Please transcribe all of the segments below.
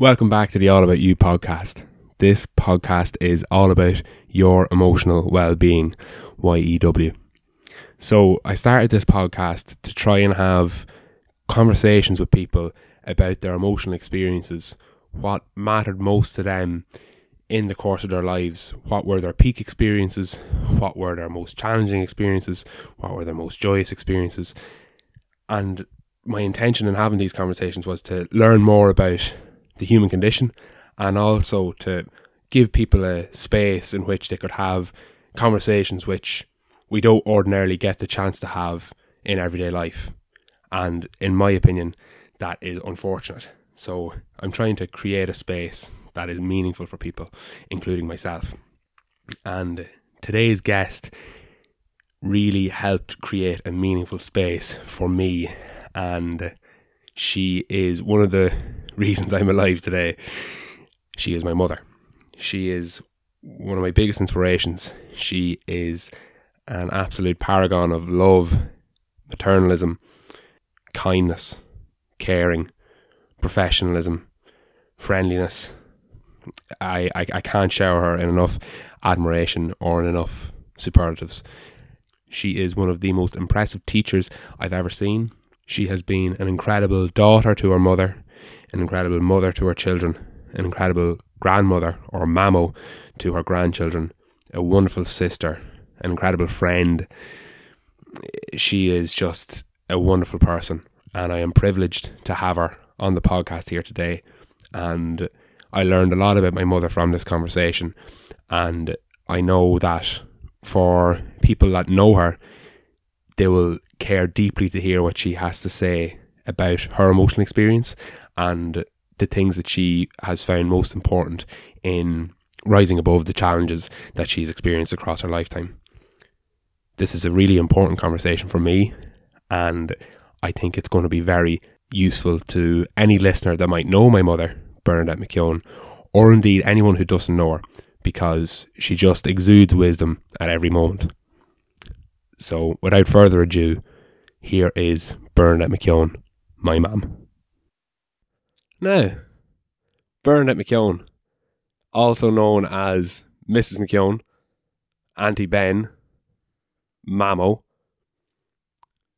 Welcome back to the All About You podcast. This podcast is all about your emotional well being, YEW. So, I started this podcast to try and have conversations with people about their emotional experiences, what mattered most to them in the course of their lives, what were their peak experiences, what were their most challenging experiences, what were their most joyous experiences. And my intention in having these conversations was to learn more about the human condition and also to give people a space in which they could have conversations which we don't ordinarily get the chance to have in everyday life. And in my opinion, that is unfortunate. So I'm trying to create a space that is meaningful for people, including myself. And today's guest really helped create a meaningful space for me. And she is one of the reasons I'm alive today. She is my mother. She is one of my biggest inspirations. She is an absolute paragon of love, maternalism, kindness, caring, professionalism, friendliness. I, I, I can't shower her in enough admiration or in enough superlatives. She is one of the most impressive teachers I've ever seen. She has been an incredible daughter to her mother, an incredible mother to her children, an incredible grandmother or mammo to her grandchildren, a wonderful sister, an incredible friend. She is just a wonderful person, and I am privileged to have her on the podcast here today. And I learned a lot about my mother from this conversation, and I know that for people that know her, they will care deeply to hear what she has to say about her emotional experience and the things that she has found most important in rising above the challenges that she's experienced across her lifetime. This is a really important conversation for me, and I think it's going to be very useful to any listener that might know my mother, Bernadette McKeown, or indeed anyone who doesn't know her, because she just exudes wisdom at every moment. So, without further ado, here is Bernadette McKeown, my mum. Now, Bernadette McKeown, also known as Mrs. McKeown, Auntie Ben, Mammo,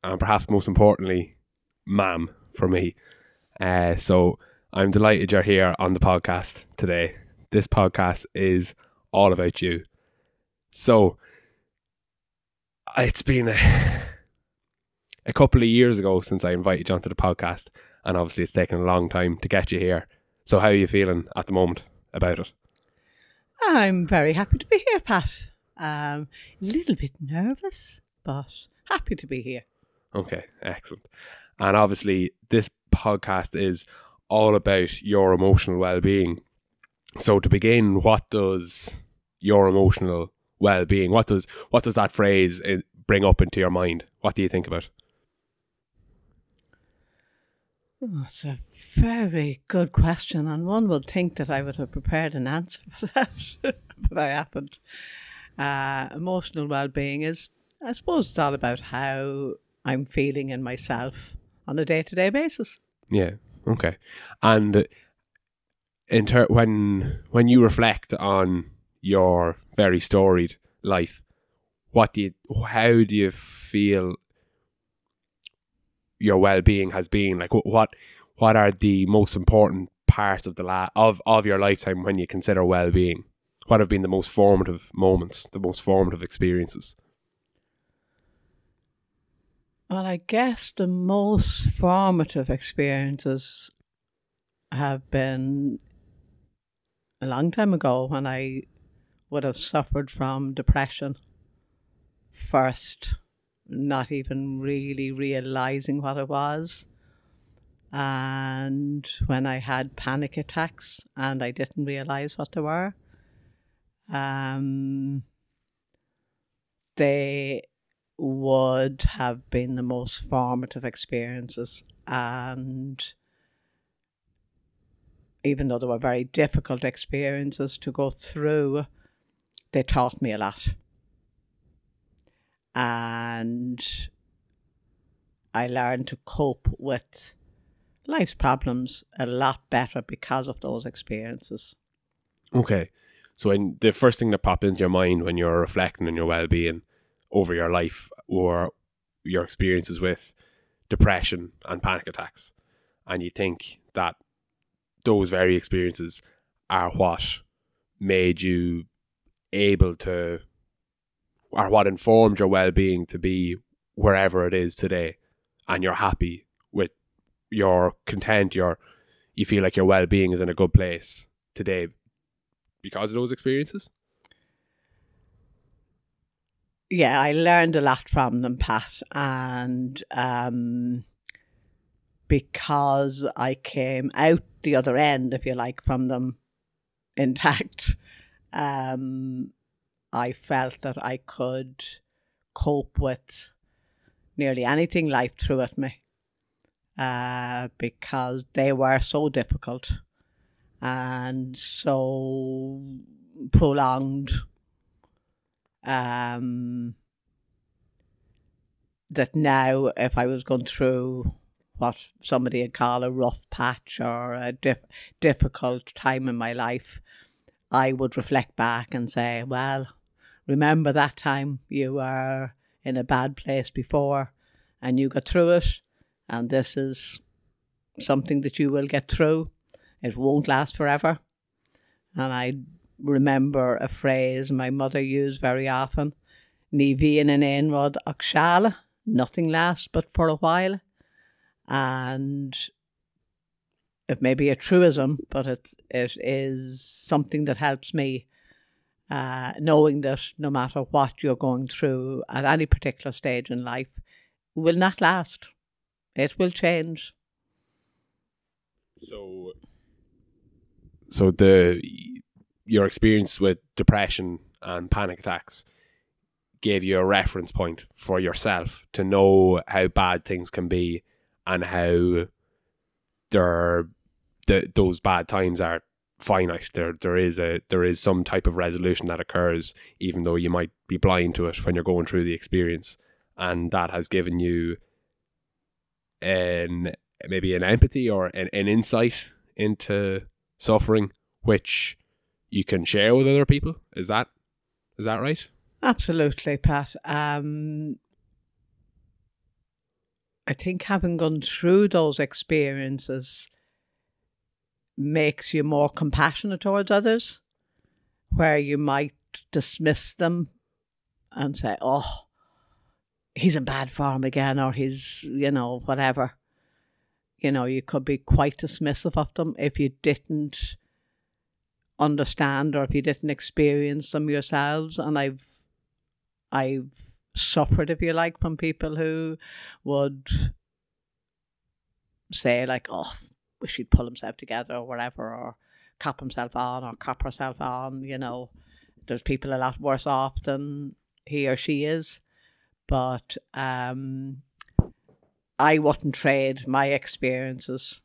and perhaps most importantly, Mam for me. Uh, so I'm delighted you're here on the podcast today. This podcast is all about you. So it's been a, a couple of years ago since I invited you onto the podcast, and obviously it's taken a long time to get you here. So how are you feeling at the moment about it? I'm very happy to be here, Pat. Um, a little bit nervous, but happy to be here. Okay, excellent. And obviously, this podcast is all about your emotional well-being. So to begin, what does your emotional well-being? What does what does that phrase uh, bring up into your mind? What do you think about? That's a very good question, and one would think that I would have prepared an answer for that, but I haven't. Uh, emotional well-being is, I suppose, it's all about how I'm feeling in myself on a day-to-day basis. Yeah. Okay. And in ter- when when you reflect on your very storied life, what do you, how do you feel your well-being has been? Like what what are the most important parts of the la- of of your lifetime when you consider well-being? What have been the most formative moments, the most formative experiences? Well, I guess the most formative experiences have been a long time ago when I would have suffered from depression first, not even really realizing what it was. And when I had panic attacks and I didn't realize what they were, um, they would have been the most formative experiences. And even though they were very difficult experiences to go through, they taught me a lot. And I learned to cope with life's problems a lot better because of those experiences. Okay. So when the first thing that popped into your mind when you're reflecting on your well being over your life or your experiences with depression and panic attacks, and you think that those very experiences are what made you able to or what informed your well-being to be wherever it is today and you're happy with your content your you feel like your well-being is in a good place today because of those experiences? Yeah i learned a lot from them pat and um because i came out the other end if you like from them intact. Um I felt that I could cope with nearly anything life threw at me uh, because they were so difficult and so prolonged um, that now if I was going through what somebody would call a rough patch or a diff- difficult time in my life, I would reflect back and say, well, remember that time you were in a bad place before and you got through it, and this is something that you will get through. It won't last forever. And I remember a phrase my mother used very often Ní bhíonn in aon rud ach nothing lasts but for a while. And it may be a truism, but it, it is something that helps me uh, knowing that no matter what you're going through at any particular stage in life will not last. It will change. So, so the your experience with depression and panic attacks gave you a reference point for yourself to know how bad things can be and how there the, those bad times are finite. There there is a there is some type of resolution that occurs, even though you might be blind to it when you're going through the experience, and that has given you an maybe an empathy or an, an insight into suffering, which you can share with other people. Is that is that right? Absolutely, Pat. Um, I think having gone through those experiences makes you more compassionate towards others, where you might dismiss them and say, oh, he's in bad form again, or he's, you know, whatever. You know, you could be quite dismissive of them if you didn't understand or if you didn't experience them yourselves. And I've, I've suffered, if you like, from people who would say like, "Oh, wish he'd pull himself together or whatever, or cop himself on or cop herself on. You know, there's people a lot worse off than he or she is. But um, I wouldn't trade my experiences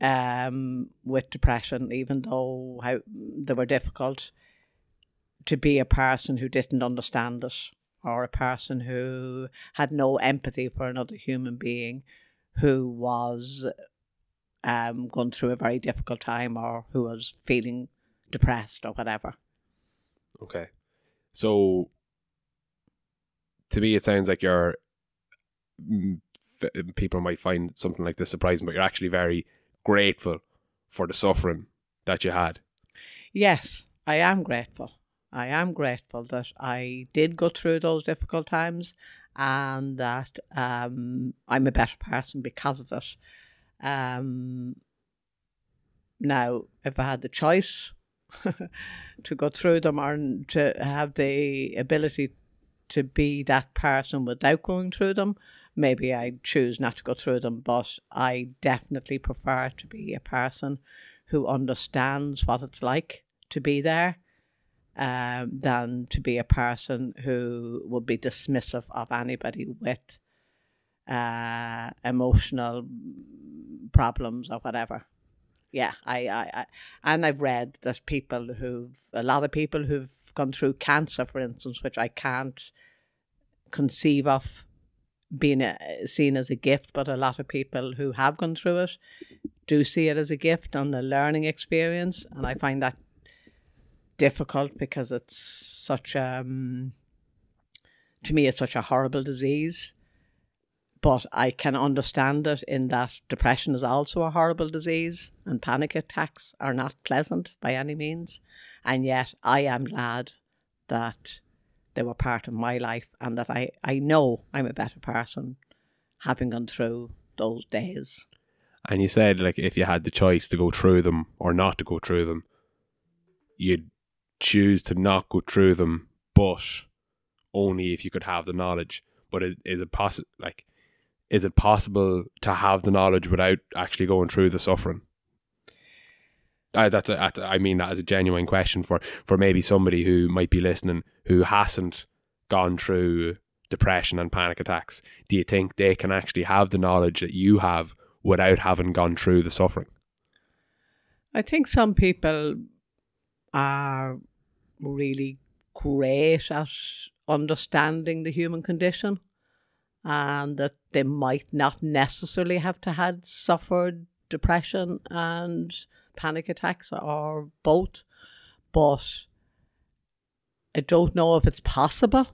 um, with depression, even though how they were difficult, to be a person who didn't understand it or a person who had no empathy for another human being who was um, gone through a very difficult time or who was feeling depressed or whatever. Okay. So to me, it sounds like you're. People might find something like this surprising, but you're actually very grateful for the suffering that you had. Yes, I am grateful. I am grateful that I did go through those difficult times and that um, I'm a better person because of it. Um, now, if I had the choice to go through them or to have the ability to be that person without going through them, maybe I'd choose not to go through them. But I definitely prefer to be a person who understands what it's like to be there um, than to be a person who would be dismissive of anybody with uh, emotional problems or whatever. Yeah, I, I, I, and I've read that people who've a lot of people who've gone through cancer, for instance, which I can't conceive of being a, seen as a gift, but a lot of people who have gone through it do see it as a gift and a learning experience, and I find that difficult because it's such um to me it's such a horrible disease but I can understand it in that depression is also a horrible disease and panic attacks are not pleasant by any means. And yet I am glad that they were part of my life and that I, I know I'm a better person having gone through those days. And you said like if you had the choice to go through them or not to go through them, you'd choose to not go through them, but only if you could have the knowledge. But is, is it possible like is it possible to have the knowledge without actually going through the suffering? Uh, that's a, that's a, I mean that as a genuine question for for maybe somebody who might be listening who hasn't gone through depression and panic attacks. Do you think they can actually have the knowledge that you have without having gone through the suffering? I think some people are really great at understanding the human condition and that they might not necessarily have to had suffered depression and panic attacks or both but i don't know if it's possible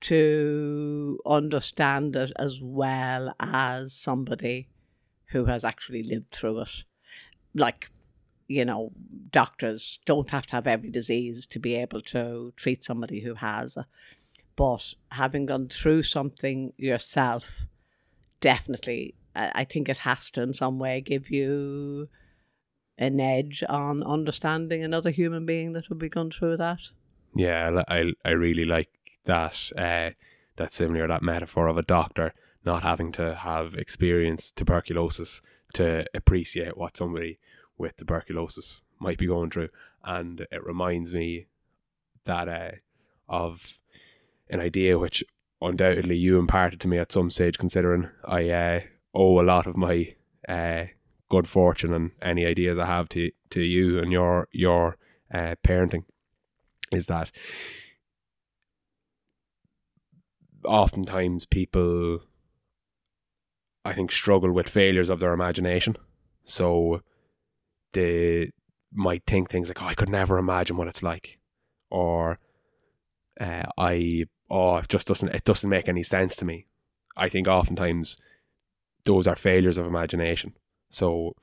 to understand it as well as somebody who has actually lived through it. Like you know doctors don't have to have every disease to be able to treat somebody who has but having gone through something yourself, definitely, I think it has to in some way give you an edge on understanding another human being that would be going through that. Yeah, I I really like that uh, that similar that metaphor of a doctor not having to have experienced tuberculosis to appreciate what somebody with tuberculosis might be going through, and it reminds me that uh, of an idea which undoubtedly you imparted to me at some stage, considering I uh, owe a lot of my uh, good fortune and any ideas I have to to you and your your uh, parenting, is that oftentimes people, I think, struggle with failures of their imagination. So they might think things like, "Oh, I could never imagine what it's like," or uh, I oh it just doesn't it doesn't make any sense to me. I think oftentimes those are failures of imagination. So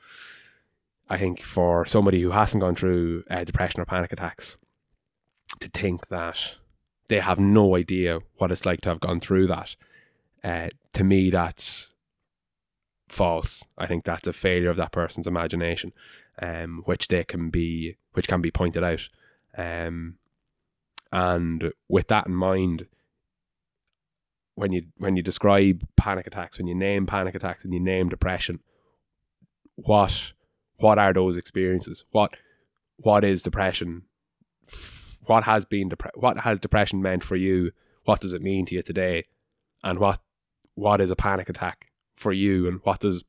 I think for somebody who hasn't gone through uh, depression or panic attacks to think that they have no idea what it's like to have gone through that, uh, to me that's false. I think that's a failure of that person's imagination, um, which they can be, which can be pointed out. Um, and with that in mind, when you when you describe panic attacks, when you name panic attacks and you name depression, what what are those experiences? What what is depression? What has been depre- what has depression meant for you? What does it mean to you today? And what what is a panic attack for you? And what does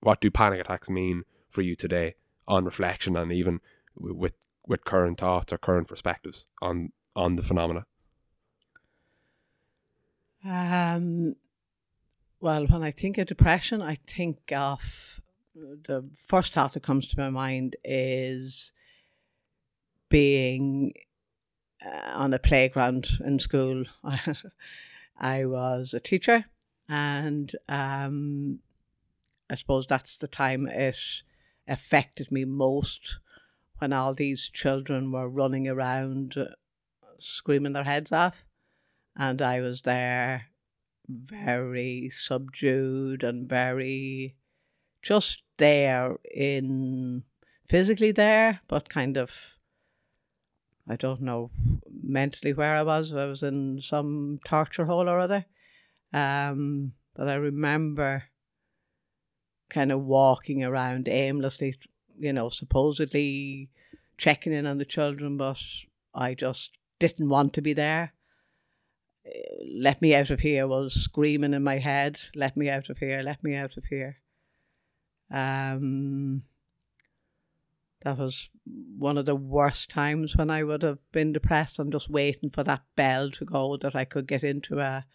what do panic attacks mean for you today on reflection and even with with current thoughts or current perspectives on on the phenomena? Um, well, when I think of depression, I think of the first thought that comes to my mind is being uh, on a playground in school. I was a teacher, and um, I suppose that's the time it affected me most when all these children were running around screaming their heads off. And I was there very subdued and very just there in physically there, but kind of, I don't know mentally where I was. I was in some torture hole or other. Um, but I remember kind of walking around aimlessly, you know, supposedly checking in on the children, but I just didn't want to be there. Let me out of here was screaming in my head. Let me out of here. Let me out of here. Um, that was one of the worst times when I would have been depressed and just waiting for that bell to go that I could get into a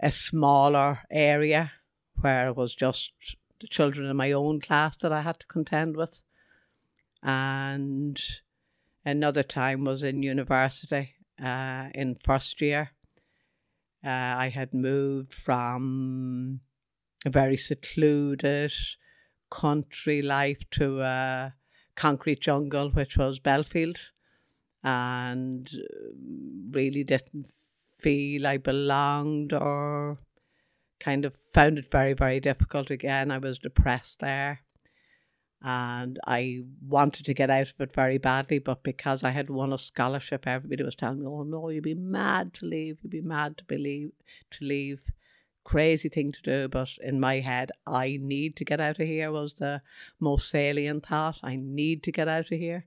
a smaller area where it was just the children in my own class that I had to contend with. And another time was in university uh, in first year. Uh, I had moved from a very secluded country life to a concrete jungle, which was Belfield, and really didn't feel I belonged or kind of found it very, very difficult again. I was depressed there and I wanted to get out of it very badly, but because I had won a scholarship, everybody was telling me, "Oh no, you'd be mad to leave. You'd be mad to believe to leave." Crazy thing to do, but in my head, I need to get out of here was the most salient thought. I need to get out of here,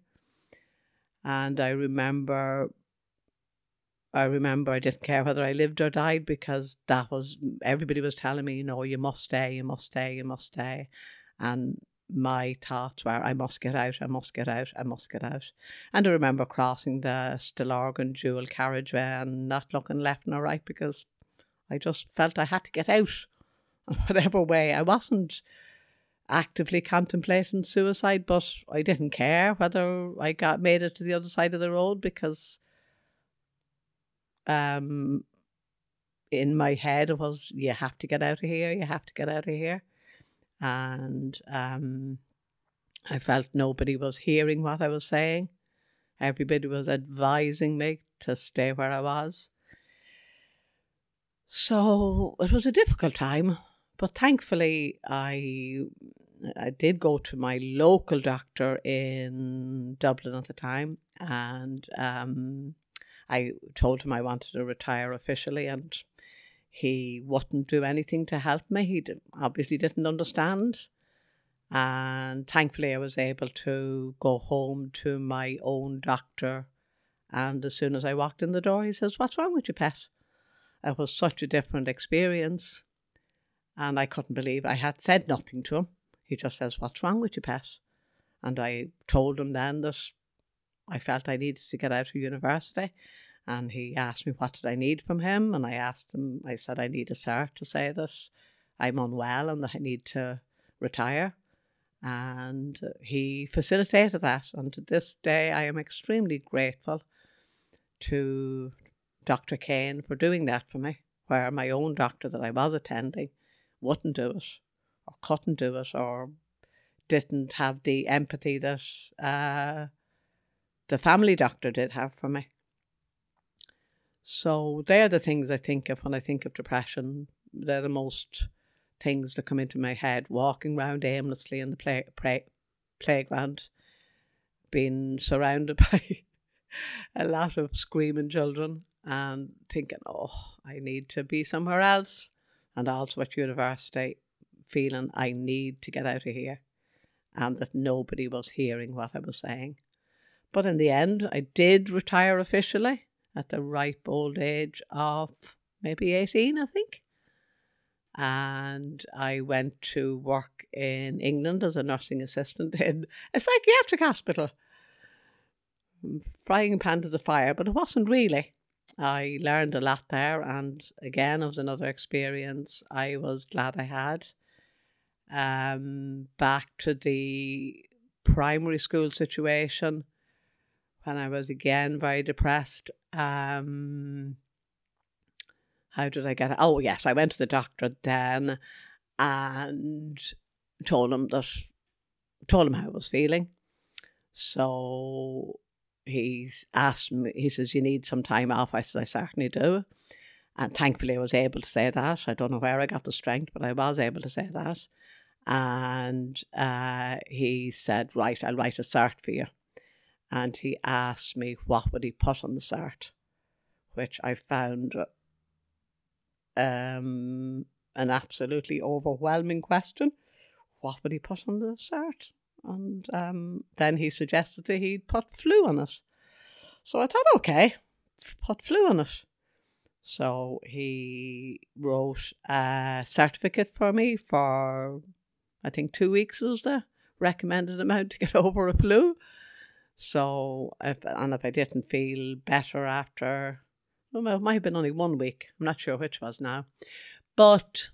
and I remember. I remember I didn't care whether I lived or died because that was everybody was telling me, you know, you must stay, you must stay, you must stay, and my thoughts were, I must get out, I must get out, I must get out. And I remember crossing the Stillorgan dual carriageway and not looking left nor right because I just felt I had to get out. Whatever way. I wasn't actively contemplating suicide, but I didn't care whether I got made it to the other side of the road because um in my head it was you have to get out of here, you have to get out of here and um, I felt nobody was hearing what I was saying. Everybody was advising me to stay where I was. So it was a difficult time, but thankfully I I did go to my local doctor in Dublin at the time, and um, I told him I wanted to retire officially, and he wouldn't do anything to help me. He obviously didn't understand. And thankfully, I was able to go home to my own doctor. And as soon as I walked in the door, he says, What's wrong with you, pet? It was such a different experience. And I couldn't believe I had said nothing to him. He just says, What's wrong with you, pet? And I told him then that I felt I needed to get out of university and he asked me what did I need from him, and I asked him. I said I need a cert to say that I'm unwell and that I need to retire, and he facilitated that. And to this day, I am extremely grateful to Dr. Kane for doing that for me, where my own doctor that I was attending wouldn't do it, or couldn't do it, or didn't have the empathy that uh, the family doctor did have for me. So they're the things I think of when I think of depression. They're the most things that come into my head. Walking around aimlessly in the play, play, playground, being surrounded by a lot of screaming children and thinking, oh, I need to be somewhere else. And also at university, feeling I need to get out of here and that nobody was hearing what I was saying. But in the end, I did retire officially at the ripe old age of maybe 18, I think. And I went to work in England as a nursing assistant in a psychiatric hospital. Frying pan to the fire, but it wasn't really. I learned a lot there, and again, it was another experience I was glad I had. Um, back to the primary school situation when I was again very depressed. Um, how did I get it? Oh, yes, I went to the doctor then and told him that, told him how I was feeling. So he's asked me, he says, You need some time off. I said, I certainly do. And thankfully, I was able to say that. I don't know where I got the strength, but I was able to say that. And uh, he said, Right, I'll write a cert for you and he asked me what would he put on the cert, which I found um, an absolutely overwhelming question. What would he put on the cert? And um, then he suggested that he'd put flu on it. So I thought, okay, put flu on it. So he wrote a certificate for me for, I think, two weeks was the recommended amount to get over a flu. So, if, and if I didn't feel better after Well, it might have been only one week. I'm not sure which was now. But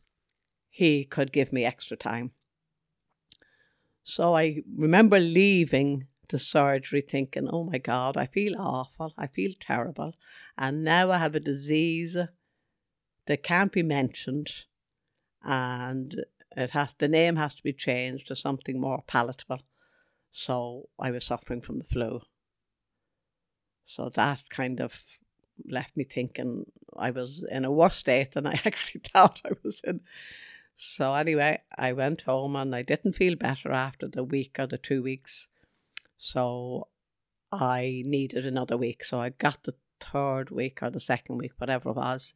he could give me extra time. So I remember leaving the surgery thinking, oh my God, I feel awful. I feel terrible. And now I have a disease that can't be mentioned. And it has the name has to be changed to something more palatable. So I was suffering from the flu. So that kind of left me thinking I was in a worse state than I actually thought I was in. So anyway, I went home and I didn't feel better after the week or the two weeks. So I needed another week. So I got the third week or the second week, whatever it was,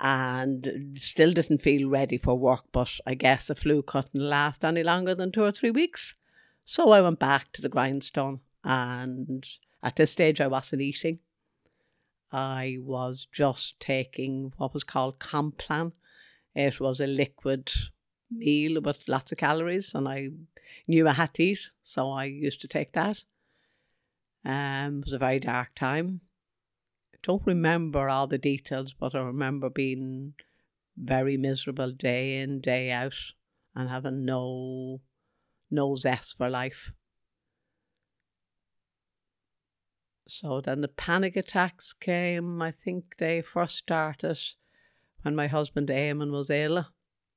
and still didn't feel ready for work. But I guess the flu couldn't last any longer than two or three weeks. So I went back to the grindstone. And at this stage, I wasn't eating. I was just taking what was called Complan. It was a liquid meal with lots of calories, and I knew I had to eat, so I used to take that. Um, it was a very dark time. I don't remember all the details, but I remember being very miserable day in, day out, and having no no zest for life. So then the panic attacks came. I think they first started when my husband Eamon was ill.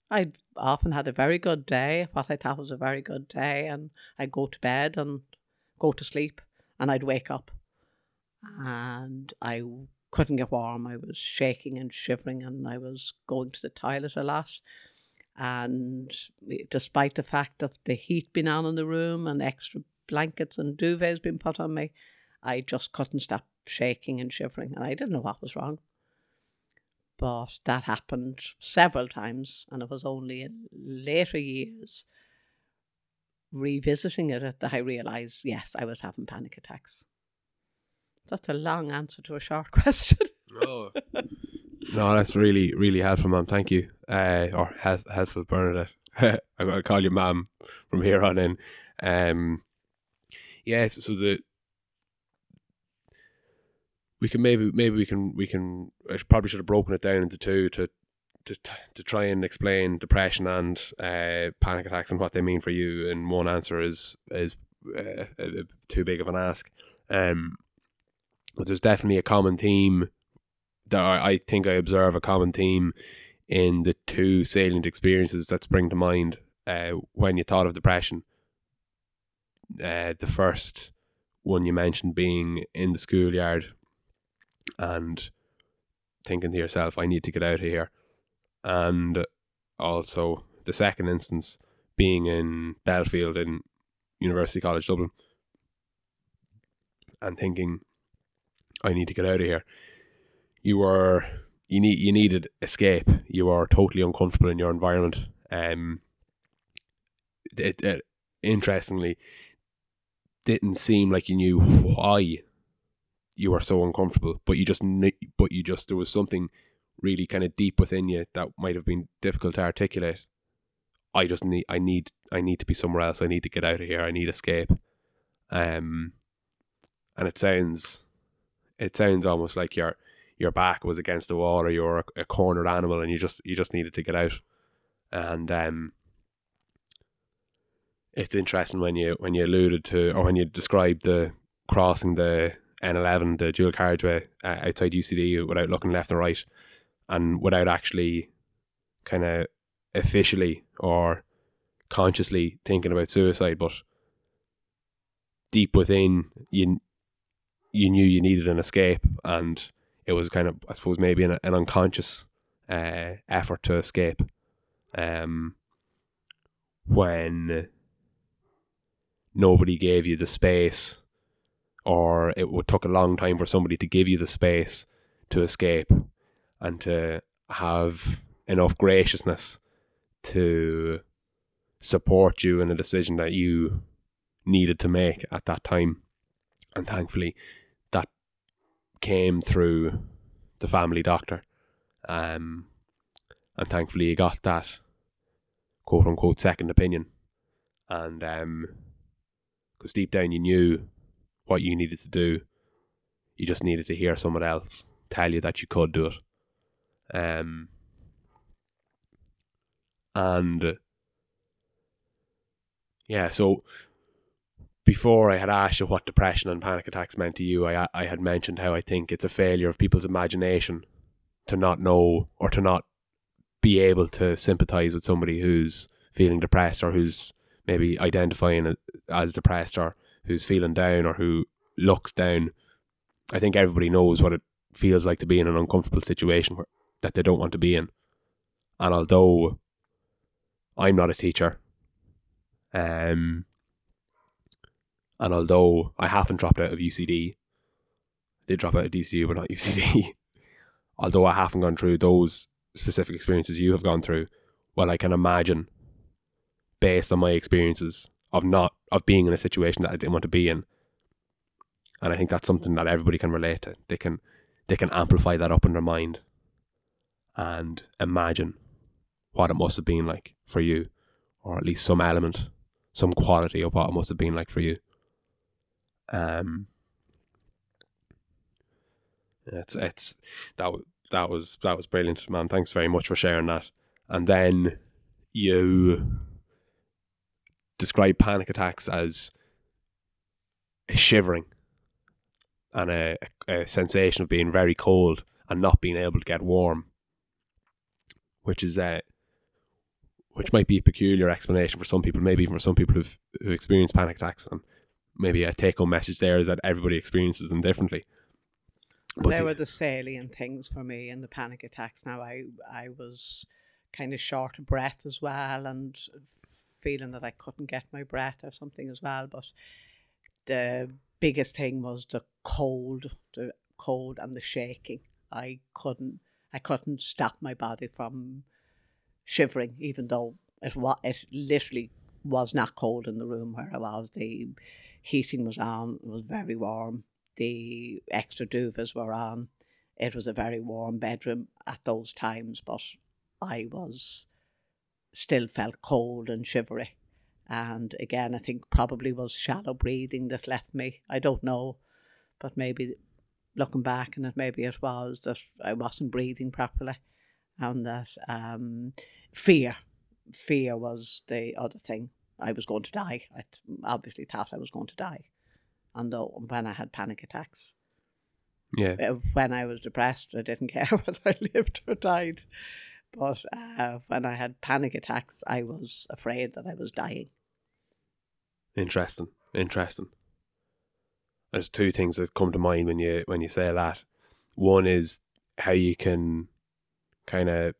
I often had a very good day, what I thought was a very good day, and I'd go to bed and go to sleep, and I'd wake up, and I couldn't get warm. I was shaking and shivering, and I was going to the toilet a lot. And despite the fact that the heat been on in the room and extra blankets and duvets been put on me, I just couldn't stop shaking and shivering, and I didn't know what was wrong. But that happened several times, and it was only in later years, revisiting it, that I realised, yes, I was having panic attacks. That's a long answer to a short question. no, no, that's really, really helpful, Mam. Thank you. Uh, or help, helpful, Bernadette. I'm going to call you Mam from here on in. Um, yes, so the we can maybe maybe we can we can I probably should have broken it down into two to to to try and explain depression and uh, panic attacks and what they mean for you. And one answer is is uh, too big of an ask. Um, but there's definitely a common theme I, I think I observe a common theme in the two salient experiences that spring to mind uh, when you thought of depression. Uh, the first one you mentioned being in the schoolyard and thinking to yourself, I need to get out of here. And also the second instance being in Belfield in University College Dublin and thinking, I need to get out of here. You were you need you needed escape. You are totally uncomfortable in your environment. Um, it, it interestingly didn't seem like you knew why you were so uncomfortable, but you just but you just there was something really kind of deep within you that might have been difficult to articulate. I just need I need I need to be somewhere else. I need to get out of here. I need escape. Um, and it sounds it sounds almost like your your back was against the wall or you're a, a cornered animal and you just you just needed to get out. And um, it's interesting when you when you alluded to or when you described the crossing the N11, the dual carriageway uh, outside UCD without looking left and right and without actually kind of officially or consciously thinking about suicide, but deep within you you knew you needed an escape and it was kind of I suppose maybe an, an unconscious uh, effort to escape um, when nobody gave you the space or it would took a long time for somebody to give you the space to escape and to have enough graciousness to support you in a decision that you needed to make at that time. And thankfully, came through the family doctor. Um, and thankfully, you got that quote unquote second opinion. And because um, deep down you knew what you needed to do. You just needed to hear someone else tell you that you could do it. Um, and yeah, so before I had asked you what depression and panic attacks meant to you, I I had mentioned how I think it's a failure of people's imagination to not know or to not be able to sympathize with somebody who's feeling depressed or who's maybe identifying as depressed or who's feeling down or who looks down. I think everybody knows what it feels like to be in an uncomfortable situation where, that they don't want to be in. And although I'm not a teacher, um, and although I haven't dropped out of UCD, did drop out of DCU, but not UCD. although I haven't gone through those specific experiences you have gone through, well, I can imagine, based on my experiences of not of being in a situation that I didn't want to be in, and I think that's something that everybody can relate to. They can they can amplify that up in their mind and imagine what it must have been like for you, or at least some element, some quality of what it must have been like for you. Um, it's it's that that was that was brilliant, man. Thanks very much for sharing that. And then you describe panic attacks as a shivering and a, a sensation of being very cold and not being able to get warm, which is a which might be a peculiar explanation for some people, maybe even for some people who've who experience panic attacks. And maybe a take home message there is that everybody experiences them differently. But were the salient things for me in the panic attacks. Now I I was kind of short of breath as well and feeling that I couldn't get my breath or something as well. But the biggest thing was the cold, the cold and the shaking. I couldn't I couldn't stop my body from shivering, even though it was it literally was not cold in the room where I was. The heating was on, it was very warm. The extra duvets were on. It was a very warm bedroom at those times, but I was still felt cold and shivery. And again, I think probably was shallow breathing that left me. I don't know, but maybe looking back and it maybe it was that I wasn't breathing properly, and that um, fear, fear was the other thing. I was going to die. I obviously thought I was going to die, and though when I had panic attacks, yeah, uh, when I was depressed, I didn't care whether I lived or died. But uh, when I had panic attacks, I was afraid that I was dying. Interesting. Interesting. There's two things that come to mind when you when you say that. One is how you can kind of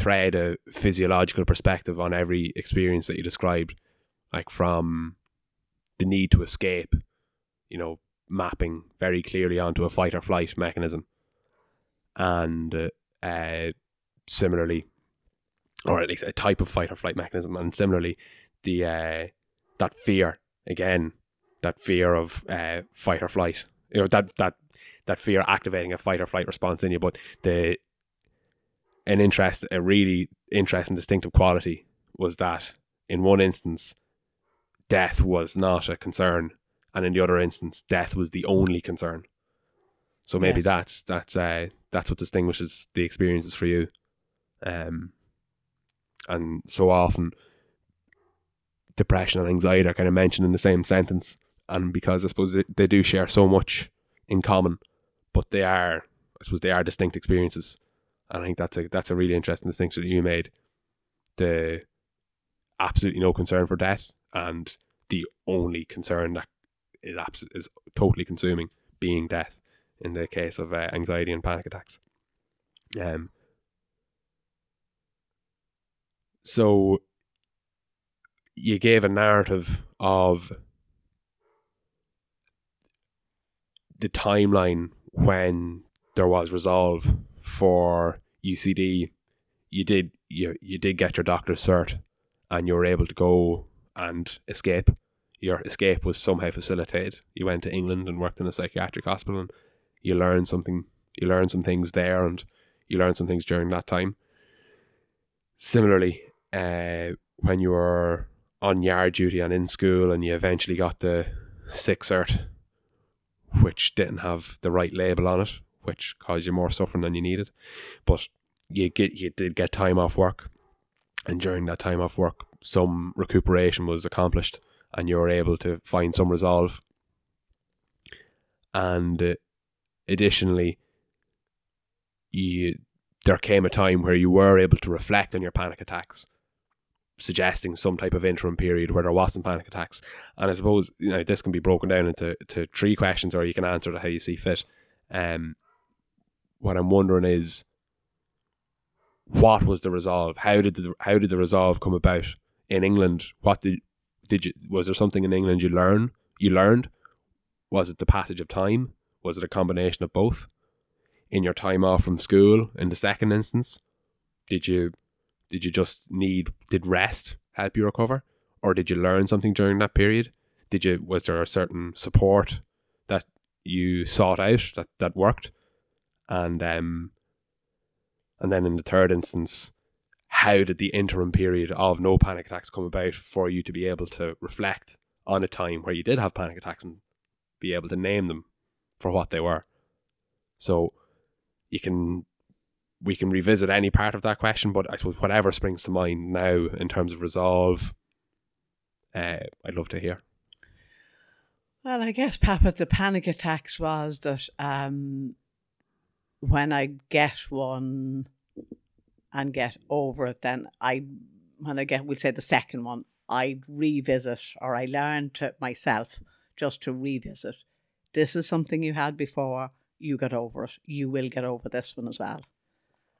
thread a physiological perspective on every experience that you described, like from the need to escape, you know, mapping very clearly onto a fight or flight mechanism, and uh, uh, similarly, or at least a type of fight or flight mechanism, and similarly, the uh, that fear again, that fear of uh, fight or flight, you know that that that fear activating a fight or flight response in you, but the an interest, a really interesting distinctive quality was that in one instance, death was not a concern, and in the other instance, death was the only concern. So maybe yes. that's that's uh, that's what distinguishes the experiences for you. Um, and so often depression and anxiety are kind of mentioned in the same sentence, and because I suppose they, they do share so much in common, but they are, I suppose, they are distinct experiences, and I think that's a that's a really interesting distinction that you made. The absolutely no concern for death, and the only concern that is abs- is totally consuming being death in the case of uh, anxiety and panic attacks. Um, so you gave a narrative of the timeline when there was resolve for UCD. You did you you did get your doctor's cert, and you were able to go and escape. Your escape was somehow facilitated. You went to England and worked in a psychiatric hospital, and you learned something. You learned some things there, and you learned some things during that time. Similarly, uh, when you were on yard duty and in school and you eventually got the sick cert, which didn't have the right label on it, which caused you more suffering than you needed. But you get you did get time off work, and during that time off work, some recuperation was accomplished, and you were able to find some resolve. And uh, additionally, you there came a time where you were able to reflect on your panic attacks, suggesting some type of interim period where there wasn't panic attacks. And I suppose you know this can be broken down into to three questions, or you can answer it how you see fit. Um, what I'm wondering is, what was the resolve? How did the how did the resolve come about in England? What did did you was there something in England you learn you learned? Was it the passage of time? Was it a combination of both? in your time off from school in the second instance? Did you did you just need did rest help you recover? Or did you learn something during that period? Did you was there a certain support that you sought out that, that worked? And um and then in the third instance, how did the interim period of no panic attacks come about for you to be able to reflect on a time where you did have panic attacks and be able to name them for what they were? So you can we can revisit any part of that question, but I suppose whatever springs to mind now in terms of resolve, uh, I'd love to hear. Well, I guess, Papa, the panic attacks was that um, when I get one and get over it, then I, when I get, we'll say the second one, I revisit or I learn to myself just to revisit. This is something you had before you get over it. You will get over this one as well.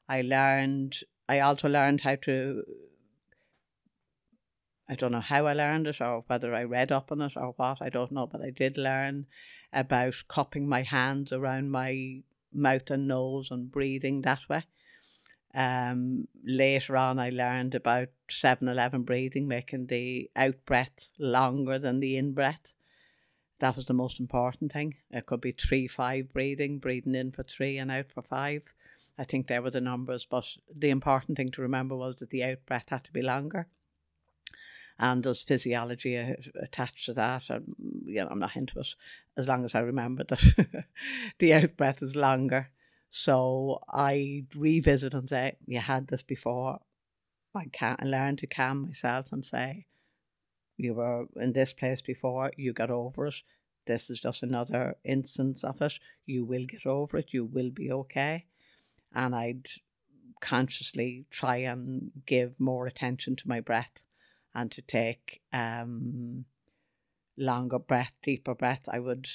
I learned, I also learned how to, I don't know how I learned it or whether I read up on it or what, I don't know, but I did learn about cupping my hands around my mouth and nose and breathing that way. Um, later on, I learned about 7 Eleven breathing, making the out breath longer than the in breath. That was the most important thing. It could be three, five breathing, breathing in for three and out for five. I think there were the numbers, but the important thing to remember was that the out breath had to be longer. And there's physiology attached to that. And, mm, you know, I'm not into it as long as I remember that the out breath is longer. So I revisit and say, You had this before. I can't learn to calm myself and say, you were in this place before, you got over it. This is just another instance of it. You will get over it. You will be okay. And I'd consciously try and give more attention to my breath and to take um, longer breath, deeper breath. I would,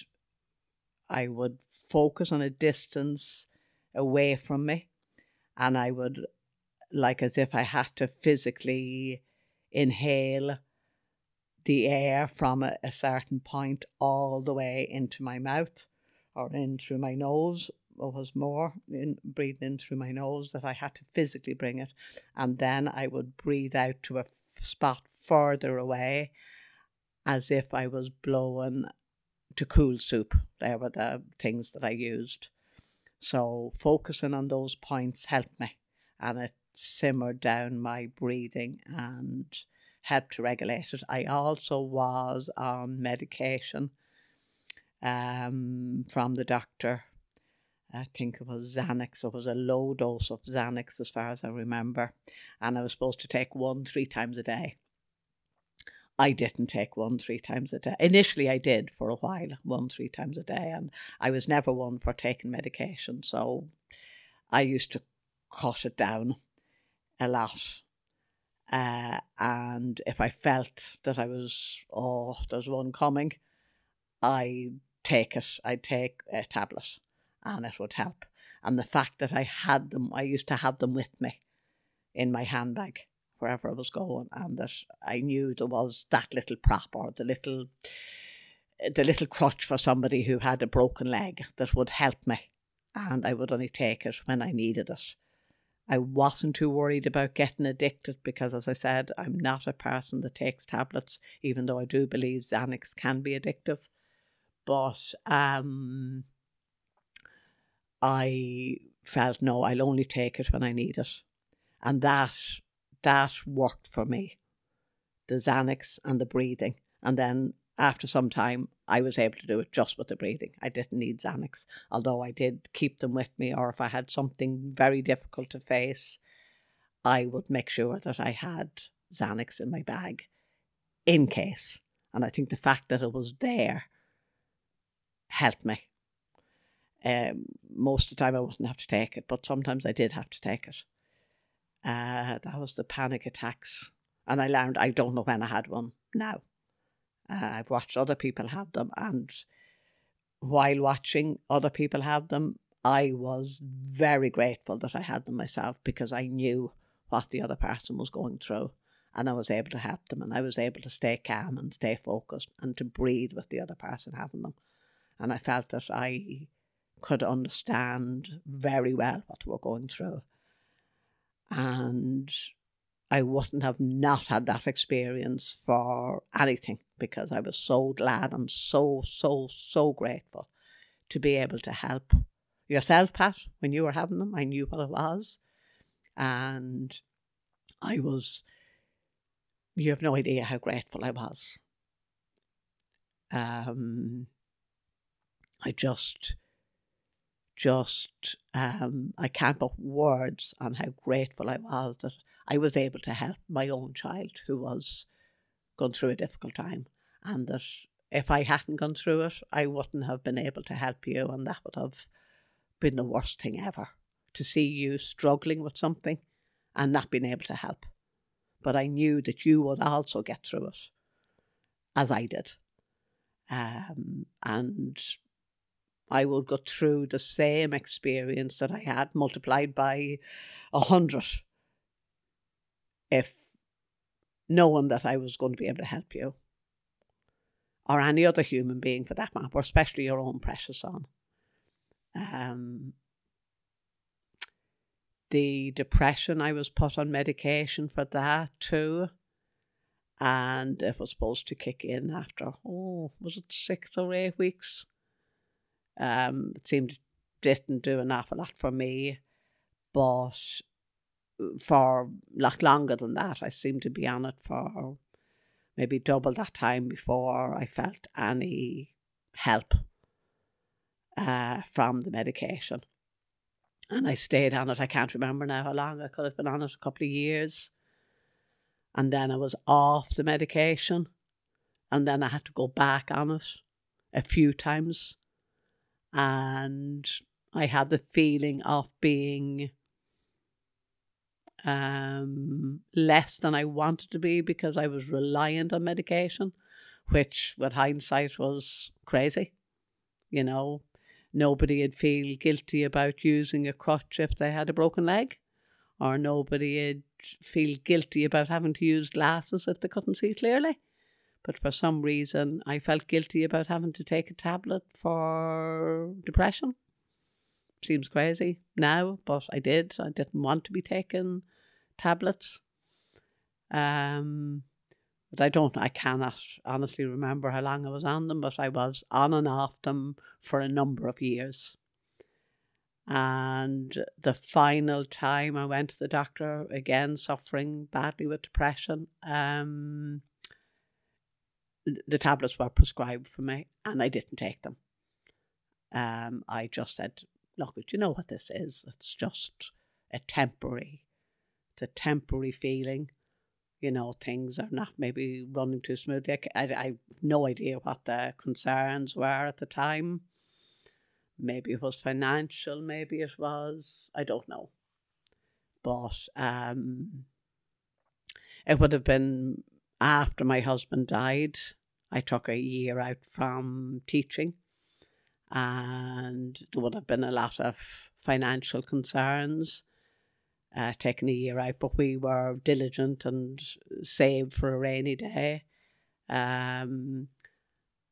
I would focus on a distance away from me, and I would, like as if I had to physically inhale the air from a, a certain point all the way into my mouth or in through my nose it was more in breathing in through my nose that I had to physically bring it, and then I would breathe out to a spot further away, as if I was blowing to cool soup. They were the things that I used. So focusing on those points helped me, and it simmered down my breathing and helped to regulate it. I also was on medication um, from the doctor. I think it was Xanax. It was a low dose of Xanax, as far as I remember. And I was supposed to take one three times a day. I didn't take one three times a day. Initially, I did for a while, one three times a day. And I was never one for taking medication. So I used to cut it down a lot uh, and if I felt that I was, oh, there's one coming, I take it. I'd take a tablet and it would help. And the fact that I had them, I used to have them with me in my handbag wherever I was going, and that I knew there was that little prop or the little the little crutch for somebody who had a broken leg that would help me, and I would only take it when I needed it. I wasn't too worried about getting addicted because, as I said, I'm not a person that takes tablets, even though I do believe Xanax can be addictive. But um, I felt no, I'll only take it when I need it, and that that worked for me. The Xanax and the breathing, and then after some time, I was able to do it just with the breathing. I didn't need Xanax, although I did keep them with me, or if I had something very difficult to face, I would make sure that I had Xanax in my bag in case. And I think the fact that it was there helped me. Um, most of the time I wouldn't have to take it, but sometimes I did have to take it. Uh, that was the panic attacks. And I learned I don't know when I had one now. Uh, I've watched other people have them, and while watching other people have them, I was very grateful that I had them myself because I knew what the other person was going through and I was able to help them and I was able to stay calm and stay focused and to breathe with the other person having them. And I felt that I could understand very well what we were going through. And I wouldn't have not had that experience for anything because I was so glad and so, so, so grateful to be able to help yourself, Pat, when you were having them. I knew what it was. And I was, you have no idea how grateful I was. Um, I just, just, um, I can't put words on how grateful I was that I was able to help my own child who was going through a difficult time, and that if I hadn't gone through it, I wouldn't have been able to help you, and that would have been the worst thing ever to see you struggling with something and not being able to help. But I knew that you would also get through it, as I did. Um, and I would go through the same experience that I had multiplied by a hundred if knowing that I was going to be able to help you or any other human being for that matter, especially your own precious son. Um, the depression, I was put on medication for that too. And it was supposed to kick in after, oh, was it six or eight weeks? Um, it seemed didn't do an awful lot for me, but for a lot longer than that, I seemed to be on it for maybe double that time before I felt any help uh, from the medication. And I stayed on it. I can't remember now how long I could have been on it, a couple of years. And then I was off the medication. And then I had to go back on it a few times. And I had the feeling of being um, less than I wanted to be because I was reliant on medication, which, with hindsight, was crazy. You know, nobody would feel guilty about using a crutch if they had a broken leg, or nobody would feel guilty about having to use glasses if they couldn't see clearly. But for some reason, I felt guilty about having to take a tablet for depression. Seems crazy now, but I did. I didn't want to be taking tablets. Um, but I don't, I cannot honestly remember how long I was on them, but I was on and off them for a number of years. And the final time I went to the doctor, again suffering badly with depression, um, the tablets were prescribed for me and I didn't take them. Um, I just said, look, do you know what this is? It's just a temporary it's a temporary feeling. You know, things are not maybe running too smoothly. I, I, I have no idea what the concerns were at the time. Maybe it was financial, maybe it was, I don't know. But um, it would have been after my husband died. I took a year out from teaching, and there would have been a lot of financial concerns uh, taking a year out, but we were diligent and saved for a rainy day. Um,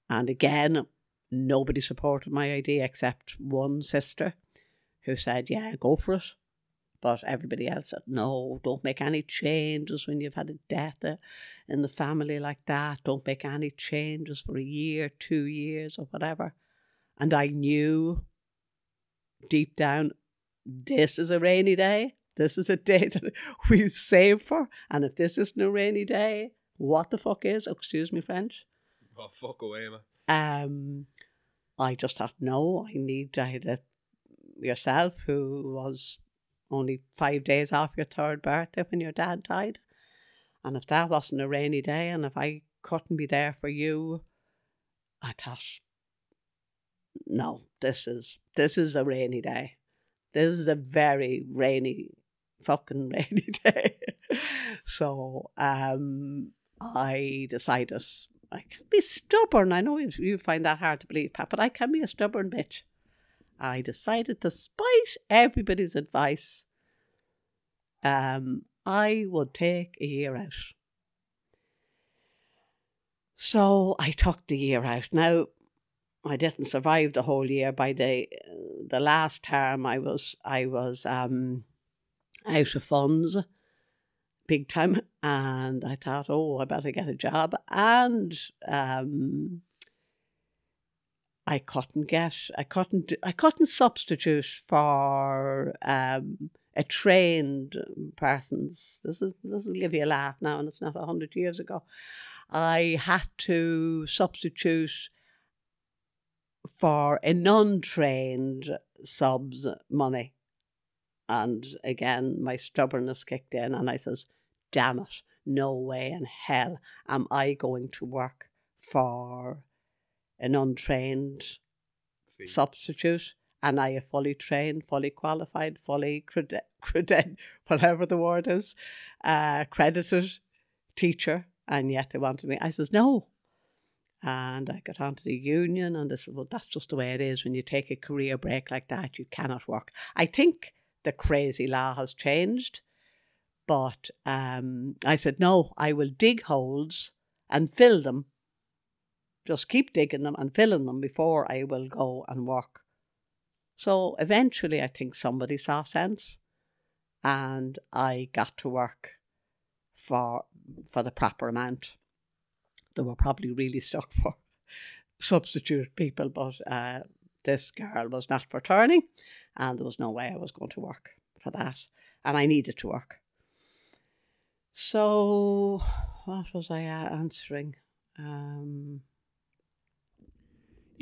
and again, nobody supported my idea except one sister who said, Yeah, go for it. But everybody else said, No, don't make any changes when you've had a death uh, in the family like that. Don't make any changes for a year, two years, or whatever. And I knew deep down, this is a rainy day. This is a day that we save for. And if this isn't a rainy day, what the fuck is? Excuse me, French. Oh, fuck away, man. Um, I just thought, no, I need, I had a, yourself who was only five days off your third birthday when your dad died. And if that wasn't a rainy day and if I couldn't be there for you, I thought, no, this is this is a rainy day. This is a very rainy, fucking rainy day. so um, I decided I can be stubborn. I know you, you find that hard to believe, Pat, but I can be a stubborn bitch. I decided, despite everybody's advice, um, I would take a year out. So I took the year out. Now, I didn't survive the whole year. By the the last term, I was I was um, out of funds, big time, and I thought, oh, I better get a job, and um, I couldn't get, I couldn't, I couldn't substitute for um, a trained person's. This is this will give you a laugh now, and it's not a hundred years ago. I had to substitute for a non-trained sub's money. And again, my stubbornness kicked in, and I says, "Damn it! No way in hell am I going to work for an untrained See. substitute." And I am fully trained, fully qualified, fully cred- cred- whatever the word is, uh, credited teacher, and yet they wanted me. I says no, and I got onto the union, and they said, well, that's just the way it is when you take a career break like that. You cannot work. I think the crazy law has changed, but um, I said, no, I will dig holes and fill them. Just keep digging them and filling them before I will go and work. So eventually, I think somebody saw sense, and I got to work for for the proper amount they were probably really stuck for substitute people, but uh, this girl was not for turning, and there was no way I was going to work for that, and I needed to work. So, what was I uh, answering? Um,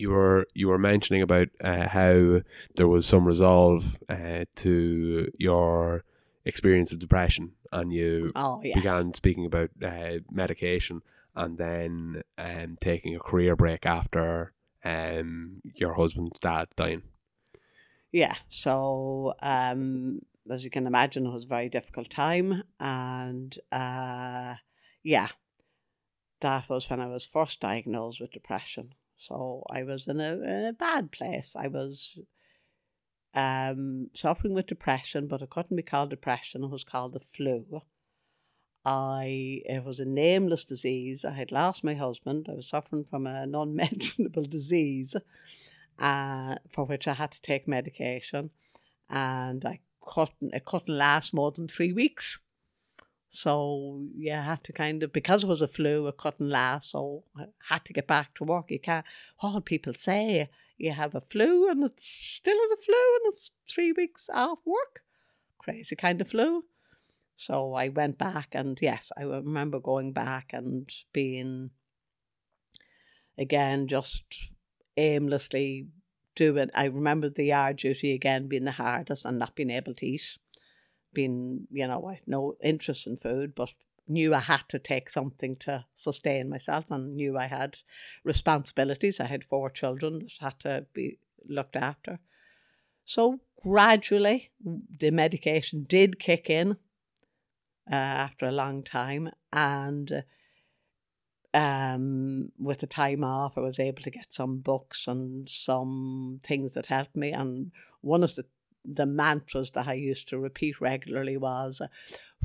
You were you were mentioning about uh, how there was some resolve uh, to your experience of depression, and you oh yes, began speaking about uh, medication, and then um, taking a career break after um, your husband's dad dying. yeah. So, um, as you can imagine, it was a very difficult time, and uh, yeah, that was when I was first diagnosed with depression. So I was in a, in a bad place. I was um, suffering with depression, but it couldn't be called depression. It was called the flu. I it was a nameless disease. I had lost my husband. I was suffering from an unmentionable disease, uh, for which I had to take medication, and I couldn't. It couldn't last more than three weeks. So you had to kind of because it was a flu, it couldn't last. So I had to get back to work. You can't. All people say you have a flu and it's still is a flu and it's three weeks off work. Crazy kind of flu. So I went back and yes, I remember going back and being again just aimlessly doing. I remember the yard duty again being the hardest and not being able to eat. Being, you know, I no interest in food, but knew I had to take something to sustain myself and knew I had responsibilities. I had four children that had to be looked after. So gradually, the medication did kick in uh, after a long time, and um, with the time off, I was able to get some books and some things that helped me. And one of the the mantras that I used to repeat regularly was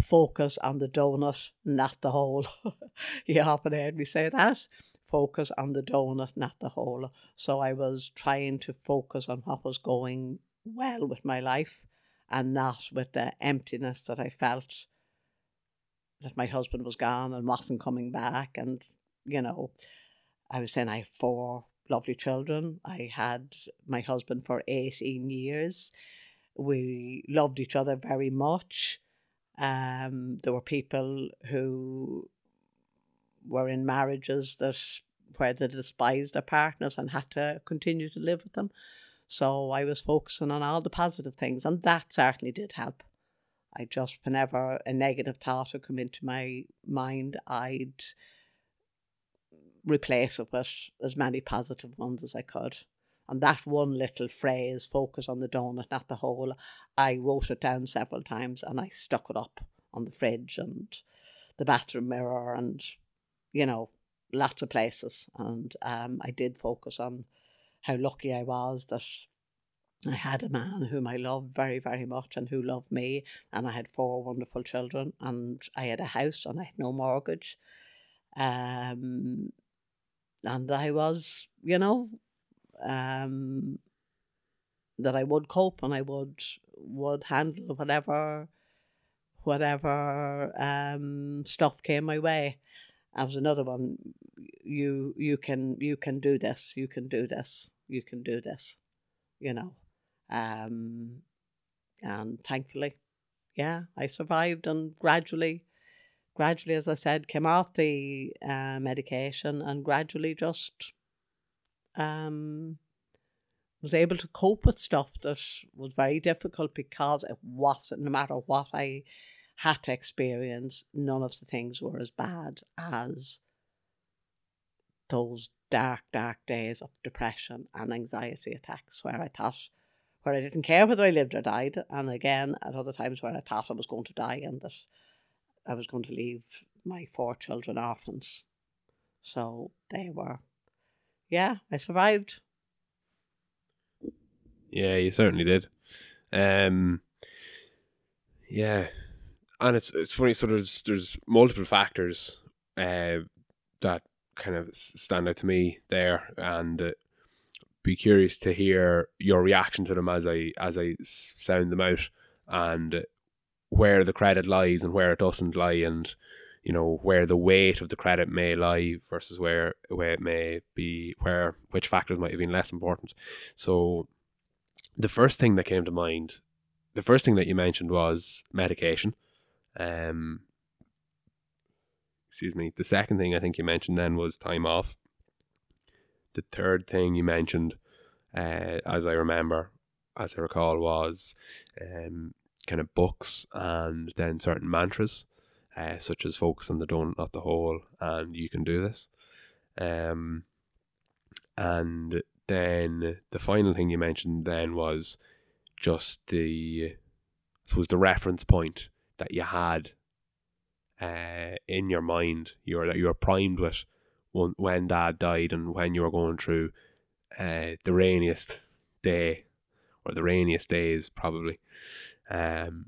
focus on the donut, not the hole. you often heard me say that. Focus on the donut, not the hole. So I was trying to focus on what was going well with my life and not with the emptiness that I felt that my husband was gone and wasn't coming back. And, you know, I was saying I have four lovely children. I had my husband for 18 years. We loved each other very much. Um, there were people who were in marriages that where they despised their partners and had to continue to live with them. So I was focusing on all the positive things, and that certainly did help. I just, whenever a negative thought would come into my mind, I'd replace it with as many positive ones as I could. And that one little phrase, focus on the donut, not the hole, I wrote it down several times and I stuck it up on the fridge and the bathroom mirror and, you know, lots of places. And um, I did focus on how lucky I was that I had a man whom I loved very, very much and who loved me. And I had four wonderful children and I had a house and I had no mortgage. Um, and I was, you know, um, that I would cope and I would would handle whatever whatever um, stuff came my way. I was another one. You you can you can do this. You can do this. You can do this. You know, um, and thankfully, yeah, I survived and gradually, gradually, as I said, came off the uh, medication and gradually just um, was able to cope with stuff that was very difficult because it wasn't, no matter what I had to experience, none of the things were as bad as those dark, dark days of depression and anxiety attacks where I thought, where I didn't care whether I lived or died. And again, at other times where I thought I was going to die and that I was going to leave my four children orphans. So they were, yeah, I survived. Yeah, you certainly did. Um, yeah, and it's it's funny. So there's there's multiple factors uh, that kind of stand out to me there, and uh, be curious to hear your reaction to them as I as I sound them out, and where the credit lies and where it doesn't lie, and you know where the weight of the credit may lie versus where where it may be where which factors might have been less important. So the first thing that came to mind, the first thing that you mentioned was medication. Um, excuse me. The second thing I think you mentioned then was time off. The third thing you mentioned, uh, as I remember, as I recall, was um, kind of books and then certain mantras, uh, such as focus on the donut, not the hole, and you can do this. Um, and then the final thing you mentioned then was just the, I suppose, the reference point that you had uh, in your mind, you were that you were primed with when, when Dad died and when you were going through uh, the rainiest day or the rainiest days, probably. Um,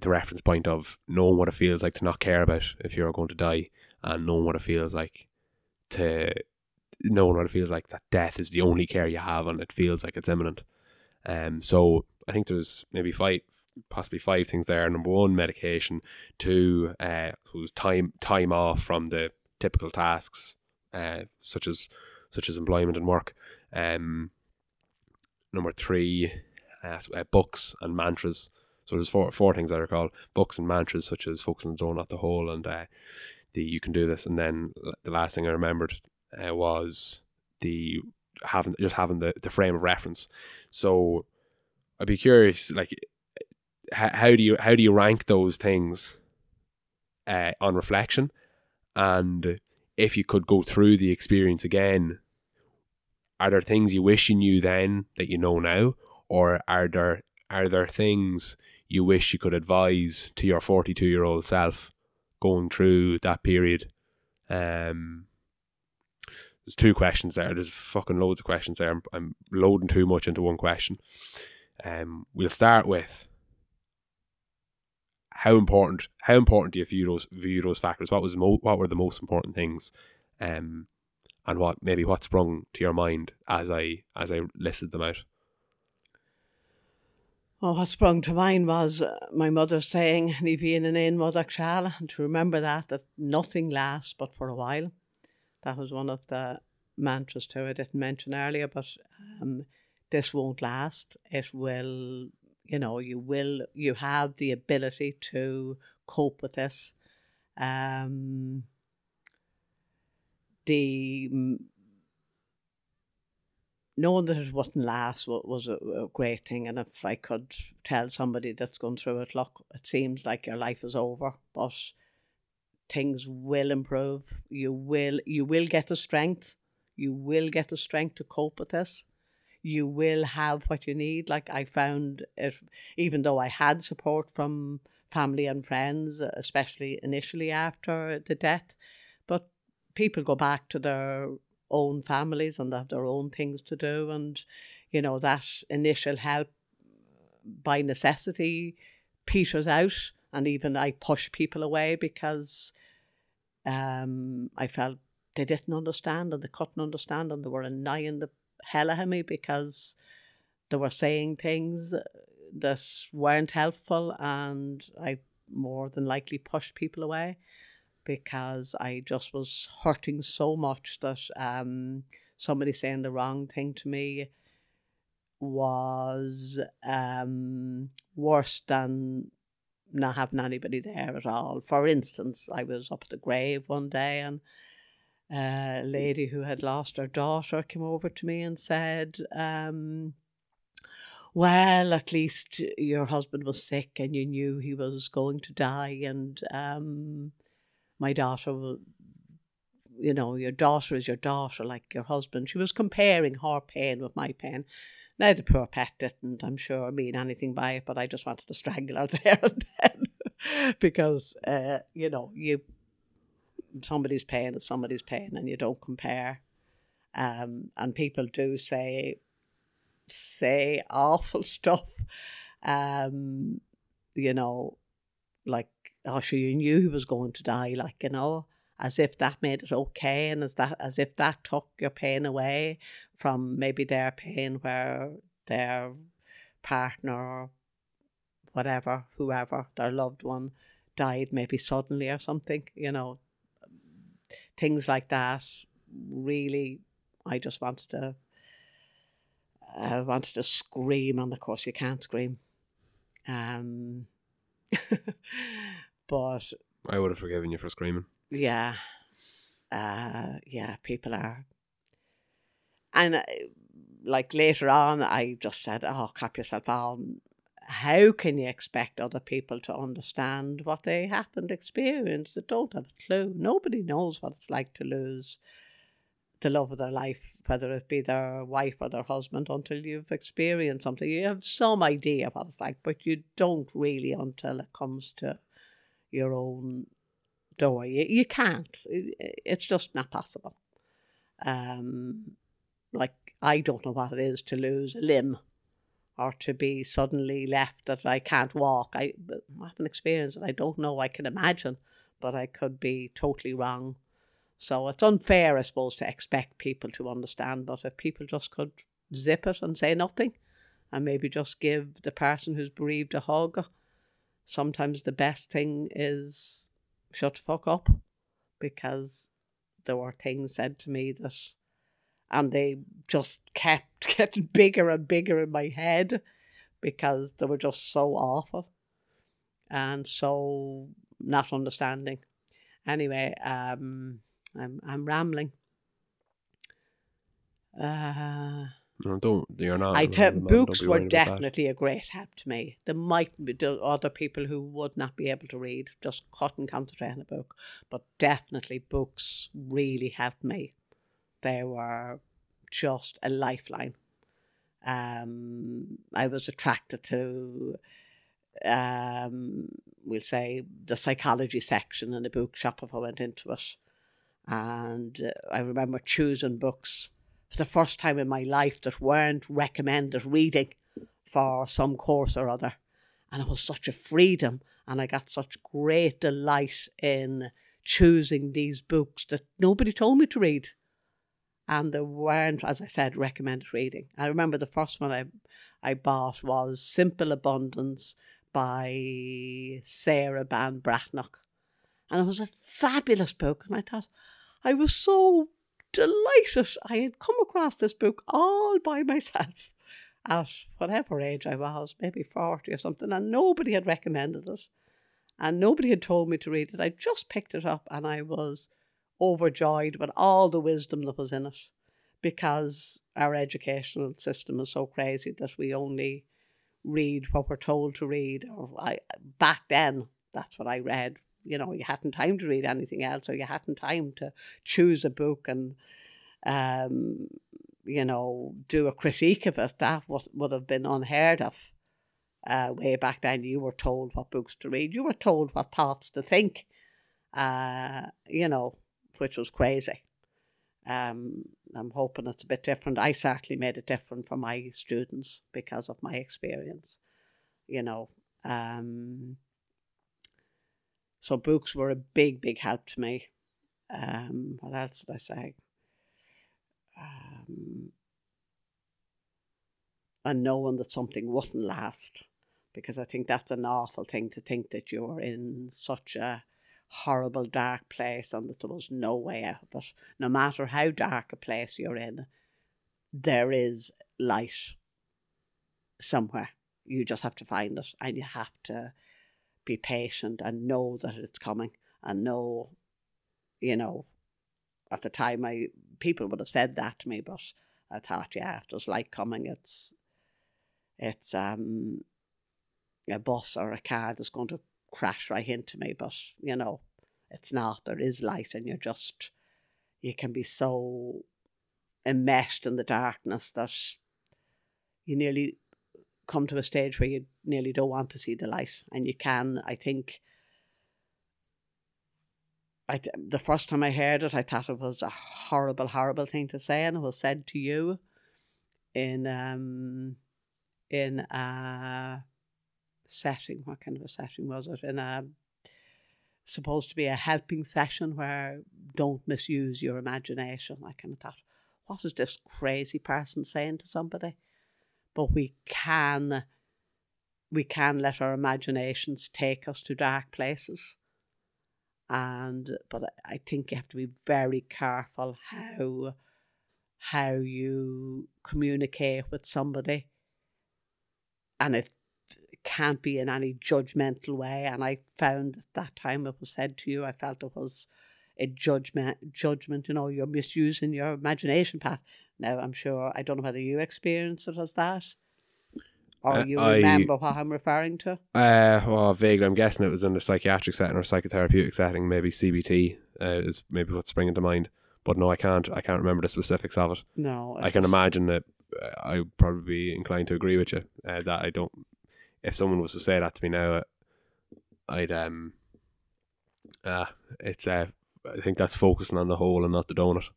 the reference point of knowing what it feels like to not care about if you're going to die and knowing what it feels like to knowing what it feels like that death is the only care you have and it feels like it's imminent. Um, so I think there's maybe five, possibly five things there. Number one, medication. Two, uh, was time time off from the typical tasks, uh, such as such as employment and work. Um, number three, uh, uh, books and mantras. So there's four four things that are called books and mantras, such as focus on the donut, the hole, and uh, the you can do this. And then the last thing I remembered uh, was the having just having the, the frame of reference. So I'd be curious, like, how, how do you how do you rank those things uh, on reflection, and if you could go through the experience again, are there things you wish you knew then that you know now, or are there are there things you wish you could advise to your forty two year old self going through that period? Um, there's two questions there. There's fucking loads of questions there. I'm, I'm loading too much into one question. Um, we'll start with how important how important do you view those view those factors? What was mo- what were the most important things, um, and what maybe what sprung to your mind as I as I listed them out. Well, what sprung to mind was uh, my mother saying, "Ní bhíonn in aon rud ag and to remember that that nothing lasts but for a while. That was one of the mantras too. I didn't mention earlier, but um, this won't last. It will, you know, you will, you have the ability to cope with this. Um, the mm, knowing that it wouldn't last wa- was a, a great thing. And if I could tell somebody that's gone through it, look, it seems like your life is over, but things will improve. You will you will get the strength. You will get the strength to cope with this. You will have what you need. Like I found it, even though I had support from family and friends, especially initially after the death, but people go back to their own families and have their own things to do, and you know that initial help by necessity peters out, and even I push people away because um, I felt they didn't understand and they couldn't understand and they were annoying the hell out of me because they were saying things that weren't helpful and I more than likely pushed people away because I just was hurting so much that um, somebody saying the wrong thing to me was um, worse than not having anybody there at all. For instance, I was up at the grave one day and a lady who had lost her daughter came over to me and said, um, well, at least your husband was sick and you knew he was going to die. And um, my daughter, will, you know, your daughter is your daughter, like your husband. She was comparing her pain with my pain. Now, the poor pet didn't, I'm sure, mean anything by it, but I just wanted to strangle her there and then because, uh, you know, you somebody's pain is somebody's pain and you don't compare. Um, and people do say say awful stuff. Um, you know, like oh you knew he was going to die, like, you know, as if that made it okay and as that as if that took your pain away from maybe their pain where their partner or whatever, whoever, their loved one died maybe suddenly or something, you know. Things like that really I just wanted to I wanted to scream and of course you can't scream. Um but I would have forgiven you for screaming. yeah. Uh yeah people are and uh, like later on i just said oh cap yourself on. How can you expect other people to understand what they happened experienced? They don't have a clue. Nobody knows what it's like to lose the love of their life whether it be their wife or their husband until you've experienced something. You have some idea what it's like but you don't really until it comes to your own door. You, you can't. It's just not possible. Um, like I don't know what it is to lose a limb, or to be suddenly left that I can't walk. I, I haven't experienced it. I don't know. I can imagine, but I could be totally wrong. So it's unfair, I suppose, to expect people to understand. But if people just could zip it and say nothing, and maybe just give the person who's bereaved a hug, sometimes the best thing is shut the fuck up because there were things said to me that and they just kept getting bigger and bigger in my head because they were just so awful and so not understanding. Anyway um i'm i'm rambling. Uh No, don't. You're not. I tell books were definitely a great help to me. There might be the other people who would not be able to read, just couldn't concentrate on a book, but definitely books really helped me. They were just a lifeline. Um, I was attracted to, um, we'll say, the psychology section in the bookshop if I went into it. And uh, I remember choosing books for the first time in my life that weren't recommended reading for some course or other. And it was such a freedom, and I got such great delight in choosing these books that nobody told me to read. And they weren't, as I said, recommended reading. I remember the first one I, I bought was Simple Abundance by Sarah Ban Breathnach. And it was a fabulous book. And I thought, I was so delighted I had come across this book all by myself at whatever age I was, maybe 40 or something, and nobody had recommended it. And nobody had told me to read it. I just picked it up and I was overjoyed with all the wisdom that was in it because our educational system is so crazy that we only read what we're told to read. I back then, that's what I read. You know, you hadn't time to read anything else, or you hadn't time to choose a book and, um, you know, do a critique of it. That would would have been unheard of. Uh, way back then, you were told what books to read. You were told what thoughts to think. Uh, you know, which was crazy. Um, I'm hoping it's a bit different. I certainly made it different for my students because of my experience, you know. Um, so books were a big, big help to me. Um, what else did I say? Um, and knowing that something wouldn't last, because I think that's an awful thing to think that you're in such a horrible dark place and that there was no way out of it. No matter how dark a place you're in, there is light somewhere. You just have to find it and you have to be patient and know that it's coming and know, you know, at the time I people would have said that to me, but I thought, yeah, if there's light coming, it's it's um a bus or a car that's going to crash right into me, but you know, it's not. There is light, and you're just, you can be so enmeshed in the darkness that you nearly come to a stage where you nearly don't want to see the light. And you can, I think, I the first time I heard it, I thought it was a horrible, horrible thing to say, and it was said to you in um in a setting. What kind of a setting was it? In a supposed to be a helping session where don't misuse your imagination. I kind of thought, what is this crazy person saying to somebody? But we can we can let our imaginations take us to dark places. And but I think you have to be very careful how how you communicate with somebody. And it can't be in any judgmental way. And I found at that time it was said to you, I felt it was a judgment, judgment. You know, you're misusing your imagination, Pat. Now I'm sure I don't know whether you experience it as that, or Uh, you I- remember what I'm referring to. Uh, well, vaguely, I'm guessing it was in a psychiatric setting or psychotherapeutic setting. Maybe CBT uh, is maybe what's springing to mind. But no, I can't. I can't remember the specifics of it. No, I can imagine that uh, I would probably be inclined to agree with you. Uh, that I don't. If someone was to say that to me now, uh, I'd um. Uh, it's uh, I think that's focusing on the hole and not the donut.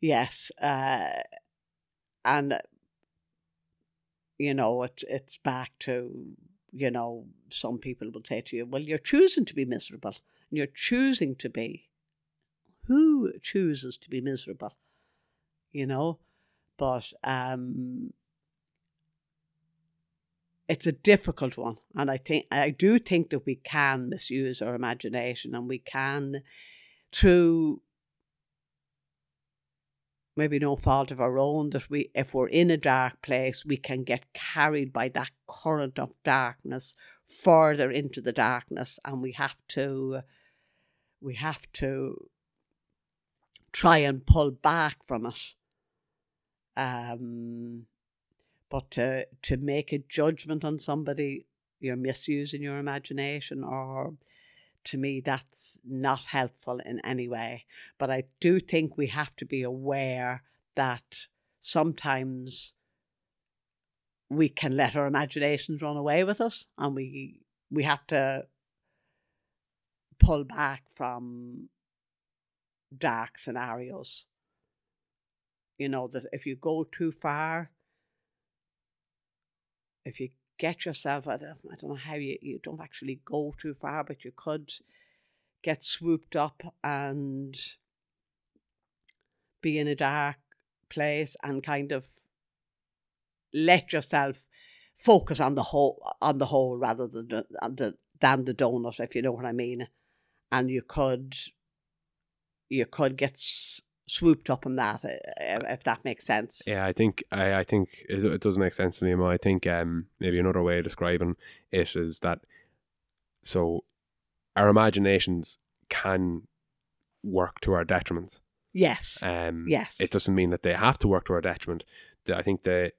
Yes, uh, and uh, you know it. It's back to you know some people will say to you, "Well, you're choosing to be miserable, and you're choosing to be." Who chooses to be miserable? You know, but um, it's a difficult one, and I think I do think that we can misuse our imagination, and we can through maybe no fault of our own that we if we're in a dark place we can get carried by that current of darkness further into the darkness and we have to we have to try and pull back from it. Um but to to make a judgment on somebody you're misusing your imagination or to me that's not helpful in any way but I do think we have to be aware that sometimes we can let our imaginations run away with us and we we have to pull back from dark scenarios. You know, that if you go too far, if you get yourself, I don't, I don't know how you, you don't actually go too far, but you could get swooped up and be in a dark place and kind of let yourself focus on the hole on the hole rather than the, the than the donut if you know what I mean. And you could you could get swooped up on that uh, if if that makes sense Yeah, I think I, I think it, it does make sense to me. Mo. I think um, maybe another way of describing it is that so our imaginations can work to our detriment. Yes. Um, Yes. It doesn't mean that they have to work to our detriment. I think the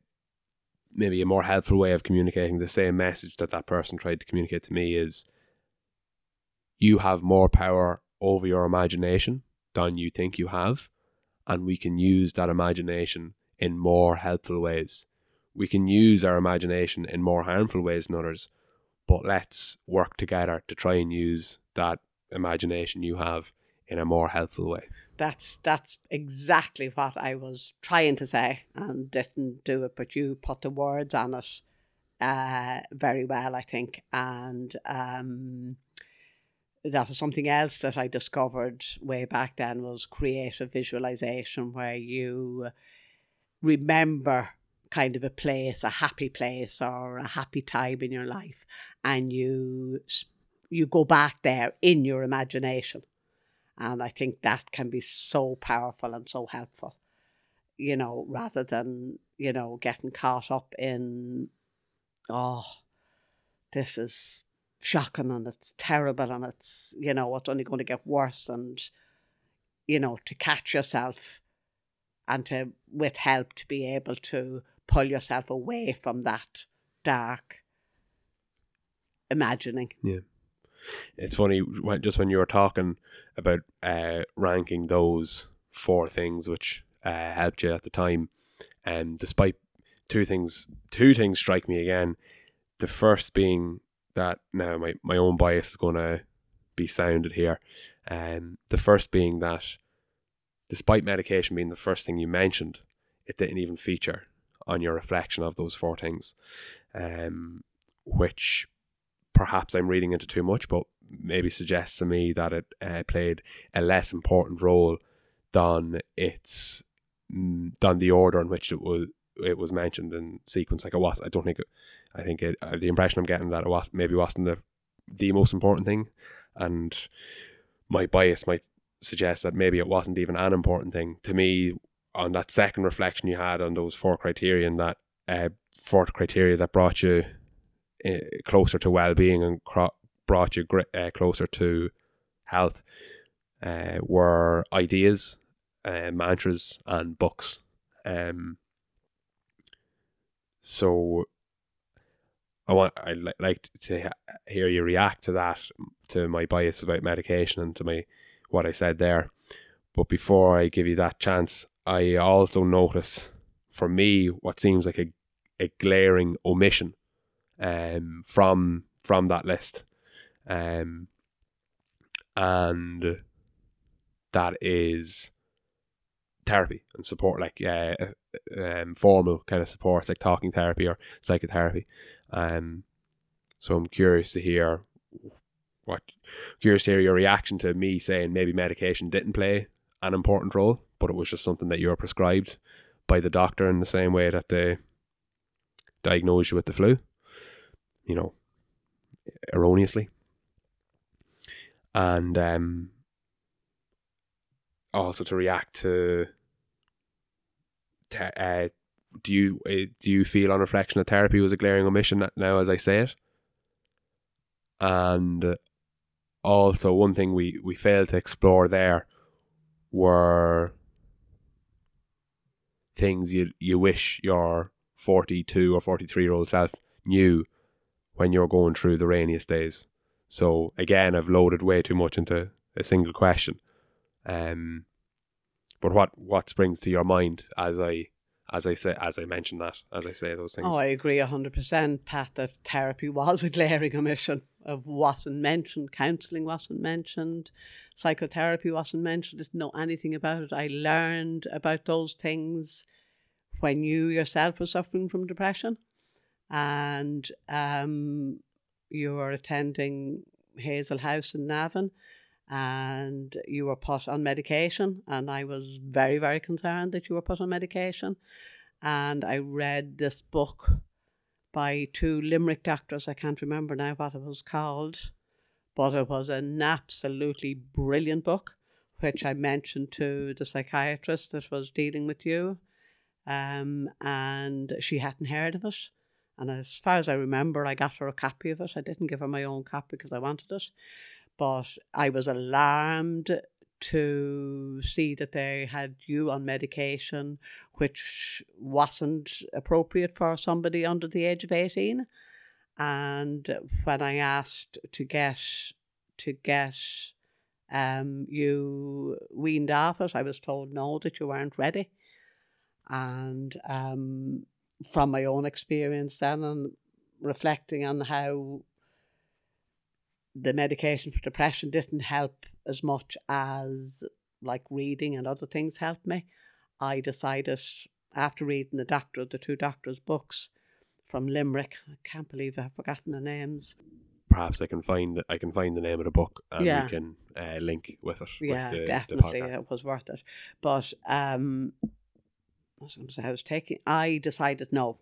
maybe a more helpful way of communicating the same message that that person tried to communicate to me is you have more power over your imagination than you think you have, and we can use that imagination in more helpful ways. We can use our imagination in more harmful ways than others, but let's work together to try and use that imagination you have in a more helpful way. That's that's exactly what I was trying to say and didn't do it, but you put the words on it uh, very well, I think. And um, that was something else that I discovered way back then was creative visualization, where you remember kind of a place, a happy place or a happy time in your life, and you you go back there in your imagination. And I think that can be so powerful and so helpful, you know, rather than, you know, getting caught up in, oh, this is shocking and it's terrible and it's, you know, it's only going to get worse. And, you know, to catch yourself and to, with help, to be able to pull yourself away from that dark imagining. Yeah. It's funny just when you were talking about uh, ranking those four things which uh, helped you at the time, and despite two things, two things strike me again. The first being that now my, my own bias is going to be sounded here. Um, the first being that despite medication being the first thing you mentioned, it didn't even feature on your reflection of those four things, um, which perhaps I'm reading into too much, but maybe suggests to me that it uh, played a less important role than its mm, than the order in which it was it was mentioned in sequence. Like it was, I don't think. It, I think it, uh, the impression I'm getting that it was maybe wasn't the the most important thing, and my bias might suggest that maybe it wasn't even an important thing to me. On that second reflection you had on those four criterion, that uh, four criteria that brought you uh, closer to well-being and cro- brought you gr- uh, closer to health uh, were ideas, uh, mantras, and books. Um, so I want I li- like to hear you react to that, to my bias about medication and to my what I said there. But before I give you that chance, I also notice for me what seems like a, a glaring omission um, from from that list, um, and that is therapy and support, like uh, um, formal kind of supports, like talking therapy or psychotherapy. Um, so I'm curious to hear what curious to hear your reaction to me saying maybe medication didn't play an important role, but it was just something that you were prescribed by the doctor in the same way that they diagnosed you with the flu you know, erroneously. And um, also to react to, te- uh, do you uh, do you feel on reflection that therapy was a glaring omission now as I say it? And also one thing we we failed to explore there were things you you wish your 42 or 43 year old self knew when you're going through the rainiest days. So again, I've loaded way too much into a single question. Um, but what what springs to your mind as I as I say as I mention that as I say those things? Oh, I agree hundred percent, Pat. That therapy was a glaring omission. It wasn't mentioned. Counselling wasn't mentioned. Psychotherapy wasn't mentioned. Didn't know anything about it. I learned about those things when you yourself were suffering from depression, and um, you were attending Hazel House in Navan, and you were put on medication. And I was very, very concerned that you were put on medication. And I read this book by two Limerick doctors. I can't remember now what it was called, but it was an absolutely brilliant book, which I mentioned to the psychiatrist that was dealing with you. Um, and she hadn't heard of it. And as far as I remember, I got her a copy of it. I didn't give her my own copy because I wanted it. But I was alarmed to see that they had you on medication which wasn't appropriate for somebody under the age of 18 and when i asked to get to get um, you weaned off it i was told no that you weren't ready. And um, from my own experience then and reflecting on how the medication for depression didn't help as much as like reading and other things helped me. I decided after reading the doctor, the two doctors' books from Limerick, I can't believe I've forgotten the names. Perhaps I can find I can find the name of the book and Yeah. we can uh, link with it. Yeah, with the, definitely, The it was worth it. But um, I was going to say I was taking. I decided no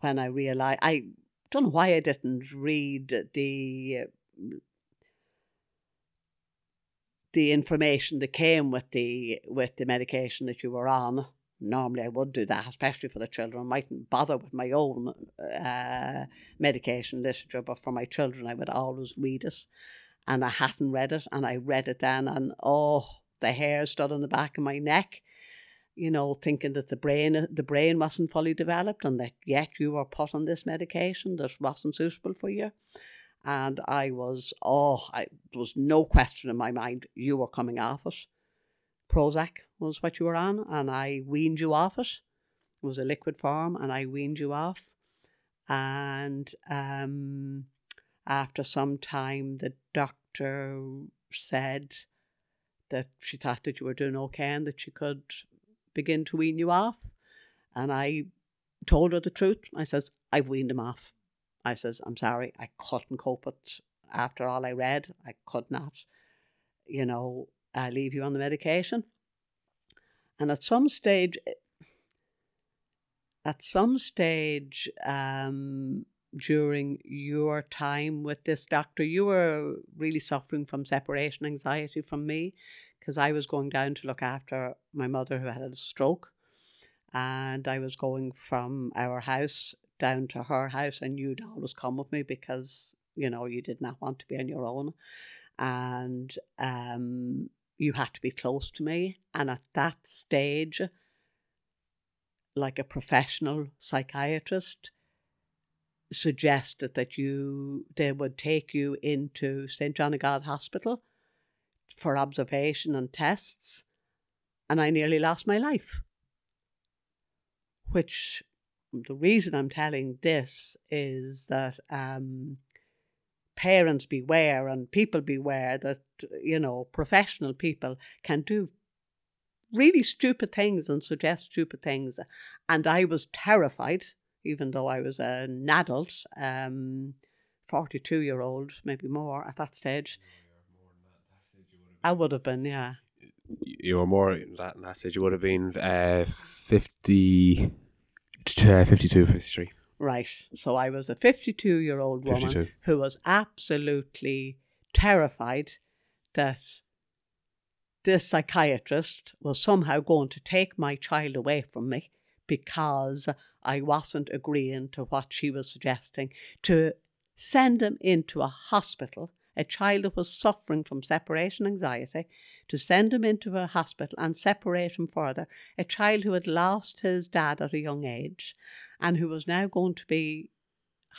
when I realized I don't know why I didn't read the the information that came with the with the medication that you were on. Normally, I would do that, especially for the children. I mightn't bother with my own uh, medication literature, but for my children, I would always read it. And I hadn't read it, and I read it then, and oh, the hair stood on the back of my neck. You know, thinking that the brain the brain wasn't fully developed, and that yet you were put on this medication that wasn't suitable for you and I was oh, I, there was no question in my mind you were coming off it. Prozac was what you were on, and I weaned you off it. It was a liquid form, and I weaned you off. And um, after some time, the doctor said that she thought that you were doing okay and that she could begin to wean you off. And I told her the truth. I says, I've weaned him off. I says, I'm sorry, I couldn't cope it after all I read. I could not, you know, uh, leave you on the medication. And at some stage, at some stage um, during your time with this doctor, you were really suffering from separation anxiety from me because I was going down to look after my mother who had a stroke. And I was going from our house down to her house, and you'd always come with me because you know you did not want to be on your own, and um, you had to be close to me. And at that stage, like a professional psychiatrist suggested that you they would take you into St John of God Hospital for observation and tests, and I nearly lost my life. Which the reason I'm telling this is that um, parents beware and people beware that, you know, professional people can do really stupid things and suggest stupid things. And I was terrified, even though I was an adult, um, 42 year old, maybe more at that stage. I would have been, yeah. You were more that stage. You would have been uh, 50, uh, 52, 53. Right. So I was a 52 year old woman 52. who was absolutely terrified that this psychiatrist was somehow going to take my child away from me because I wasn't agreeing to what she was suggesting to send him into a hospital, a child that was suffering from separation anxiety, to send him into a hospital and separate him further, a child who had lost his dad at a young age and who was now going to be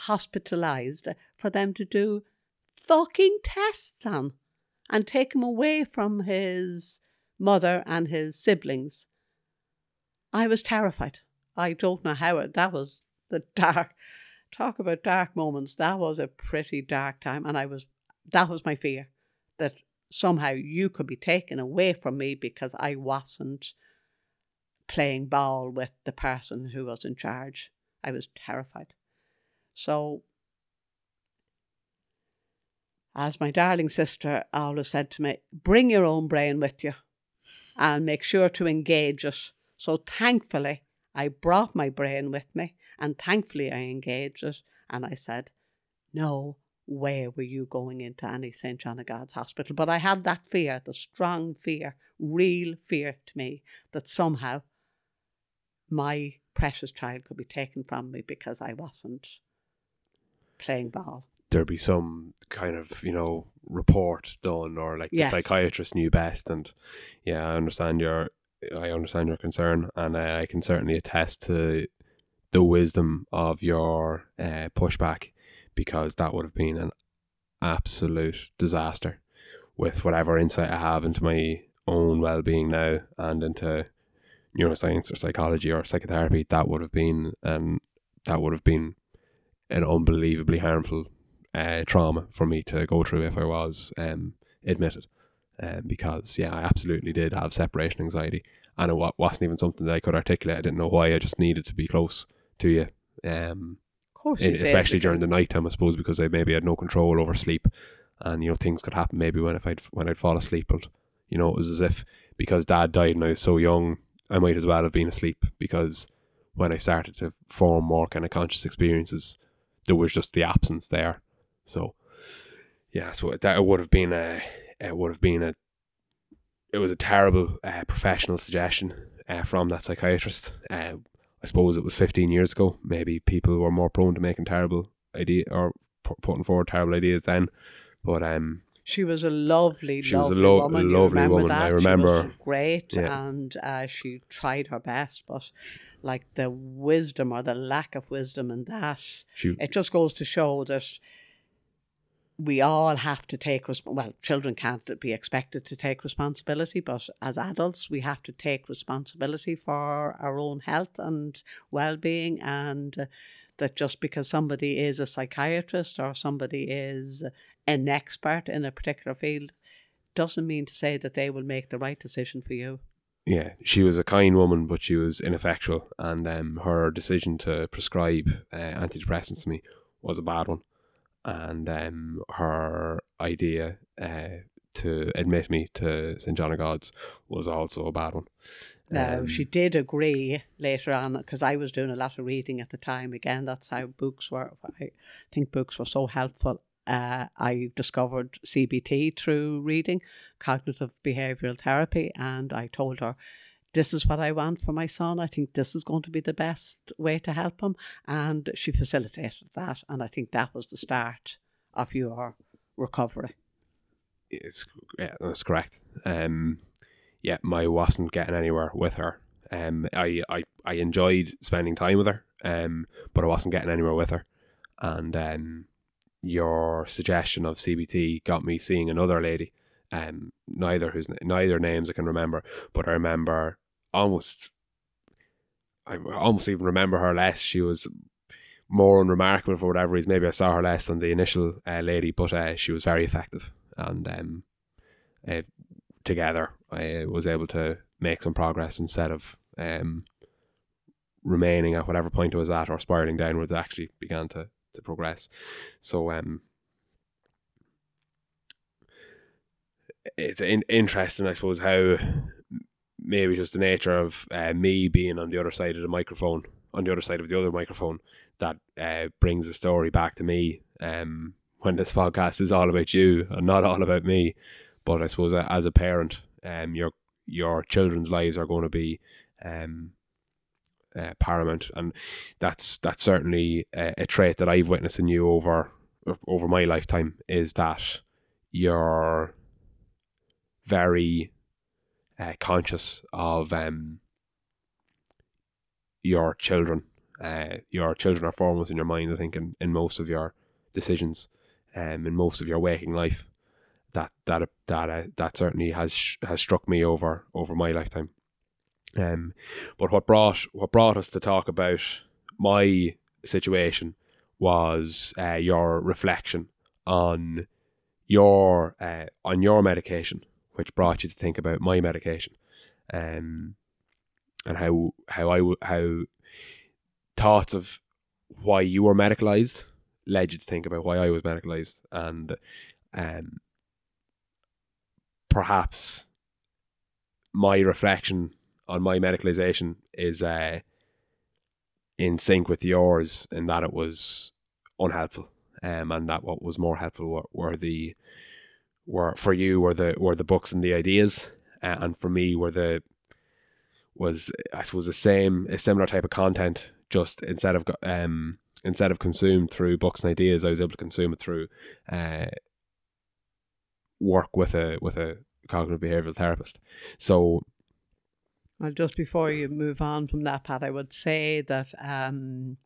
hospitalized for them to do fucking tests on and take him away from his mother and his siblings. I was terrified. I don't know how it, that was the dark, talk about dark moments. That was a pretty dark time. And I was, that was my fear that somehow you could be taken away from me because I wasn't playing ball with the person who was in charge. I was terrified. So, as my darling sister always said to me, bring your own brain with you and make sure to engage it. So, thankfully, I brought my brain with me and thankfully I engaged it. And I said, no, where were you going into any St. John of God's hospital? But I had that fear, the strong fear, real fear to me that somehow my precious child could be taken from me because I wasn't playing ball. there'd be some kind of you know report done or like Yes. the psychiatrist knew best and yeah i understand your i understand your concern and uh, i can certainly attest to the wisdom of your uh, pushback because that would have been an absolute disaster with whatever insight i have into my own well-being now and into neuroscience or psychology or psychotherapy that would have been um that would have been an unbelievably harmful uh, trauma for me to go through if I was um, admitted. Um, because yeah, I absolutely did have separation anxiety, and it wa- wasn't even something that I could articulate. I didn't know why. I just needed to be close to you, um, course, you in- did, especially during the night time, I suppose, because I maybe had no control over sleep, and you know things could happen maybe when if I'd when I'd fall asleep, and you know it was as if because Dad died and I was so young, I might as well have been asleep because when I started to form more kind of conscious experiences, there was just the absence there. So yeah, so that would have been a it would have been a it was a terrible uh, professional suggestion uh, from that psychiatrist. Uh, I suppose it was 15 years ago. Maybe people were more prone to making terrible idea or pu- putting forward terrible ideas then. But um, She was a lovely, She was a lovely lo- woman. You lovely remember woman. That? I She was remember- great, Yeah. and uh, she tried her best, but like the wisdom or the lack of wisdom in that, she it just goes to show that we all have to take resp- well children can't be expected to take responsibility but as adults we have to take responsibility for our own health and well-being and uh, that just because somebody is a psychiatrist or somebody is an expert in a particular field doesn't mean to say that they will make the right decision for you. Yeah, she was a kind woman, but she was ineffectual, and um, her decision to prescribe uh, antidepressants to me was a bad one, and um, her idea uh, to admit me to St John of God's was also a bad one. Now, Um, she did agree later on because I was doing a lot of reading at the time. Again, that's how books were. I think books were so helpful. Uh, I discovered CBT through reading, cognitive behavioral therapy, and I told her, This is what I want for my son. I think this is going to be the best way to help him. And she facilitated that. And I think that was the start of your recovery. it's yeah, that's correct. Um, yeah, I wasn't getting anywhere with her. Um, I, I, I enjoyed spending time with her. Um, but I wasn't getting anywhere with her. And um, your suggestion of CBT got me seeing another lady. Um, neither whose neither names I can remember, but I remember almost. I almost even remember her less. She was more unremarkable for whatever reason. Maybe I saw her less than the initial uh, lady, but uh, she was very effective and um, uh, together I was able to make some progress instead of um, remaining at whatever point I was at or spiraling downwards. I actually began to to progress. So um, it's in- interesting, I suppose, how maybe just the nature of uh, me being on the other side of the microphone, on the other side of the other microphone, that uh, brings the story back to me. Um, when this podcast is all about you and not all about me, but I suppose uh, as a parent, um, your your children's lives are going to be um, uh, paramount, and that's that's certainly a, a trait that I've witnessed in you over over my lifetime is that you're very uh, conscious of um, your children. Uh, your children are foremost in your mind, I think, in, in most of your decisions, um, in most of your waking life. That that that uh, that certainly has has struck me over over my lifetime. Um, but what brought what brought us to talk about my situation was uh, your reflection on your uh, on your medication, which brought you to think about my medication, um, and how how I how thoughts of why you were medicalized led you to think about why I was medicalized, and um, perhaps my reflection on my medicalization is uh, in sync with yours in that it was unhelpful, um, and that what was more helpful were, were the were for you were the were the books and the ideas, uh, and for me were the was I suppose the same a similar type of content, just instead of um instead of consumed through books and ideas, I was able to consume it through uh, work with a with a cognitive behavioral therapist. So Well, just before you move on from that, Pat, I would say that um,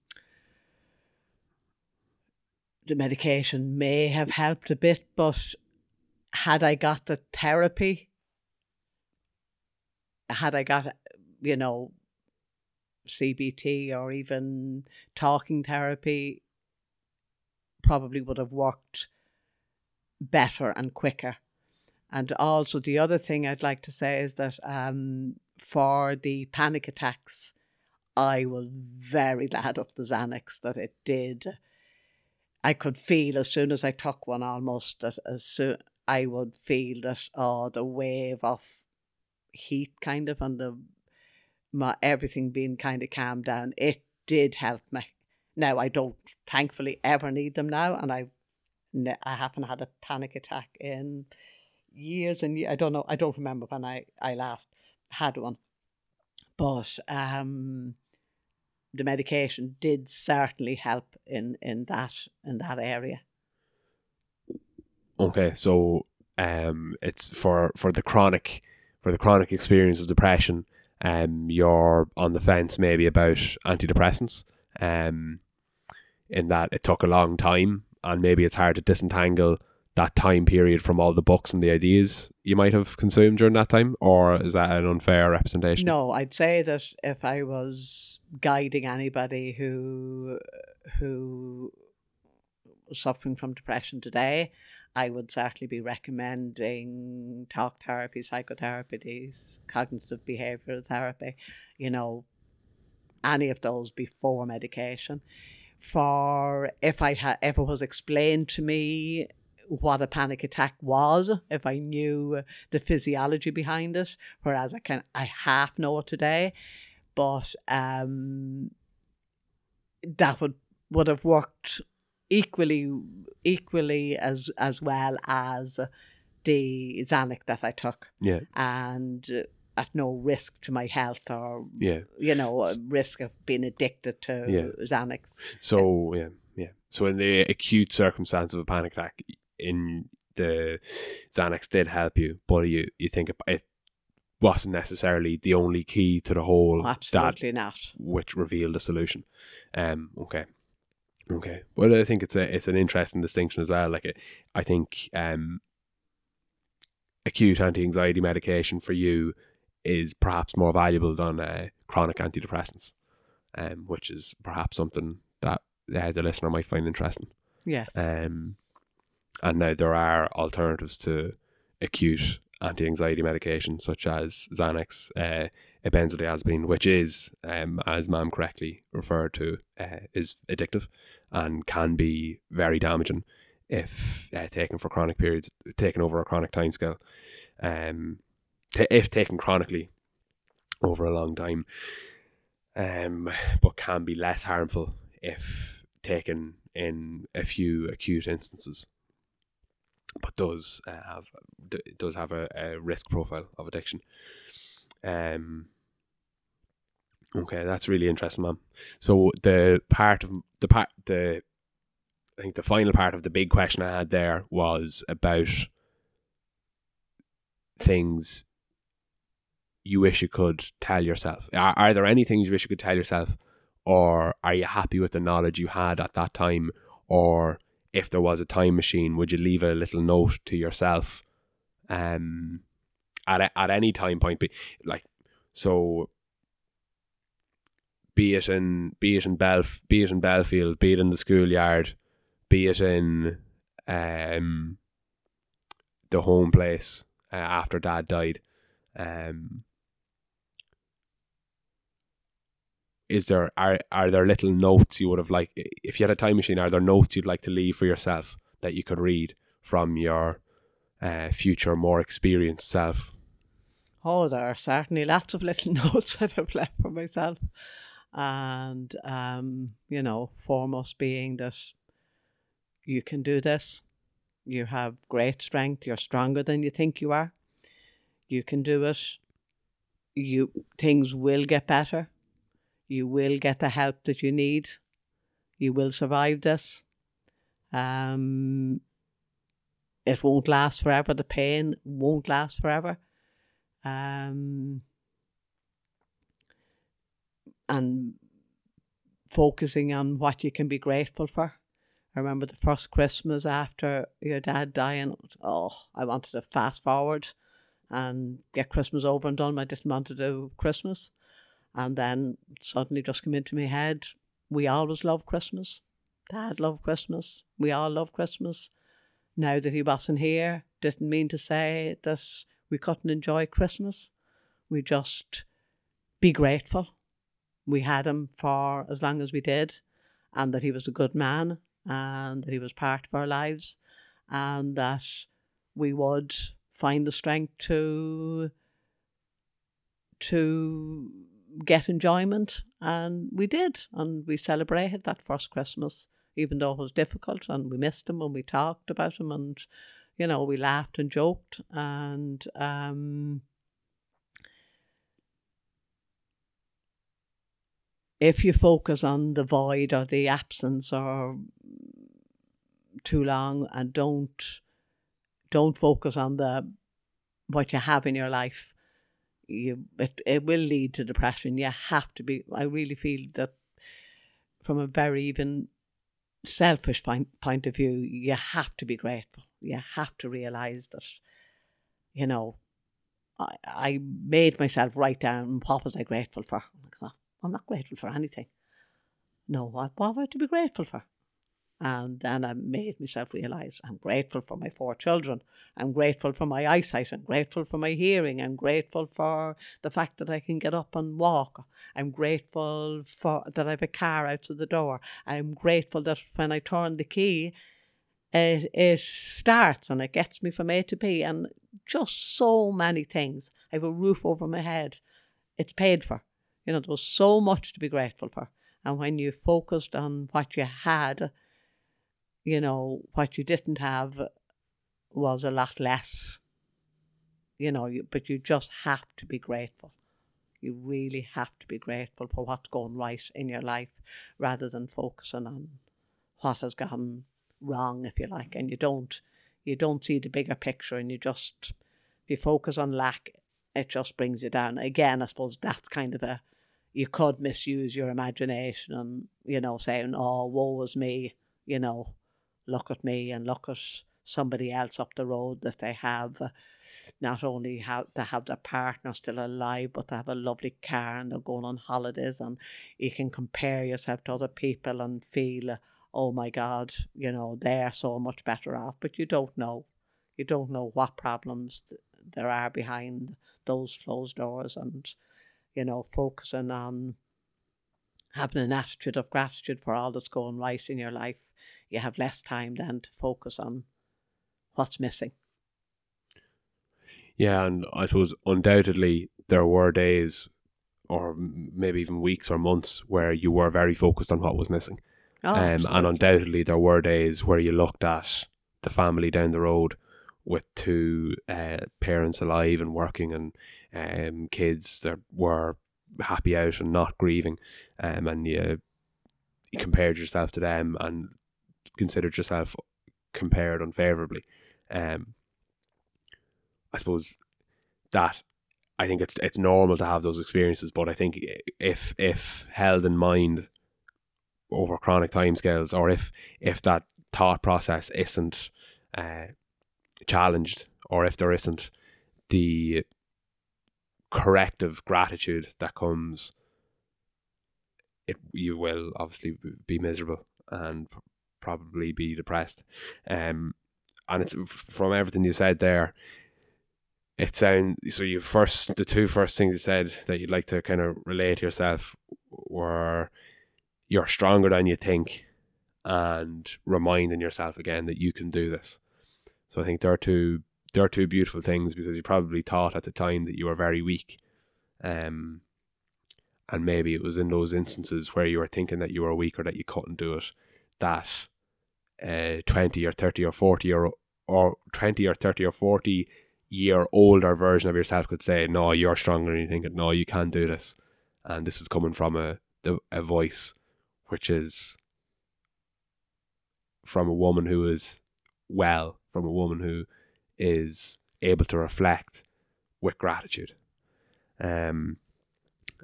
the medication may have helped a bit, but had I got the therapy, had I got, you know, CBT or even talking therapy, probably would have worked better and quicker. And also, the other thing I'd like to say is that um, for the panic attacks, I was very glad of the Xanax that it did. I could feel as soon as I took one almost that as soon I would feel that oh the wave of heat kind of and the my everything being kind of calmed down. It did help me. Now I don't thankfully ever need them now, and I I haven't had a panic attack in years and years. I don't know. I don't remember when I I last had one, but um, the medication did certainly help in in that in that area. Okay, so um, it's for for the chronic for the chronic experience of depression. Um, you're on the fence maybe about antidepressants. Um, in that it took a long time, and maybe it's hard to disentangle that time period from all the books and the ideas you might have consumed during that time, or is that an unfair representation? No, I'd say that if I was guiding anybody who who was suffering from depression today, I would certainly be recommending talk therapy, psychotherapy, cognitive behavioral therapy, you know, any of those before medication. For if I had if it was explained to me what a panic attack was, if I knew the physiology behind it, whereas I can I half know it today, but um, that would would have worked equally equally as as well as the Xanax that I took, Yeah, and uh, at no risk to my health or yeah. you know risk of being addicted to Yeah. Xanax. So yeah, yeah. So in the acute circumstance of a panic attack, in the Xanax did help you, but you you think it, wasn't necessarily the only key to the whole that Absolutely not. which revealed a solution. Um. Okay. Okay. Well, I think it's a it's an interesting distinction as well. Like, it, I think um, acute anti anxiety medication for you is perhaps more valuable than uh, chronic antidepressants, um, which is perhaps something that uh, the listener might find interesting. Yes. Um, and now there are alternatives to acute anti-anxiety medication such as Xanax, uh, benzodiazepine, which is, um, as Mam correctly referred to, uh, is addictive and can be very damaging if uh, taken for chronic periods, taken over a chronic timescale. Um, t- if taken chronically over a long time, um, but can be less harmful if taken in a few acute instances but does uh, have d- does have a, a risk profile of addiction. Um. Okay, that's really interesting, man. So the part of the part the I think the final part of the big question I had there was about things you wish you could tell yourself. Are, are there any things you wish you could tell yourself, or are you happy with the knowledge you had at that time, or if there was a time machine, would you leave a little note to yourself um, at, a, at any time point? Be, like, so be it in be it in Belf, be it in Belfield, be it in the schoolyard, be it in um, the home place uh, after dad died. Um, is there are are there little notes you would have like if you had a time machine are there notes you'd like to leave for yourself that you could read from your uh, future more experienced self Oh, there are certainly lots of little notes that I've left for myself. And, um, you know, foremost being that you can do this. You have great strength. You're stronger than you think you are. You can do it. You things will get better. You will get the help that you need. You will survive this. Um, it won't last forever. The pain won't last forever. Um, and focusing on what you can be grateful for. I remember the first Christmas after your dad dying. Oh, I wanted to fast forward and get Christmas over and done. I didn't want to do Christmas. And then suddenly just came into my head, we always love Christmas. Dad loved Christmas. We all love Christmas. Now that he wasn't here, didn't mean to say that we couldn't enjoy Christmas. We just be grateful. We had him for as long as we did, and that he was a good man, and that he was part of our lives, and that we would find the strength to to get enjoyment and we did and we celebrated that first christmas even though it was difficult and we missed him and we talked about him and you know we laughed and joked and um if you focus on the void or the absence or too long and don't don't focus on the what you have in your life you it, it will lead to depression. You have to be i really feel that from a very even selfish point, point of view you have to be grateful. You have to realize that you know i i made myself write down what was i grateful for. I'm not grateful for anything. No what, what have i to be grateful for and then I made myself realise I'm grateful for my four children. I'm grateful for my eyesight. I'm grateful for my hearing. I'm grateful for the fact that I can get up and walk. I'm grateful for that I have a car out to the door. I'm grateful that when I turn the key, it, it starts and it gets me from A to B. And just so many things. I have a roof over my head. It's paid for. You know, there was so much to be grateful for. And when you focused on what you had, you know, what you didn't have was a lot less, you know, you, but you just have to be grateful. You really have to be grateful for what's going right in your life rather than focusing on what has gone wrong, if you like, and you don't you don't see the bigger picture and you just if you focus on lack, it just brings you down. Again, I suppose that's kind of a you could misuse your imagination and, you know, saying, Oh, woe is me, you know, look at me and look at somebody else up the road that they have uh, not only have they have their partner still alive but they have a lovely car and they're going on holidays and you can compare yourself to other people and feel uh, oh my god you know they're so much better off. But you don't know. You don't know what problems th- there are behind those closed doors and you know focusing on having an attitude of gratitude for all that's going right in your life you have less time then to focus on what's missing. Yeah, and I suppose undoubtedly there were days or maybe even weeks or months where you were very focused on what was missing. Oh, um, and undoubtedly there were days where you looked at the family down the road with two uh, parents alive and working and um, kids that were happy out and not grieving um, and you, you compared yourself to them and considered yourself compared unfavorably. Um, I suppose that I think it's it's normal to have those experiences, but I think if if held in mind over chronic timescales, or if if that thought process isn't uh, challenged, or if there isn't the corrective gratitude that comes, it you will obviously be miserable and probably be depressed. Um, and it's from everything you said there. It sound so. You first the two first things you said that you'd like to kind of relate to yourself were you're stronger than you think, and reminding yourself again that you can do this. So I think there are two there are two beautiful things because you probably thought at the time that you were very weak, um, and maybe it was in those instances where you were thinking that you were weak or that you couldn't do it that uh, 20 or 30 or 40 or, or 20 or 30 or 40 year older version of yourself could say, No, you're stronger than you think, no, you can do this. And this is coming from a, a voice which is from a woman who is well, from a woman who is able to reflect with gratitude. Um,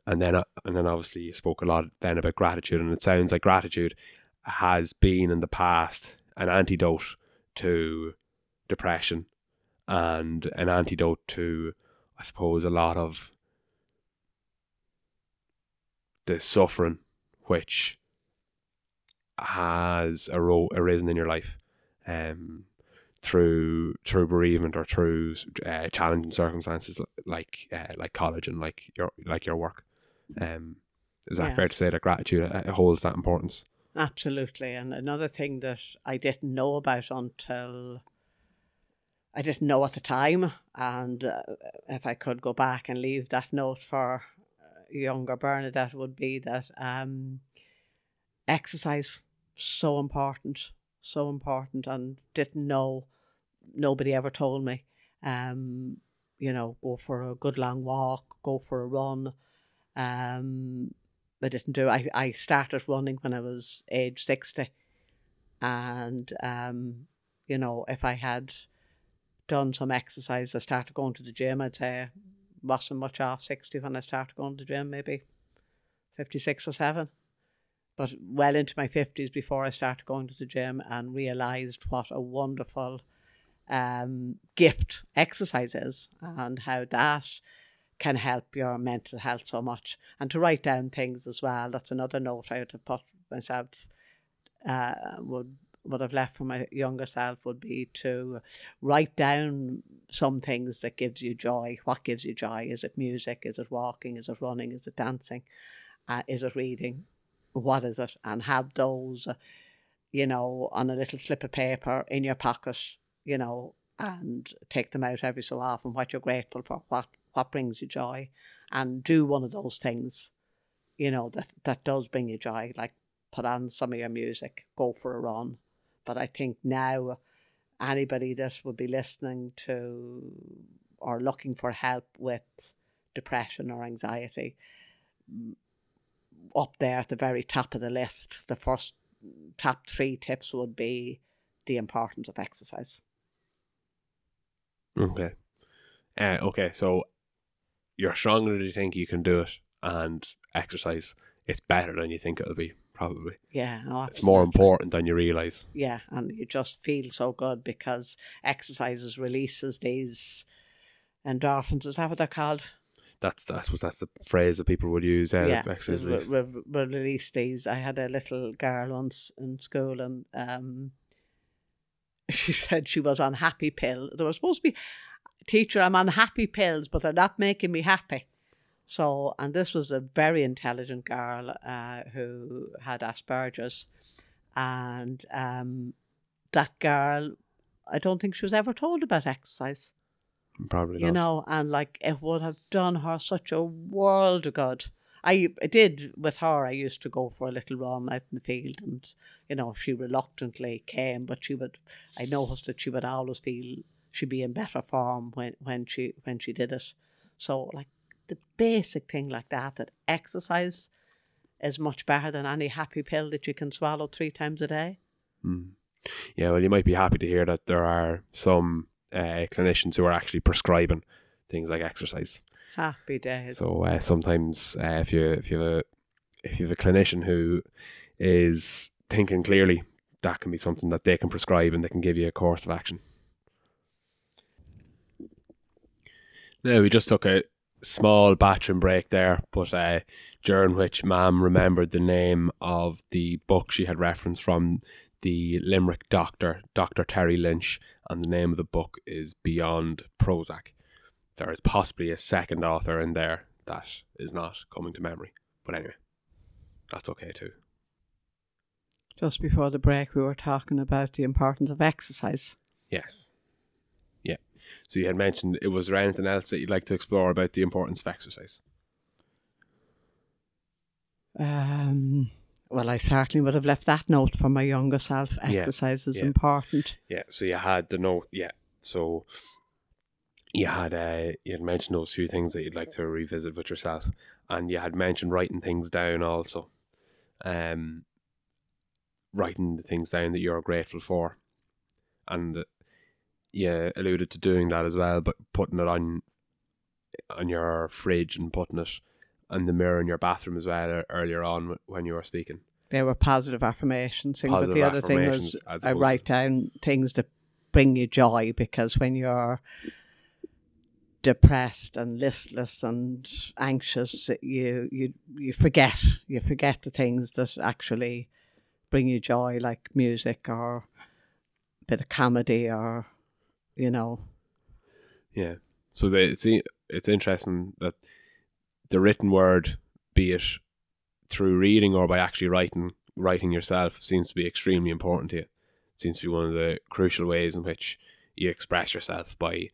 and then uh, and then obviously you spoke a lot then about gratitude, and it sounds like gratitude has been in the past an antidote to depression and an antidote to, I suppose, a lot of the suffering which has aro- arisen in your life um, through through bereavement or through uh, challenging circumstances like uh, like college and like your like your work. Um, is that Yeah. fair to say that gratitude uh, holds that importance? Absolutely. And another thing that I didn't know about until I didn't know at the time. And uh, if I could go back and leave that note for uh, younger Bernadette, would be that um, exercise so important, so important, and didn't know. Nobody ever told me. Um, you know, go for a good long walk, go for a run. Um, I didn't do. I I started running when I was age sixty, and um, you know, if I had done some exercise, I started going to the gym. I'd say wasn't much off sixty when I started going to the gym, maybe fifty six or seven, but well into my fifties before I started going to the gym and realised what a wonderful um, gift exercise is and how that can help your mental health so much. And to write down things as well. That's another note I would have put myself uh, would would have left for my younger self would be to write down some things that gives you joy. What gives you joy? Is it music? Is it walking? Is it running? Is it dancing? Uh, is it reading? What is it? And have those, you know, on a little slip of paper in your pocket, you know, and take them out every so often. What you're grateful for, what what brings you joy, and do one of those things, you know, that that does bring you joy. Like put on some of your music, go for a run. But I think now, anybody that would be listening to or looking for help with depression or anxiety, up there at the very top of the list, the first top three tips would be the importance of exercise. Okay. Uh, okay, so you're stronger than you think you can do it, and exercise. It's better than you think it'll be. Probably, Yeah, no, it's more important than you realize. Yeah, and you just feel so good because exercises releases these endorphins. Is that what they're called? That's that's what that's the phrase that people would use. Uh, yeah, exercise. re- release these. I had a little girl once in school, and um, she said she was on happy pill. There was supposed to be, teacher, I'm on happy pills, but they're not making me happy. So, and this was a very intelligent girl uh, who had Asperger's, and um, that girl, I don't think she was ever told about exercise Probably not. you not. know, and like it would have done her such a world of good. I, I did with her. I used to go for a little run out in the field, and you know she reluctantly came, but she would. I noticed that she would always feel she'd be in better form when when she when she did it. So like the basic thing like that, that exercise is much better than any happy pill that you can swallow three times a day. Mm. Yeah, well, you might be happy to hear that there are some uh, clinicians who are actually prescribing things like exercise. Happy days. So uh, sometimes, uh, if you if you have a if you have a clinician who is thinking clearly, that can be something that they can prescribe and they can give you a course of action. Now we just took a small bathroom break there, but uh, during which Mam remembered the name of the book she had referenced from the Limerick doctor, Dr. Terry Lynch, and the name of the book is Beyond Prozac. There is possibly a second author in there that is not coming to memory. But anyway, that's okay too. Just before the break, we were talking about the importance of exercise. Yes. Yeah. So you had mentioned it was there anything else that you'd like to explore about the importance of exercise? Um, well, I certainly would have left that note for my younger self. Yeah, Exercise is yeah. important. Yeah. So you had the note. Yeah. So you had uh, you had mentioned those few things that you'd like to revisit with yourself, and you had mentioned writing things down also. Um, writing the things down that you're grateful for, and you alluded to doing that as well, but putting it on on your fridge and putting it on the mirror in your bathroom as well uh, earlier on when you were speaking. There were positive affirmations, thing, but Positive the other thing was I write down things that bring you joy because when you're depressed and listless and anxious, you you you forget you forget the things that actually bring you joy, like music or a bit of comedy or you know Yeah. So the, it's it's interesting that the written word, be it through reading or by actually writing writing yourself, seems to be extremely important to you. It seems to be one of the crucial ways in which you express yourself by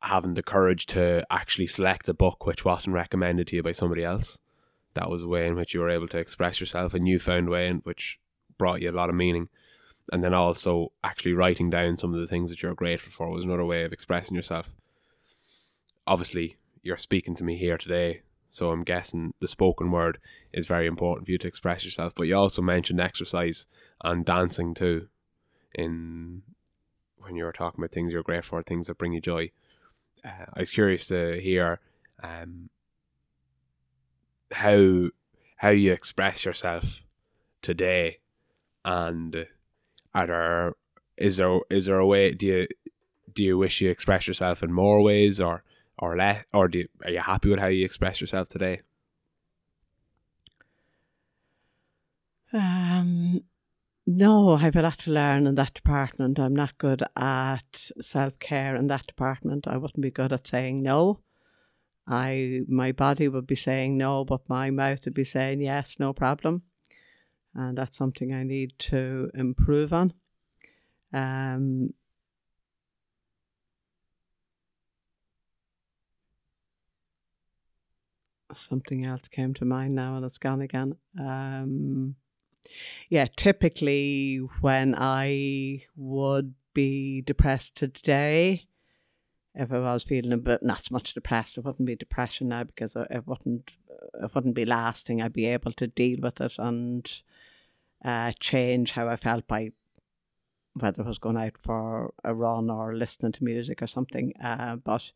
having the courage to actually select a book which wasn't recommended to you by somebody else. That was a way in which you were able to express yourself, a newfound way in which brought you a lot of meaning. And then also actually writing down some of the things that you're grateful for was another way of expressing yourself. Obviously, you're speaking to me here today, so I'm guessing the spoken word is very important for you to express yourself. But you also mentioned exercise and dancing too, in when you were talking about things you're grateful for, things that bring you joy. Uh, I was curious to hear um, how how you express yourself today, and are there is there is there a way do you do you wish you express yourself in more ways or or less or do you, are you happy with how you express yourself today? Um, no, I've a lot to learn in that department. I'm not good at self care in that department. I wouldn't be good at saying no. I my body would be saying no, but my mouth would be saying yes, no problem. And that's something I need to improve on. Um, something else came to mind now and it's gone again. Um, yeah, typically when I would be depressed today, if I was feeling a bit not so much depressed, it wouldn't be depression now because it wouldn't it wouldn't be lasting. I'd be able to deal with it and uh, change how I felt by whether I was going out for a run or listening to music or something. Uh, but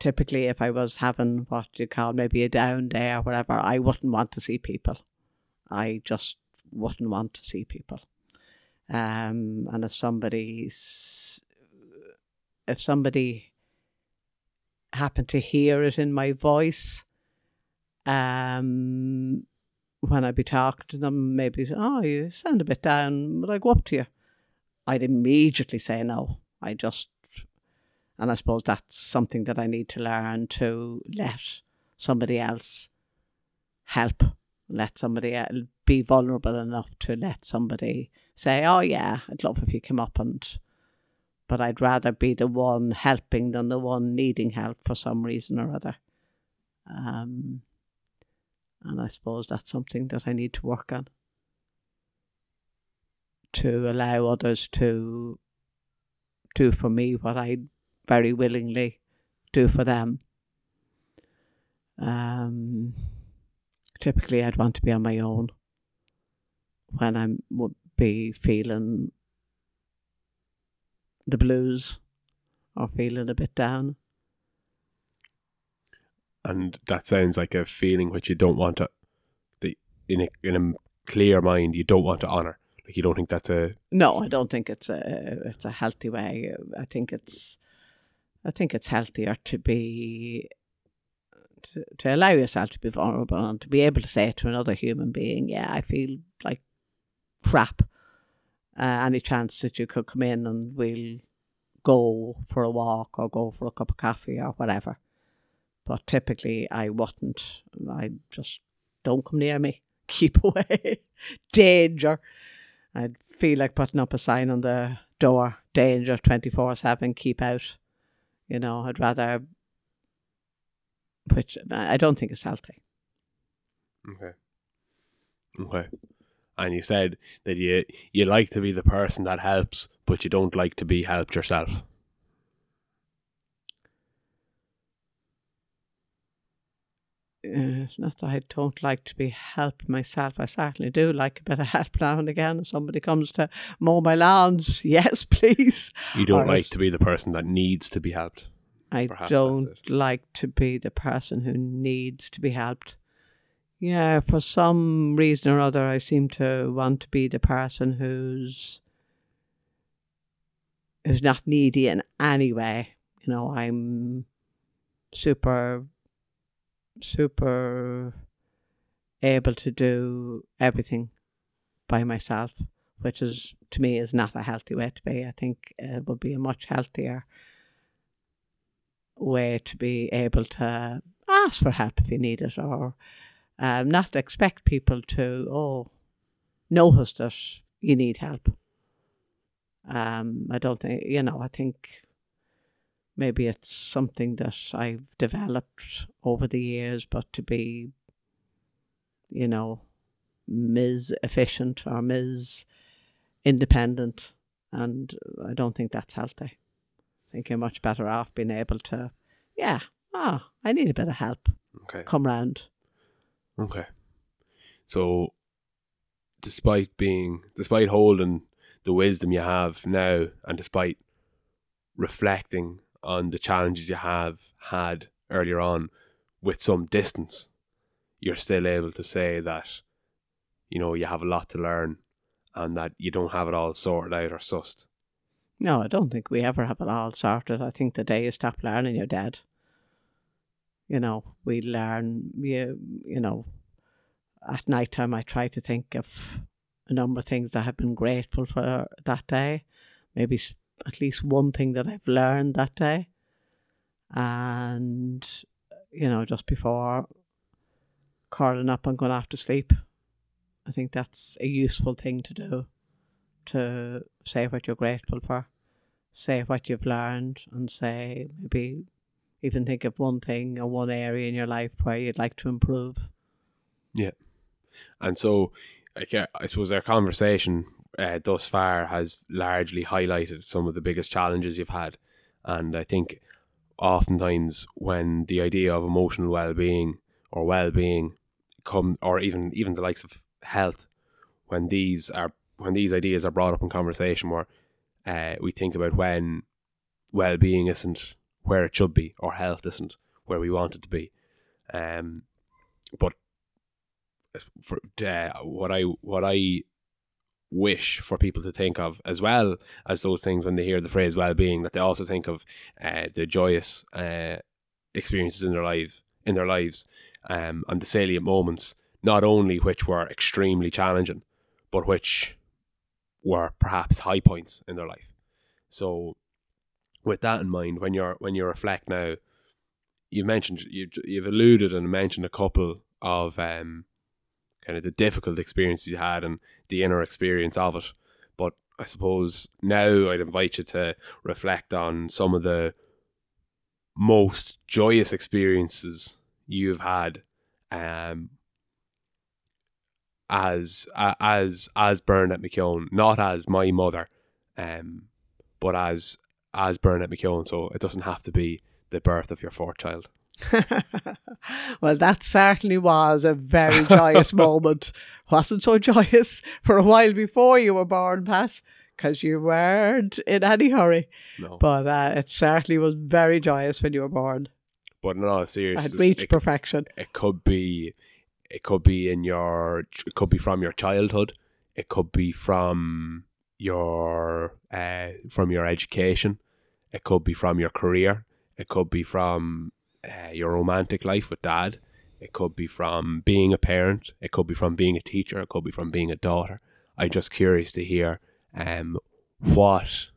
typically, if I was having what you call maybe a down day or whatever, I wouldn't want to see people. I just wouldn't want to see people. Um, and if somebody's, if somebody happened to hear it in my voice, um, when I'd be talking to them, maybe, oh, you sound a bit down, would I go up to you? I'd immediately say no. I just, and I suppose that's something that I need to learn to let somebody else help, let somebody be vulnerable enough to let somebody say, oh, yeah, I'd love if you came up and, but I'd rather be the one helping than the one needing help for some reason or other. Um, and I suppose that's something that I need to work on to allow others to do for me what I very willingly do for them. Um, typically, I'd want to be on my own when I would be feeling the blues or feeling a bit down. And that sounds like a feeling which you don't want to, the in a in a clear mind, you don't want to honor. Like you don't think that's a No, I don't think it's a it's a healthy way. I think it's I think it's healthier to be to, to allow yourself to be vulnerable and to be able to say to another human being, "Yeah, I feel like crap." Uh, any chance that you could come in and we'll go for a walk or go for a cup of coffee or whatever. But typically, I wouldn't. I just don't come near me. Keep away. Danger. I'd feel like putting up a sign on the door, danger 24 7, keep out. You know, I'd rather, which I don't think is healthy. okay. Okay. And you said that you you like to be the person that helps, but you don't like to be helped yourself. uh, it's not that I don't like to be helped myself. I certainly do like a bit of help now and again. If somebody comes to mow my lawns, yes, please. You don't Or like to be the person that needs to be helped. I Perhaps don't like to be the person who needs to be helped. Yeah, for some reason or other, I seem to want to be the person who's who's not needy in any way. You know, I'm super, super able to do everything by myself, which is to me is not a healthy way to be. I think it would be a much healthier way to be able to ask for help if you need it or um, not expect people to, oh, notice that you need help. Um, I don't think, you know, I think maybe it's something that I've developed over the years, but to be, you know, Ms. efficient or Ms. independent. And I don't think that's healthy. I think you're much better off being able to, yeah, ah, I need a bit of help. Okay. Come round. Okay. So, despite being, despite holding the wisdom you have now, and despite reflecting on the challenges you have had earlier on with some distance, you're still able to say that, you know, you have a lot to learn and that you don't have it all sorted out or sussed. No, I don't think we ever have it all sorted. I think the day you stop learning, you're dead. You know, we learn, you, you know, at night time I try to think of a number of things that I've been grateful for that day. Maybe at least one thing that I've learned that day. And, you know, just before curling up and going off to sleep, I think that's a useful thing to do to say what you're grateful for, say what you've learned, and say maybe even think of one thing or one area in your life where you'd like to improve. Yeah. And so, uh, I suppose our conversation uh, thus far has largely highlighted some of the biggest challenges you've had. And I think oftentimes when the idea of emotional well-being or well-being come, or even even the likes of health, when these are when these ideas are brought up in conversation, where uh, we think about when well-being isn't where it should be, or health isn't where we want it to be. Um, but for uh, what I what I wish for people to think of as well as those things when they hear the phrase well-being that they also think of uh, the joyous uh, experiences in their lives in their lives um, and the salient moments not only which were extremely challenging but which were perhaps high points in their life so with that in mind when you're when you reflect now you mentioned you, you've alluded and mentioned a couple of um, kind of the difficult experiences you had and the inner experience of it. But I suppose now I'd invite you to reflect on some of the most joyous experiences you've had um, as a- as as Bernadette McKeown, not as my mother, um, but as as Bernadette McKeown. So it doesn't have to be the birth of your fourth child. well, that certainly was a very joyous moment. Wasn't so joyous for a while before you were born, Pat, because you weren't in any hurry. No, But uh, it certainly was very joyous when you were born. but in all seriousness, had reached it- perfection. it could be it could be in your it could be from your childhood it could be from your uh, from your education. It could be from your career. It could be from uh, your romantic life with dad. It could be from being a parent. It could be from being a teacher. It could be from being a daughter. I'm just curious to hear um what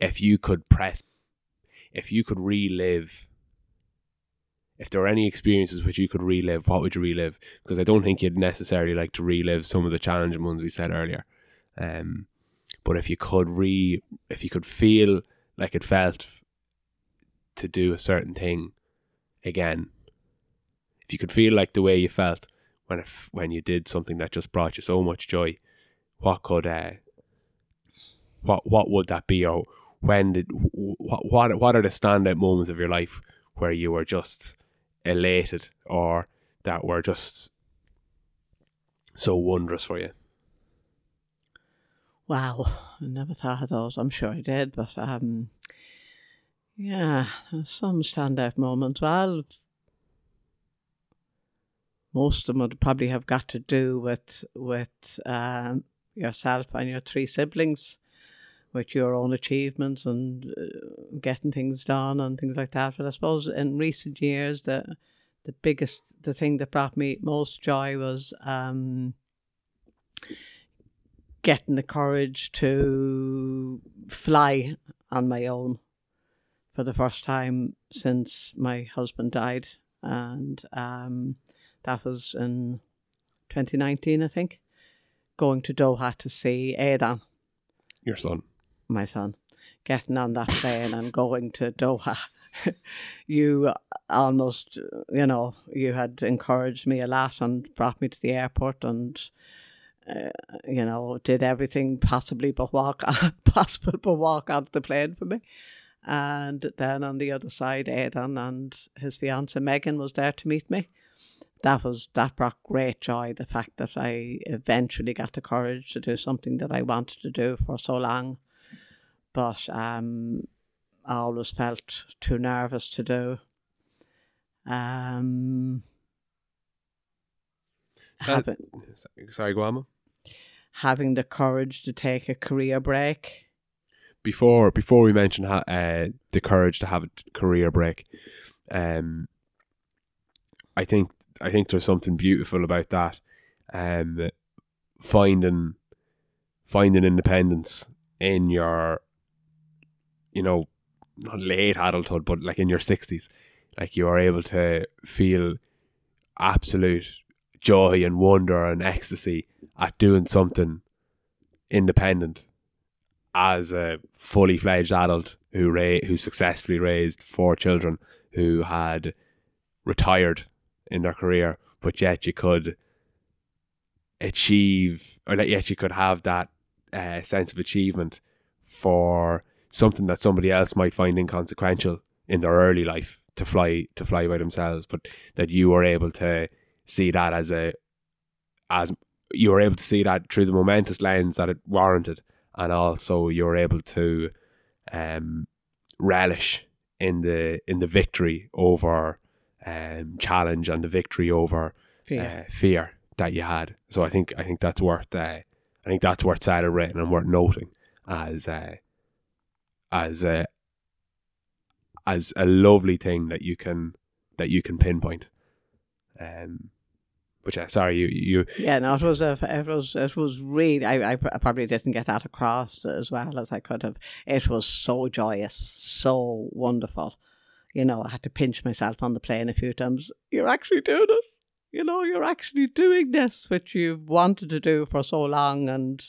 if you could press if you could relive if there were any experiences which you could relive, what would you relive? Because I don't think you'd necessarily like to relive some of the challenging ones we said earlier. Um, but if you could re, if you could feel like it felt to do a certain thing again, if you could feel like the way you felt when it, f- when you did something that just brought you so much joy, what could uh, what what would that be, or when did what what what are the standout moments of your life where you were just elated or that were just so wondrous for you? Wow, I never thought of those. I'm sure I did, but um, yeah, there's some standout moments. Well, most of them would probably have got to do with with um, yourself and your three siblings, with your own achievements and uh, getting things done and things like that. But I suppose in recent years, the the biggest, the thing that brought me most joy was um, getting the courage to fly on my own for the first time since my husband died, and um, that was in 2019, I think. Going to Doha to see Aidan, Your son. my son, getting on that plane and going to Doha. you almost, you know, you had encouraged me a lot and brought me to the airport and, uh, you know, did everything possibly but walk, possible but walk onto the plane for me. And then on the other side, Aidan and his fiancée Megan was there to meet me. That was that brought great joy. The fact that I eventually got the courage to do something that I wanted to do for so long, but um, I always felt too nervous to do. Um, That- Sorry. Mam. Having the courage to take a career break. Before before we mention ha- uh, the courage to have a career break, um, I think I think there's something beautiful about that. Um, finding finding independence in your, you know, not late adulthood, but like in your sixties, like you are able to feel absolute joy and wonder and ecstasy at doing something independent as a fully fledged adult who ra- who successfully raised four children who had retired in their career, but yet you could achieve or that yet you could have that uh, sense of achievement for something that somebody else might find inconsequential in their early life to fly to fly by themselves, but that you were able to see that as a as you were able to see that through the momentous lens that it warranted, and also you were able to um, relish in the in the victory over um, challenge and the victory over Fear. uh, fear that you had. So I think I think that's worth uh, I think that's worth celebrating and worth noting as uh, as a as a lovely thing that you can that you can pinpoint. Um, but yeah, sorry, you you Yeah, no, it was a, it was, it was really. I, I probably didn't get that across as well as I could have. It was so joyous, so wonderful. You know, I had to pinch myself on the plane a few times. You're actually doing it. You know, you're actually doing this, which you've wanted to do for so long, and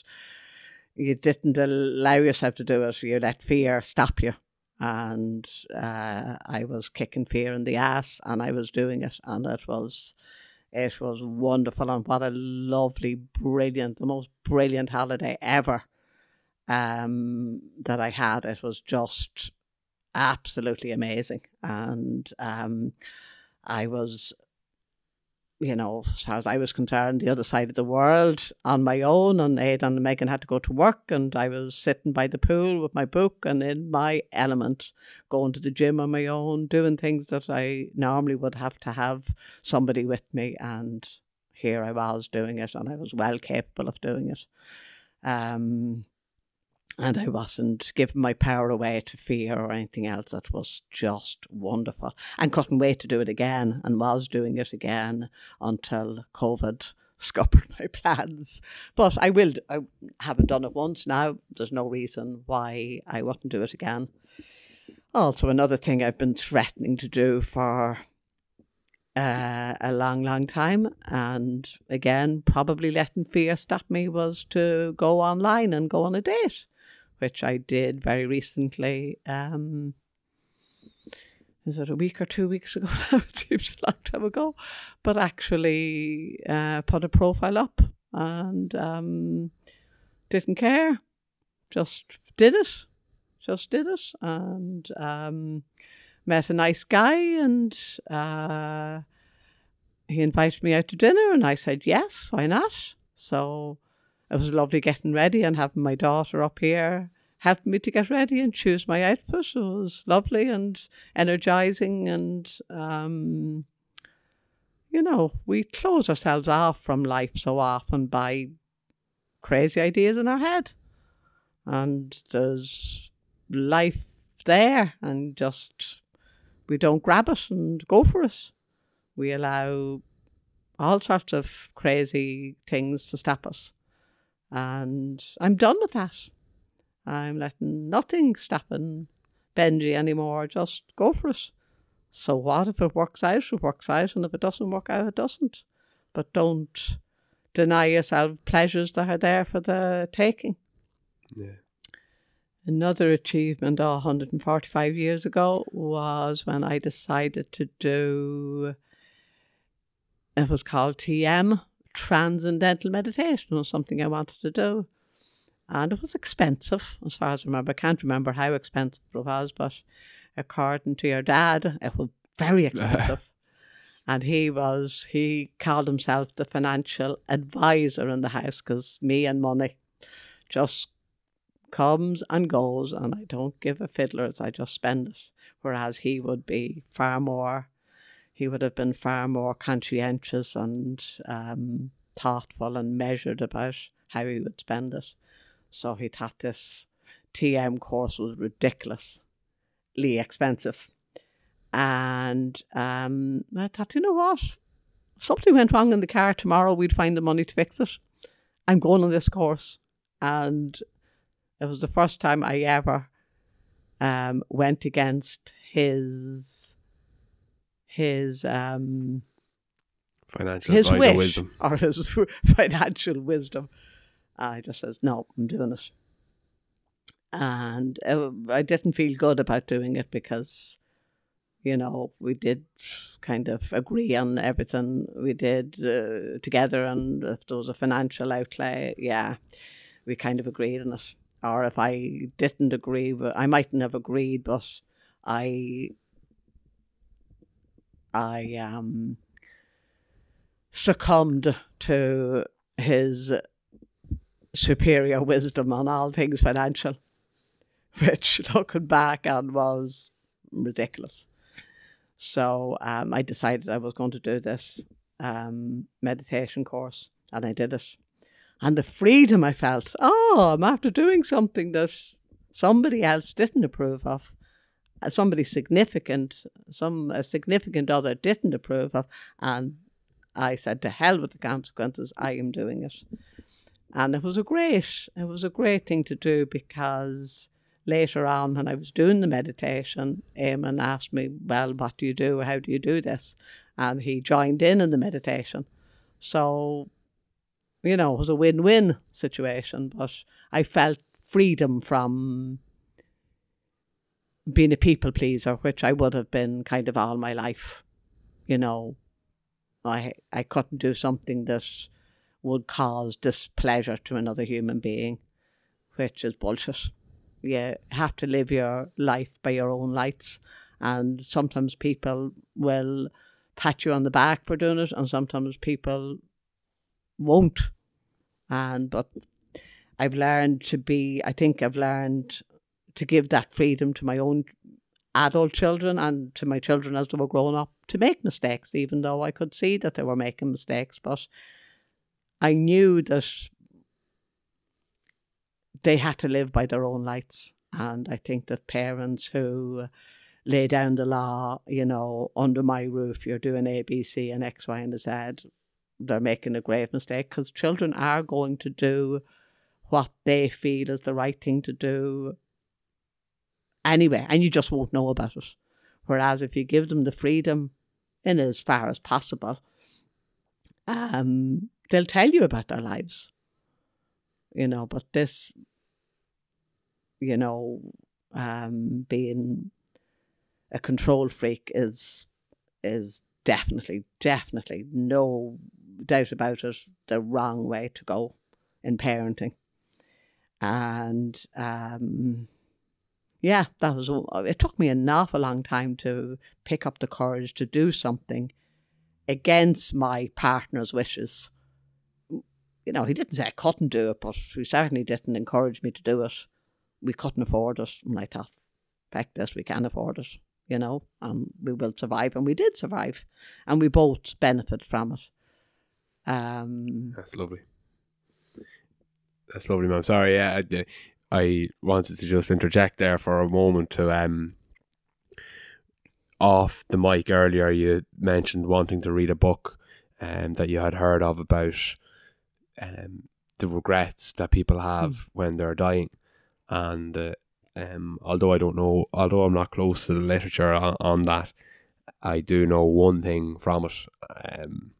you didn't allow yourself to do it. You let fear stop you. And uh, I was kicking fear in the ass, and I was doing it, and it was it was wonderful and what a lovely, brilliant, the most brilliant holiday ever um, that I had. It was just absolutely amazing. And um, I was, you know, as far as I was concerned, the other side of the world on my own. And Aidan and Megan had to go to work, and I was sitting by the pool with my book and in my element, going to the gym on my own, doing things that I normally would have to have somebody with me. And here I was doing it, and I was well capable of doing it. Um, and I wasn't giving my power away to fear or anything else. That was just wonderful. And couldn't wait to do it again and was doing it again until COVID scuppered my plans. But I will, I haven't done it once now. There's no reason why I wouldn't do it again. Also, another thing I've been threatening to do for uh, a long, long time, and again, probably letting fear stop me was to go online and go on a date, which I did very recently. Um, is it a week or two weeks ago now? It seems a long time ago, but actually uh, put a profile up and um, didn't care, just did it, just did it, and um, met a nice guy and uh, he invited me out to dinner, and I said yes, why not? So it was lovely getting ready and having my daughter up here helping me to get ready and choose my outfit. It was lovely and energizing, and um, you know, we close ourselves off from life so often by crazy ideas in our head, and there's life there, and just we don't grab it and go for it. We allow all sorts of crazy things to stop us. And I'm done with that. I'm letting nothing stop stopping Benji anymore. Just go for it. So what if it works out? It works out, and if it doesn't work out, it doesn't. But don't deny yourself pleasures that are there for the taking. Yeah. Another achievement oh, 145 years ago was when I decided to do, it was called TM, Transcendental Meditation, was something I wanted to do. And it was expensive, as far as I remember. I can't remember how expensive it was, but according to your dad, it was very expensive. and he was, he called himself the financial advisor in the house because me and money just comes and goes, and I don't give a fiddler's, I just spend it. Whereas he would be far more, he would have been far more conscientious and um, thoughtful and measured about how he would spend it. So he thought this TM course was ridiculously expensive. And um, I thought, you know what? If something went wrong in the car tomorrow, we'd find the money to fix it. I'm going on this course. And it was the first time I ever um, went against his his um, financial his wish wisdom. or his financial wisdom. I just says no, I'm doing it, and uh, I didn't feel good about doing it because, you know, we did kind of agree on everything we did uh, together, and if there was a financial outlay, yeah, we kind of agreed on it or if I didn't agree, I mightn't have agreed, but I, I um, succumbed to his superior wisdom on all things financial, which looking back on was ridiculous. So um, I decided I was going to do this um, meditation course, and I did it and the freedom I felt. Oh, I'm after doing something that somebody else didn't approve of, Uh, somebody significant, some a significant other didn't approve of, and I said to hell with the consequences. I am doing it, and it was a great, it was a great thing to do because later on when I was doing the meditation, Eamon asked me, "Well, what do you do? How do you do this?" And he joined in in the meditation. So you know, it was a win win situation, but I felt freedom from being a people pleaser, which I would have been kind of all my life. You know, I I couldn't do something that would cause displeasure to another human being, which is bullshit. You have to live your life by your own lights, and sometimes people will pat you on the back for doing it, and sometimes people won't. And but I've learned to be. I think I've learned to give that freedom to my own adult children and to my children as they were growing up to make mistakes, even though I could see that they were making mistakes. But I knew that they had to live by their own lights. And I think that parents who lay down the law, you know, under my roof, you're doing A, B, C, and X, Y, and Z, they're making a grave mistake because children are going to do what they feel is the right thing to do anyway, and you just won't know about it. Whereas if you give them the freedom in as far as possible, um, they'll tell you about their lives. You know, but this, you know, um, being a control freak is is definitely, definitely no doubt about it, the wrong way to go in parenting. And um, yeah, that was uh, it. Took me an awful long time to pick up the courage to do something against my partner's wishes. You know, he didn't say I couldn't do it, but he certainly didn't encourage me to do it. We couldn't afford it. And I thought, heck this, we can afford it, you know, and we will survive. And we did survive. And we both benefit from it. Um, That's lovely. That's lovely, man. Sorry, yeah, I, uh, I wanted to just interject there for a moment to um off the mic earlier. You mentioned wanting to read a book um that you had heard of about um the regrets that people have when they're dying, and uh, um although I don't know, although I'm not close to the literature on, on that, I do know one thing from it. Um,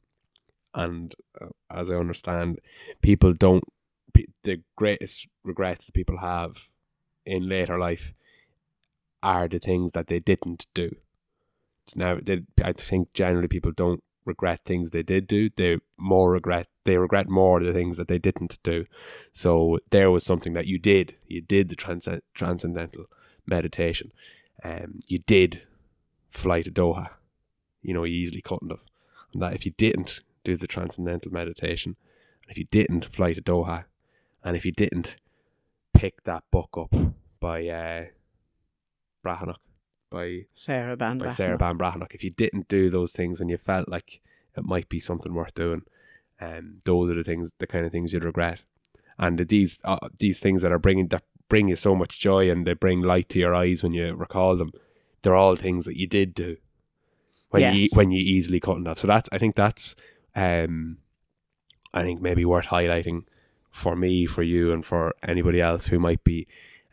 and uh, as I understand, people don't the greatest regrets that people have in later life are the things that they didn't do. It's now they, I think generally people don't regret things they did do. They more regret they regret more the things that they didn't do. So there was something that you did. You did the transcend, transcendental meditation. Um, you did fly to Doha. You know, easily couldn't have. And that if you didn't do the transcendental meditation, and if you didn't fly to Doha, and if you didn't pick that book up by uh, Breathnach, by Sarah Ban. by Sarah Ban Breathnach, if you didn't do those things when you felt like it might be something worth doing, um, those are the things, the kind of things you'd regret. And these uh, these things that are bringing that bring you so much joy and they bring light to your eyes when you recall them, they're all things that you did do when you when you easily couldn't have. So that's I think that's um, I think maybe worth highlighting for me, for you, and for anybody else who might be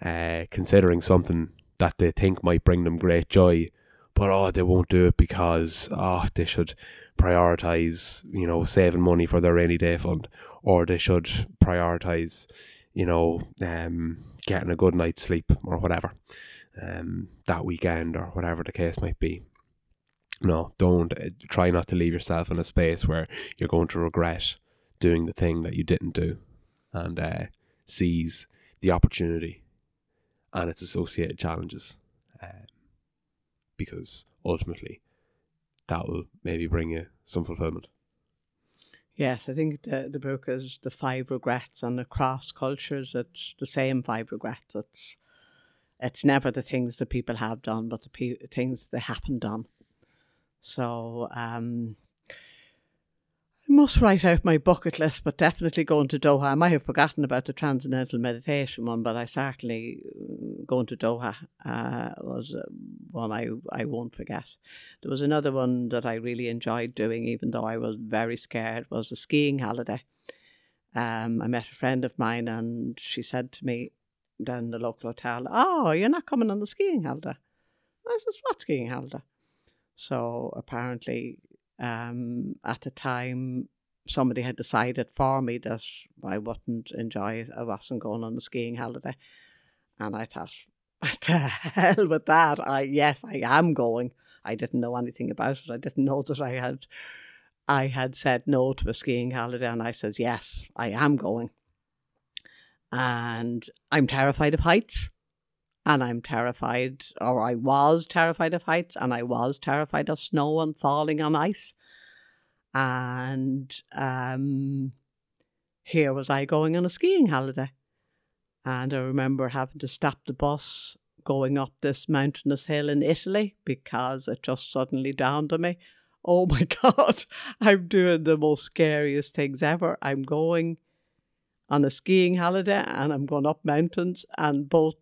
uh, considering something that they think might bring them great joy, but oh, they won't do it because oh, they should prioritize, you know, saving money for their rainy day fund, or they should prioritize, you know, um, getting a good night's sleep or whatever, um, that weekend or whatever the case might be. No, don't uh, try not to leave yourself in a space where you're going to regret doing the thing that you didn't do, and uh, seize the opportunity and its associated challenges, um, because ultimately that will maybe bring you some fulfillment. Yes, I think the, the book is The Five Regrets and across cultures it's the same five regrets. It's it's never the things that people have done, but the pe- things they haven't done. So um, must write out my bucket list, but definitely going to Doha. I might have forgotten about the transcendental meditation one, but I certainly mm, going to Doha uh, was uh, one I I won't forget. There was another one that I really enjoyed doing, even though I was very scared, was a skiing holiday. Um, I met a friend of mine and she said to me down the local hotel, Oh, you're not coming on the skiing holiday. I says, What skiing holiday? So apparently, um, at the time, somebody had decided for me that I wouldn't enjoy. I wasn't going on the skiing holiday. And I thought, to hell with that. I yes, I am going. I didn't know anything about it. I didn't know that I had I had said no to a skiing holiday and I says, Yes, I am going. And I'm terrified of heights. And I'm terrified, or I was terrified of heights, and I was terrified of snow and falling on ice. And um, here was I going on a skiing holiday. And I remember having to stop the bus going up this mountainous hill in Italy because it just suddenly dawned on me oh my God, I'm doing the most scariest things ever. I'm going on a skiing holiday and I'm going up mountains, and both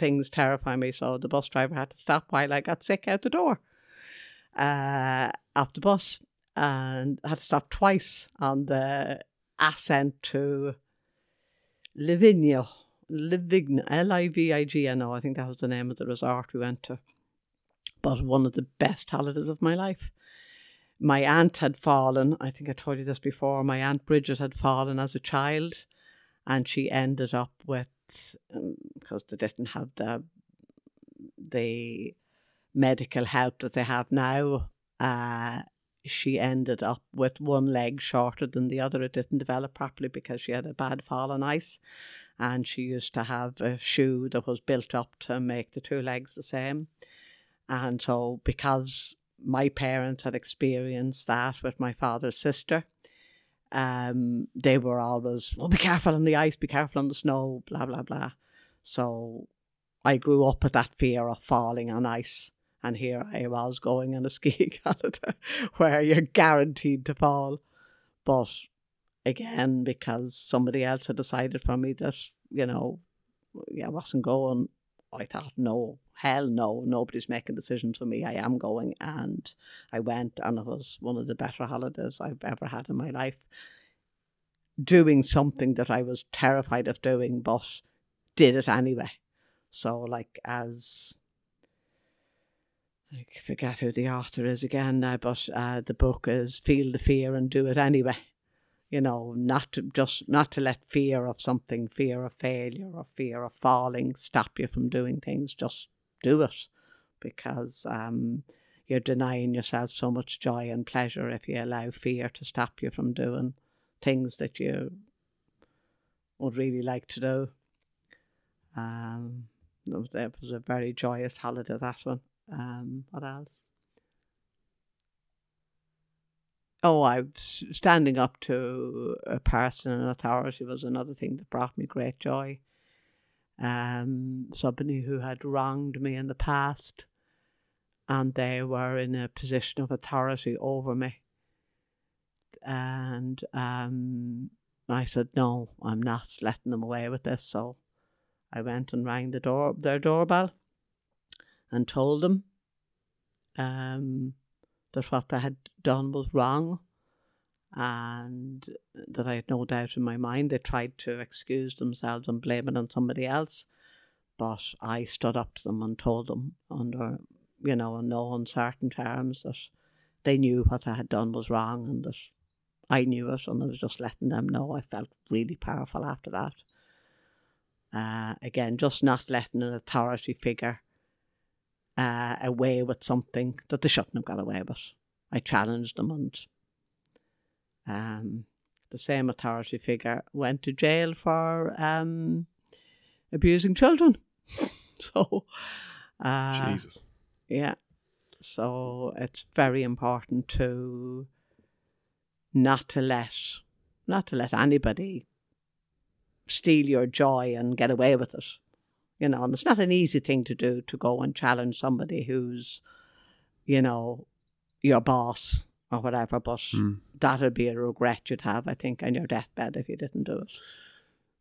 things terrify me. So the bus driver had to stop while I got sick out the door uh, off the bus and had to stop twice on the ascent to Livigno. Livigno, L I V I G N O. I think that was the name of the resort we went to. But one of the best holidays of my life. My aunt had fallen. I think I told you this before. My aunt Bridget had fallen as a child, and she ended up with because they didn't have the the medical help that they have now. Uh, she ended up with one leg shorter than the other. It didn't develop properly because she had a bad fall on ice. And she used to have a shoe that was built up to make the two legs the same. And so, because my parents had experienced that with my father's sister. Um, they were always, well, be careful on the ice, be careful on the snow, blah, blah, blah. So I grew up with that fear of falling on ice. And here I was going on a ski calendar where you're guaranteed to fall. But again, because somebody else had decided for me that, you know, yeah, I wasn't going, I thought, no, hell no, nobody's making decisions for me. I am going. And I went, and it was one of the better holidays I've ever had in my life. Doing something that I was terrified of doing, but did it anyway. So, like, as I forget who the author is again now, but uh, the book is Feel the Fear and Do It Anyway. You know, not to just not to let fear of something, fear of failure or fear of falling stop you from doing things. Just do it because um, you're denying yourself so much joy and pleasure if you allow fear to stop you from doing things that you would really like to do. Um, it was a very joyous holiday, that one. Um, what else? Oh, I standing up to a person in authority was another thing that brought me great joy. Um, somebody who had wronged me in the past, and they were in a position of authority over me. And um, I said, no, I'm not letting them away with this. So I went and rang the door, their doorbell, and told them um, that what they had done was wrong, and that I had no doubt in my mind. They tried to excuse themselves and blame it on somebody else, but I stood up to them and told them under, you know, in no uncertain terms that they knew what I had done was wrong and that I knew it, and I was just letting them know. I felt really powerful after that. Uh, again, just not letting an authority figure uh, away with something that they shouldn't have got away with. I challenged them, and um, the same authority figure went to jail for um, abusing children. so, uh, Jesus. Yeah. So it's very important to not to let not to let anybody steal your joy and get away with it. You know, and it's not an easy thing to do to go and challenge somebody who's, you know, your boss or whatever, but Mm. that'd be a regret you'd have, I think, on your deathbed if you didn't do it.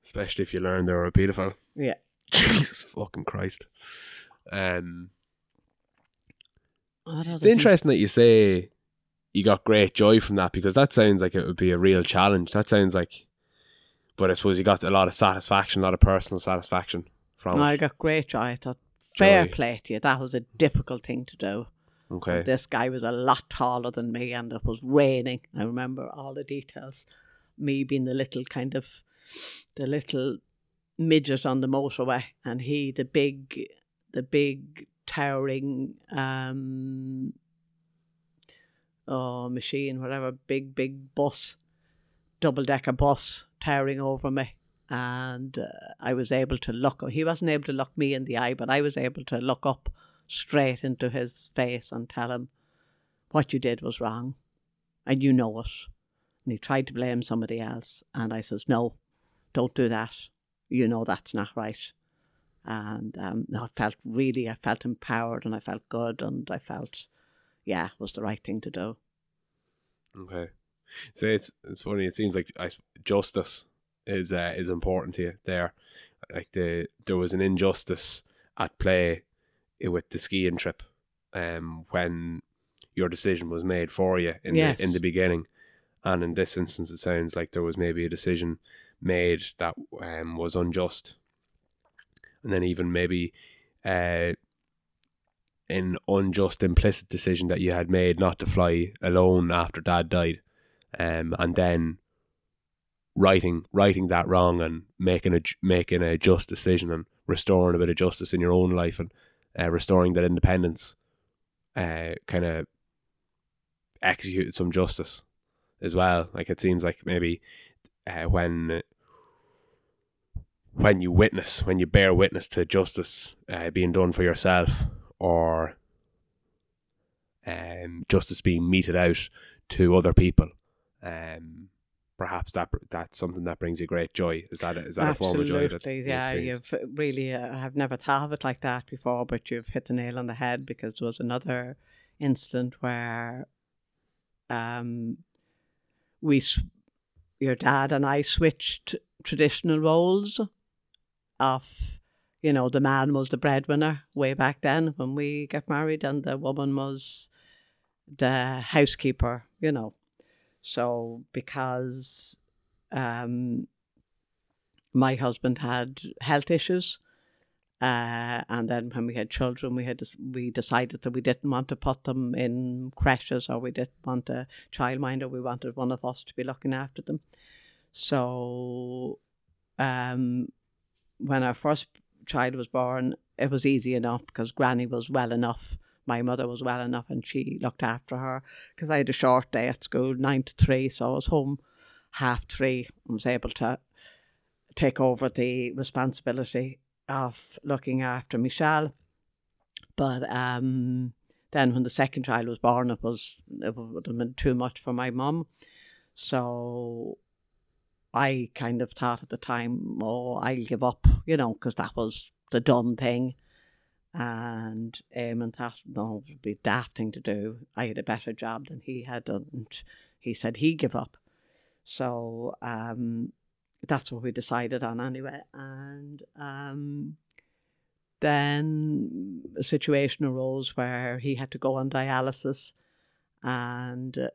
Especially if you learn they were a paedophile. Yeah. Jesus fucking Christ. Um, it's thing? interesting that you say you got great joy from that because that sounds like it would be a real challenge. That sounds like, but I suppose you got a lot of satisfaction, a lot of personal satisfaction from I it. got great joy. I thought, fair play to you. That was a difficult thing to do. Okay. This guy was a lot taller than me, and it was raining. I remember all the details. Me being the little kind of, the little midget on the motorway, and he the big, the big towering, um, oh machine, whatever, big big bus, double decker bus towering over me. And uh, I was able to look. He wasn't able to look me in the eye, but I was able to look up straight into his face and tell him what you did was wrong and you know it. And he tried to blame somebody else. And I says, no, don't do that. You know that's not right. And um, I felt really, I felt empowered and I felt good and I felt, yeah, it was the right thing to do. Okay. So it's it's funny. It seems like I, justice is uh, is important to you there. Like the there was an injustice at play with the skiing trip, um, when your decision was made for you in Yes. the in the beginning, and in this instance, it sounds like there was maybe a decision made that um was unjust, and then even maybe, uh. An unjust implicit decision that you had made not to fly alone after dad died um, and then righting righting that wrong and making a making a just decision and restoring a bit of justice in your own life and uh, restoring that independence, uh, kind of executed some justice as well. Like it seems like maybe uh, when when you witness when you bear witness to justice uh, being done for yourself or um, justice being meted out to other people. Um, perhaps that that's something that brings you great joy. Is that a, is that Absolutely, a form of joy? You yeah. You've really, uh, I've never thought of it like that before, but you've hit the nail on the head because there was another incident where, um, we, your dad and I switched traditional roles of, you know, the man was the breadwinner way back then when we got married, and the woman was the housekeeper, you know. So because um, my husband had health issues, uh, and then when we had children, we had we decided that we didn't want to put them in creches or we didn't want a childminder. We wanted one of us to be looking after them. So, um, when our first child was born, it was easy enough because Granny was well enough. My mother was well enough, and she looked after her because I had a short day at school, nine to three, so I was home half three and was able to take over the responsibility of looking after Michelle. But um, then when the second child was born, it was it would have been too much for my mum. So I kind of thought at the time, oh, I'll give up, you know, because that was the done thing. And Eamon thought, no, would be a daft thing to do. I had a better job than he had, and he said he'd give up. So um, that's what we decided on anyway. And um, then a situation arose where he had to go on dialysis, and uh,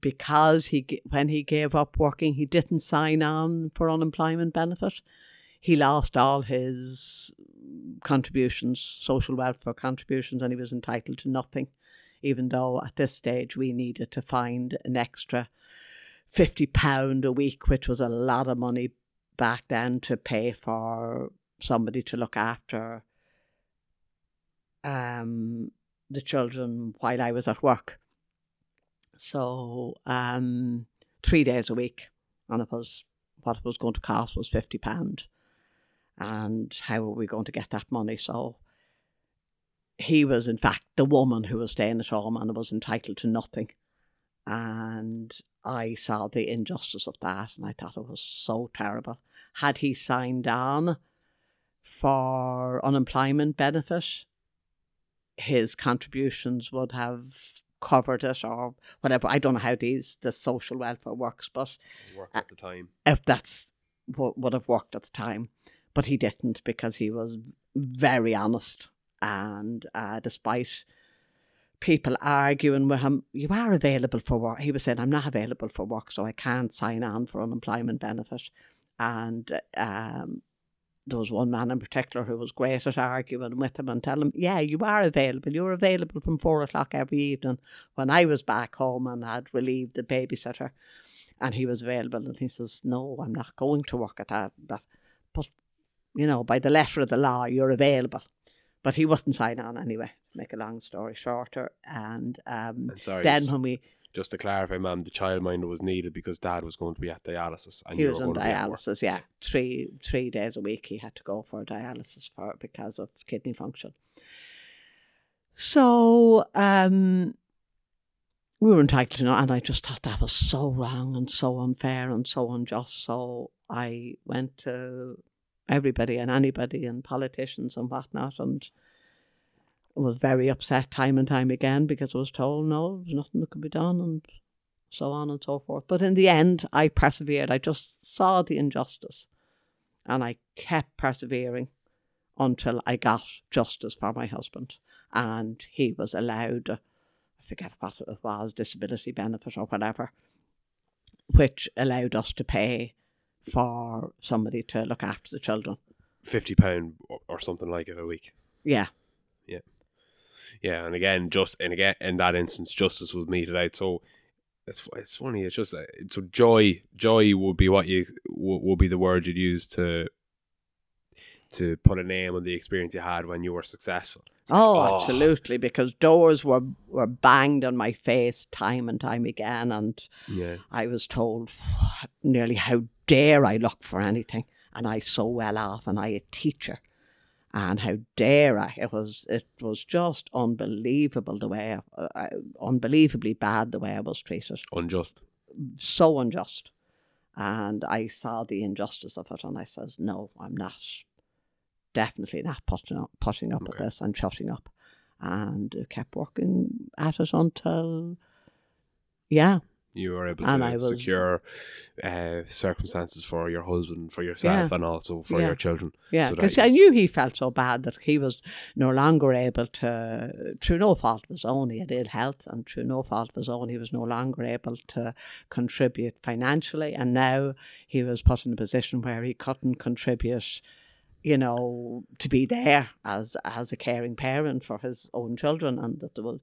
because he when he gave up working, he didn't sign on for unemployment benefit. He lost all his contributions, social welfare contributions, and he was entitled to nothing. Even though at this stage we needed to find an extra fifty pound a week, which was a lot of money back then to pay for somebody to look after um, the children while I was at work. So um, three days a week, and it was what it was going to cost was fifty pound, and how were we going to get that money? So he was in fact the woman who was staying at home and was entitled to nothing, and I saw the injustice of that, and I thought it was so terrible. Had he signed on for unemployment benefit, his contributions would have covered it or whatever. I don't know how these the social welfare works, but Worked at the time. if that's what would have worked at the time, but he didn't because he was very honest, and uh, despite people arguing with him, you are available for work. He was saying, I'm not available for work, so I can't sign on for unemployment benefit. And um, there was one man in particular who was great at arguing with him and telling him, Yeah, you are available. You're available from four o'clock every evening when I was back home and had relieved the babysitter. And he was available. And he says, No, I'm not going to work at that. You know, by the letter of the law, you're available. But he wouldn't sign on anyway, make a long story shorter. And um, And sorry, then when we just to clarify, ma'am, the childminder was needed because dad was going to be at dialysis and he was on going to be at work. dialysis, yeah. Three three days a week he had to go for dialysis for because of kidney function. So um we were entitled to know and I just thought that was so wrong and so unfair and so unjust. So I went to everybody and anybody and politicians and whatnot and was very upset time and time again because I was told no, there's nothing that could be done and so on and so forth. But in the end, I persevered. I just saw the injustice and I kept persevering until I got justice for my husband. And he was allowed, I forget what it was, disability benefit or whatever, which allowed us to pay for somebody to look after the children. Fifty pound or, something like it a week. Yeah. Yeah, Yeah, and again, just and again in that instance, justice was meted out. So it's it's funny. It's just uh, so joy, joy would be what you would, would be the word you'd use to to put a name on the experience you had when you were successful. Like, Oh, absolutely, because doors were, were banged on my face time and time again, and Yeah, I was told nearly how dare I look for anything, and I so well off, and I a teacher, and how dare I? It was it was just unbelievable the way, uh, uh, unbelievably bad the way I was treated. Unjust. So unjust, and I saw the injustice of it, and I says, no, I'm not. Definitely not putting up, putting up with this and shutting up, and kept working at it until, yeah, You were able And to was- secure uh, circumstances for your husband, for yourself, Yeah. and also for Yeah. your children. Yeah, So because I knew he felt so bad that he was no longer able to, through no fault of his own, he had ill health, and through no fault of his own, he was no longer able to contribute financially. And now he was put in a position where he couldn't contribute, you know, to be there as as a caring parent for his own children, and that there was,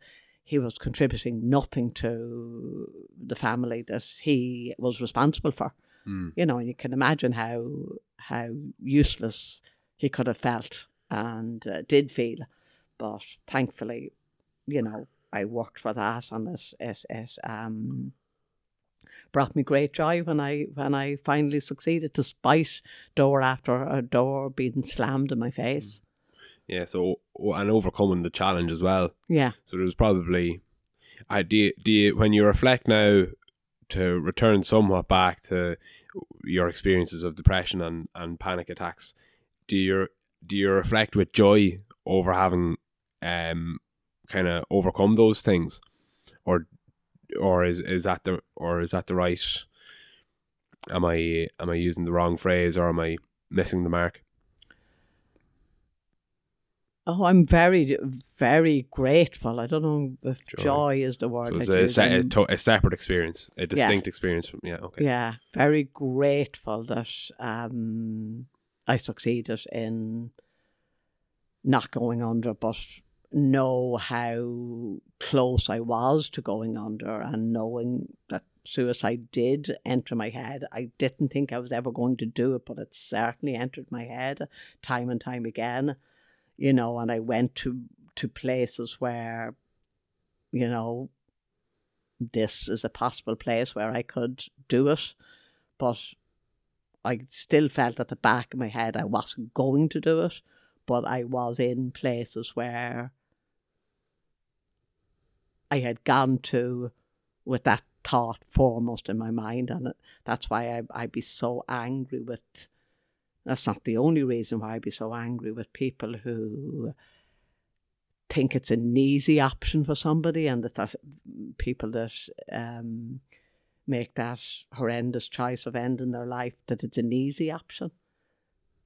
he was contributing nothing to the family that he was responsible for Mm. you know, and you can imagine how how useless he could have felt and uh, did feel. But thankfully, you know, I worked for that, and it it it um brought me great joy when I when I finally succeeded, despite door after door being slammed in my face. Yeah. So and overcoming the challenge as well. Yeah, So there was probably, I do. You, do you, when you reflect now, to return somewhat back to your experiences of depression and, and panic attacks, do you do you reflect with joy over having um kind of overcome those things, or or is is that the or is that the right? Am I am I using the wrong phrase or am I missing the mark? Oh, I'm very, very grateful. I don't know if Joy. joy, is the word. So it's a, se- a, to- a separate experience, a distinct experience from yeah. Okay. yeah, very grateful that um, I succeeded in not going under, but know how close I was to going under and knowing that suicide did enter my head. I didn't think I was ever going to do it, but it certainly entered my head time and time again. You know, and I went to to places where, you know, this is a possible place where I could do it, but I still felt at the back of my head I wasn't going to do it, but I was in places where I had gone to with that thought foremost in my mind, and that's why I, I'd be so angry with. That's not the only reason why I'd be so angry with people who think it's an easy option for somebody, and that, that people that um, make that horrendous choice of ending their life that it's an easy option.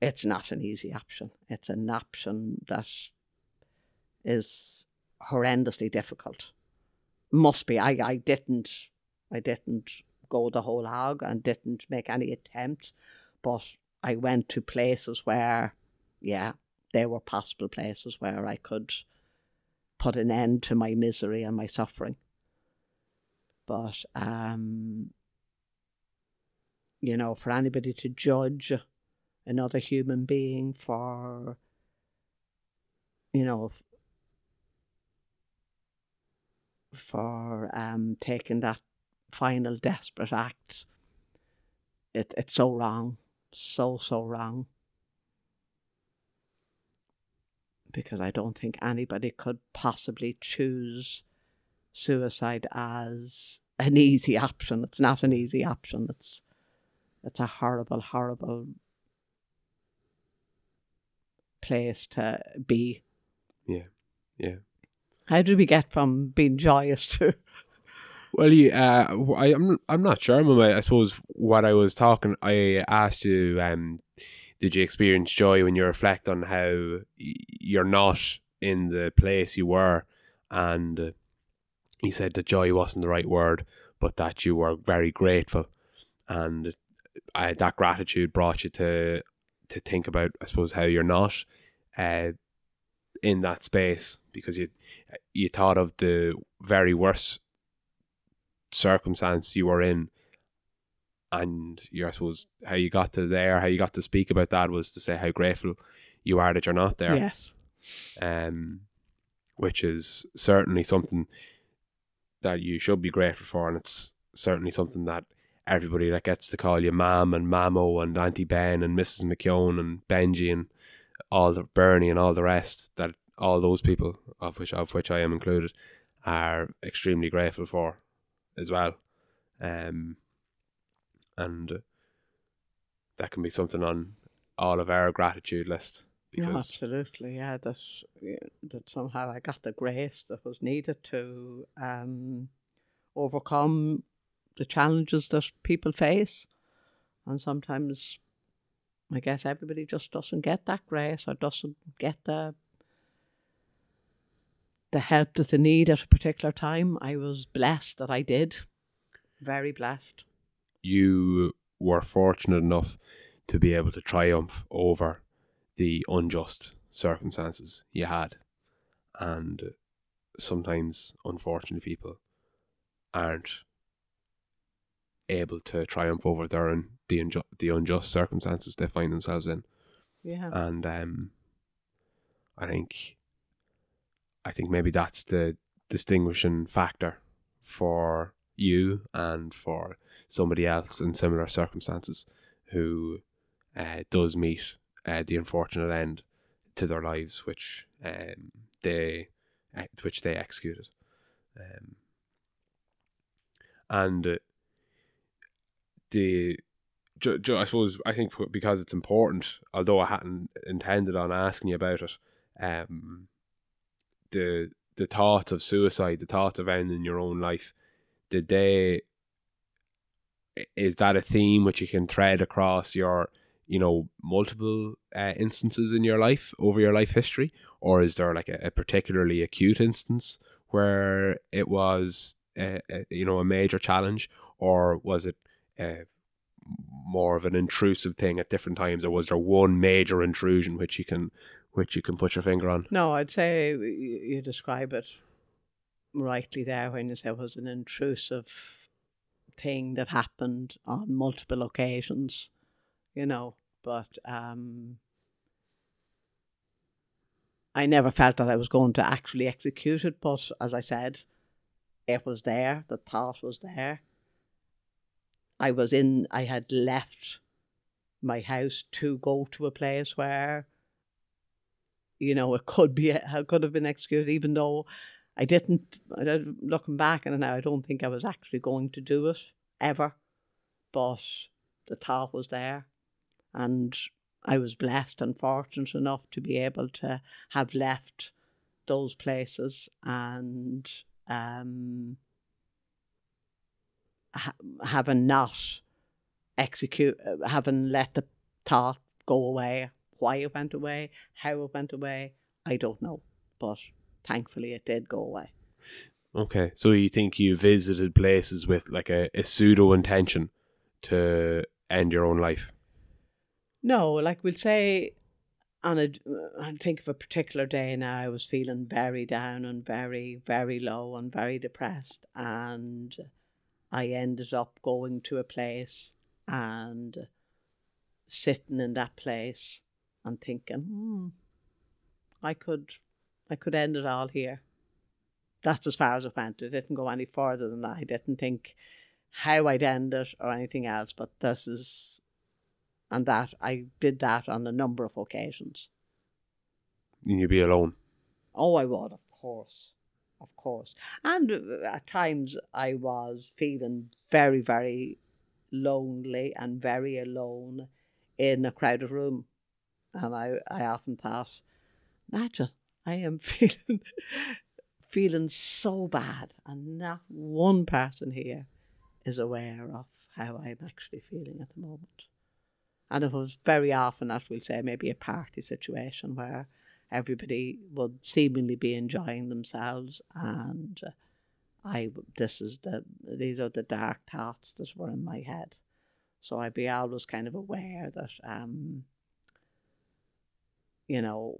It's not an easy option. It's an option that is horrendously difficult. Must be. I, I didn't I didn't go the whole hog and didn't make any attempt, but I went to places where, yeah, there were possible places where I could put an end to my misery and my suffering. But um, you know, for anybody to judge another human being for, you know, for um, taking that final desperate act, it, it's so wrong, so, so wrong. Because I don't think anybody could possibly choose suicide as an easy option. It's not an easy option. It's it's a horrible, horrible place to be. Yeah. Yeah. How did we get from being joyous to Well, you, uh, I, I'm I'm not sure, Mama. I suppose what I was talking, I asked you, um, did you experience joy when you reflect on how you're not in the place you were, and uh, you said that joy wasn't the right word, but that you were very grateful, and that gratitude brought you to to think about, I suppose, how you're not, uh, in that space because you you thought of the very worst circumstance you were in and you I suppose how you got to there, how you got to speak about that was to say how grateful you are that you're not there. yes, Um which is certainly something that you should be grateful for and it's certainly something that everybody that gets to call you Mam and Mamo and Auntie Ben and Mrs. McKeown and Benji and all the Bernie and all the rest that all those people of which of which I am included are extremely grateful for as well. Um, and that can be something on all of our gratitude list No, because absolutely, yeah. That that somehow I got the grace that was needed to um, overcome the challenges that people face, and sometimes, I guess everybody just doesn't get that grace or doesn't get the the help that they need at a particular time. I was blessed that I did, very blessed. you were fortunate enough to be able to triumph over the unjust circumstances you had. And sometimes, unfortunate people aren't able to triumph over their un- the, unju- the unjust circumstances they find themselves in. Yeah, And um, I think, I think maybe that's the distinguishing factor for you and for somebody else in similar circumstances who uh, does meet uh, the unfortunate end to their lives, which um, they uh, which they executed, um, and uh, the ju- ju- I suppose I think because it's important, although I hadn't intended on asking you about it, um, the the thought of suicide, the thought of ending your own life, did they? Is that a theme which you can thread across your, you know, multiple uh, instances in your life over your life history, or is there like a, a particularly acute instance where it was, uh, uh, you know, a major challenge, or was it? Uh, more of an intrusive thing at different times, or was there one major intrusion which you can which you can put your finger on? No, I'd say you describe it rightly there when you say it was an intrusive thing that happened on multiple occasions, you know. But um, I never felt that I was going to actually execute it. But as I said, it was there, the thought was there. I was in, I had left my house to go to a place where you know, it could be, it could have been executed, even though I didn't. I looking back and now, I don't think I was actually going to do it ever, but the thought was there, and I was blessed and fortunate enough to be able to have left those places and um, ha- having not execute, having let the thought go away why it went away, how it went away, I don't know. But thankfully it did go away. Okay, so you think you visited places with like a, a pseudo intention to end your own life? No, like we'll say on a uh, I think of a particular day now I was feeling very down and very, very low and very depressed and I ended up going to a place and sitting in that place and thinking, hmm, I could I could end it all here. That's as far as it went. It didn't go any further than that. I didn't think how I'd end it or anything else, but this is and that I did that on a number of occasions. And you'd be alone. Oh, I would, of course. Of course. And uh, at times I was feeling very, very lonely and very alone in a crowded room. And I, I often thought, imagine, I am feeling feeling so bad and not one person here is aware of how I'm actually feeling at the moment. And it was very often, as we'll say, maybe a party situation where everybody would seemingly be enjoying themselves and uh, I this is the these are the dark thoughts that were in my head. So I'd be always kind of aware that um you know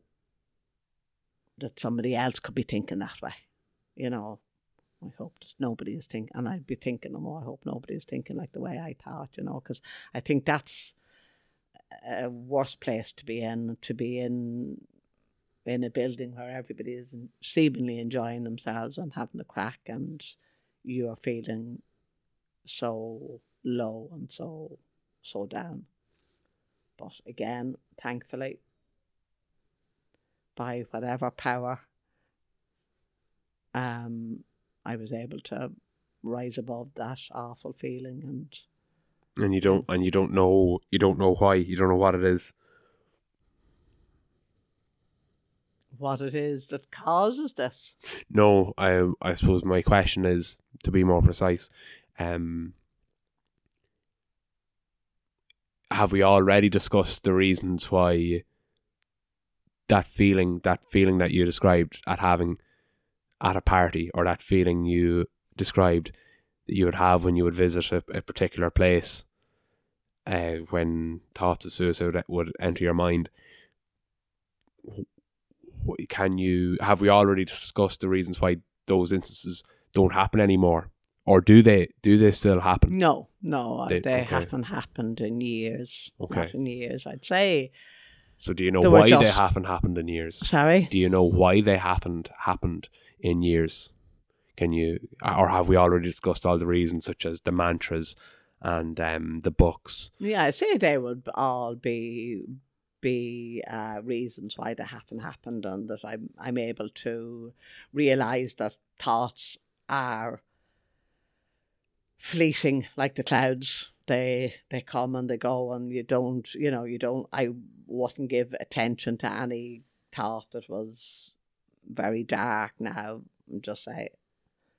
that somebody else could be thinking that way. You know, I hope that nobody is thinking, and I'd be thinking, oh, I hope nobody is thinking like the way I thought, you know, because I think that's a worse place to be in, to be in in a building where everybody is seemingly enjoying themselves and having a crack, and you are feeling so low and so so down. But again, thankfully, by whatever power, um, I was able to rise above that awful feeling and and you don't and you don't know you don't know why. You don't know what it is. What it is that causes this. no i i suppose my question is to be more precise um have we already discussed the reasons why that feeling that feeling that you described at having at a party or that feeling you described that you would have when you would visit a, a particular place uh, when thoughts of suicide would enter your mind can you have we already discussed the reasons why those instances don't happen anymore or do they do they still happen No, no, They- they, okay. haven't happened in years. Okay. In years, I'd say. So do you know They were why they just- haven't happened in years Sorry? do you know why they haven't happened in years can you or have we already discussed all the reasons such as the mantras and um, the books Yeah, I'd say they would all be be uh, reasons why they haven't happened, and that I'm I'm able to realize that thoughts are fleeting like the clouds. They they come and they go, and you don't you know you don't. I wouldn't give attention to any thought that was very dark. Now and just say,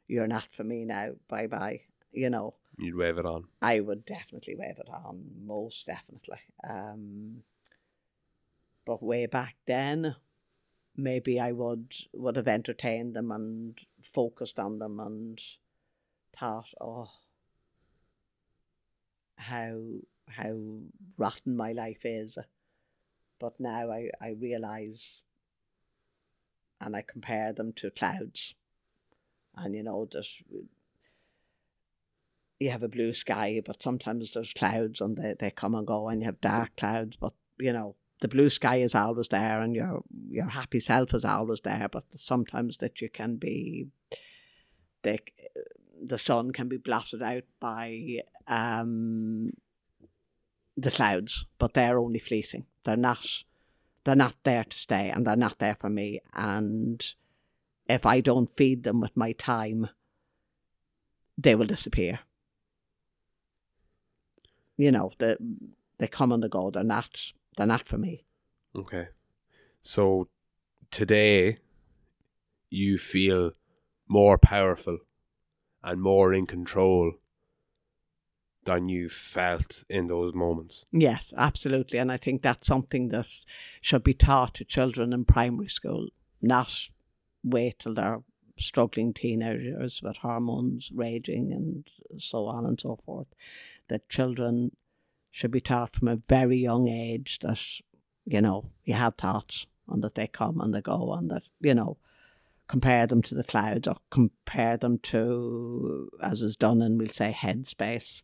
"You're not for me now. Bye bye." You know. you'd wave it on I would definitely wave it on, most definitely. Um, but way back then, maybe I would would have entertained them and focused on them and thought, oh, how how rotten my life is. But now I I realize, and I compare them to clouds, and you know that you have a blue sky, but sometimes there's clouds and they, they come and go, and you have dark clouds. But you know, the blue sky is always there, and your your happy self is always there. But sometimes that you can be, the the sun can be blotted out by um, the clouds, but they're only fleeting. They're not. They're not there to stay, and they're not there for me. And if I don't feed them with my time, they will disappear you know, they they come and they go. They're not they're not for me. Okay. So today you feel more powerful and more in control than you felt in those moments. Yes, absolutely. And I think that's something that should be taught to children in primary school, not wait till they're struggling teenagers with hormones raging and so on and so forth. That children should be taught from a very young age that, you know, you have thoughts and that they come and they go and that, you know, compare them to the clouds or compare them to, as is done in, we'll say, headspace,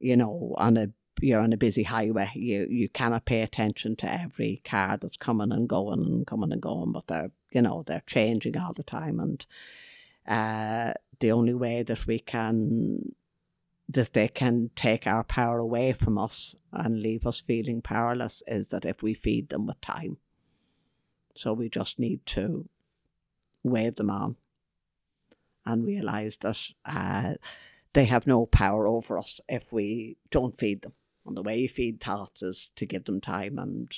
you know, on a you're on a busy highway, you you cannot pay attention to every car that's coming and going and coming and going, but they're you know they're changing all the time, and uh, the only way that we can that they can take our power away from us and leave us feeling powerless is that if we feed them with time. So we just need to wave them on and realize that uh, they have no power over us if we don't feed them. And the way you feed thoughts is to give them time and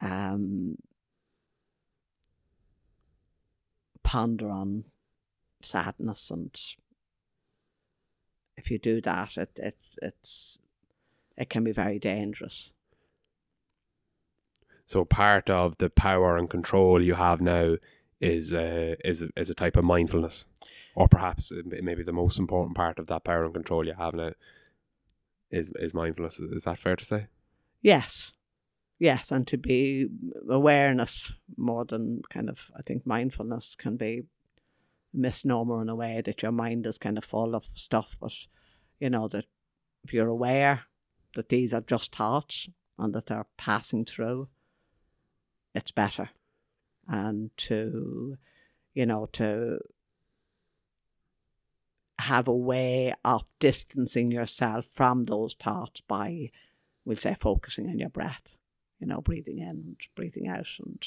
um, ponder on sadness. And if you do that, it, it it's it can be very dangerous. So part of the power and control you have now is uh, is a- is a type of mindfulness, or perhaps it may be the most important part of that power and control you have now is is mindfulness. Is that fair to say? Yes. Yes, and to be awareness more than kind of, I think mindfulness can be a misnomer in a way that your mind is kind of full of stuff, but you know, that if you're aware that these are just thoughts and that they're passing through, it's better. And to, you know, to have a way of distancing yourself from those thoughts by, we'll say, focusing on your breath, you know, breathing in and breathing out and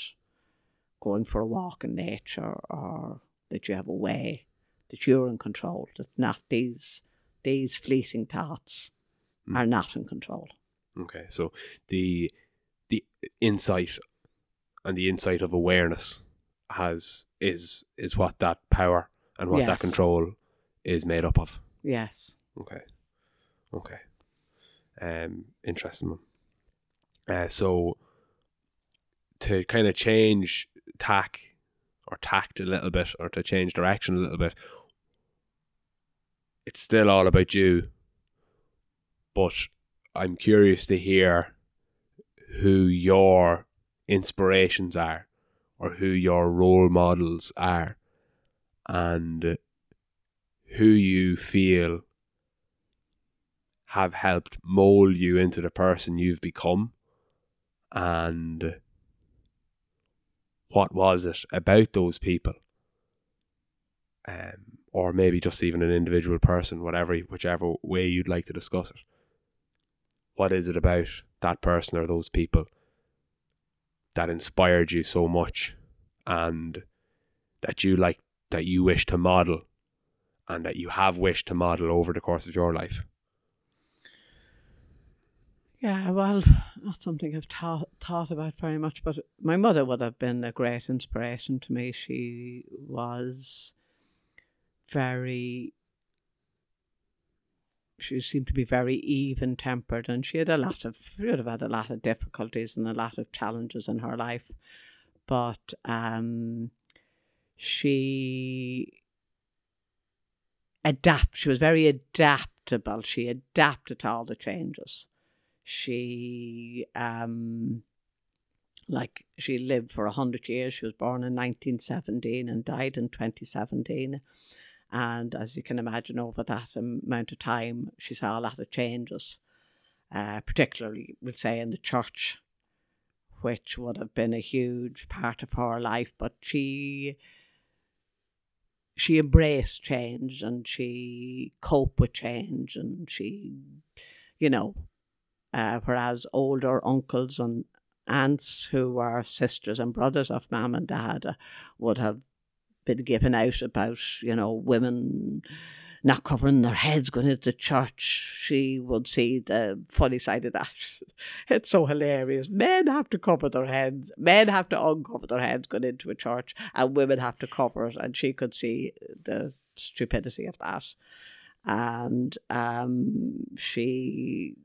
going for a walk in nature or that you have a way, that you're in control, that not these these fleeting thoughts Mm. are not in control. Okay, so the the insight and the insight of awareness has is is what that power and what that control is made up of. Yes. Okay, okay, um, interesting one. Uh, so to kind of change tack or tact a little bit, or to change direction a little bit, it's still all about you. But I'm curious to hear who your inspirations are, or who your role models are, and who you feel have helped mold you into the person you've become and what was it about those people um, or maybe just even an individual person whatever whichever way you'd like to discuss it. What is it about that person or those people that inspired you so much and that you like that you wish to model and that you have wished to model over the course of your life Yeah, well, not something I've thought thought about very much, but my mother would have been a great inspiration to me. She was very she seemed to be very even tempered and she had a lot of she would have had a lot of difficulties and a lot of challenges in her life. But um she adapt she was very adaptable. She adapted to all the changes she um like she lived for a hundred years. She was born in nineteen seventeen and died in twenty seventeen. And as you can imagine, over that amount of time, she saw a lot of changes, uh, particularly, we'll say, in the church, which would have been a huge part of her life. But she she embraced change and she coped with change and she, you know, uh, whereas older uncles and aunts who were sisters and brothers of mum and dad uh, would have been given out about, you know, women not covering their heads going into church. She would see the funny side of that. It's so hilarious. Men have to cover their heads. Men have to uncover their heads going into a church, and women have to cover it. And she could see the stupidity of that. And um, she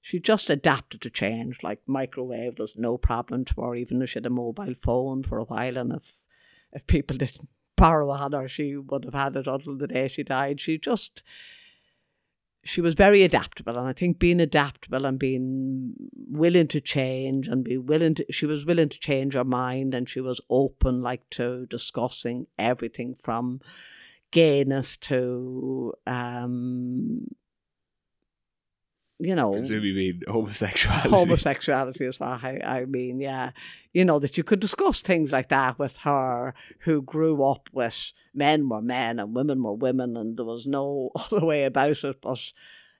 she just adapted to change. Like microwave was no problem to her, even if she had a mobile phone for a while. And if if people didn't borrow on her, she would have had it until the day she died. She just she was very adaptable, and I think being adaptable and being willing to change and be willing to she was willing to change her mind, and she was open like to discussing everything from gayness to um you know presumably mean homosexuality homosexuality is what I, I mean, yeah. You know, that you could discuss things like that with her who grew up with men were men and women were women and there was no other way about it. But,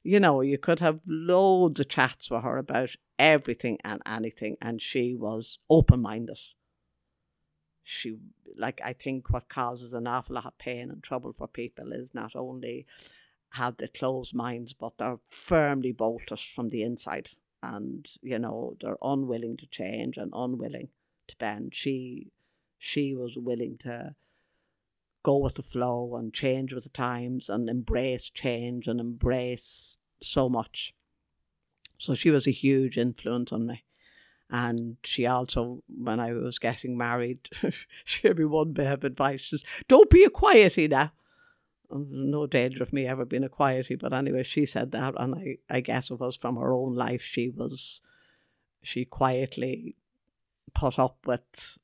you know, you could have loads of chats with her about everything and anything and she was open minded. She like I think what causes an awful lot of pain and trouble for people is not only have the closed minds, but they're firmly bolted from the inside. And, you know, they're unwilling to change and unwilling to bend. She she was willing to go with the flow and change with the times and embrace change and embrace so much. So she was a huge influence on me. And she also, when I was getting married, she gave me one bit of advice. She says, Don't be a quiety now no danger of me ever being a quietie, but anyway, she said that, and I, I guess it was from her own life. She was, she quietly put up with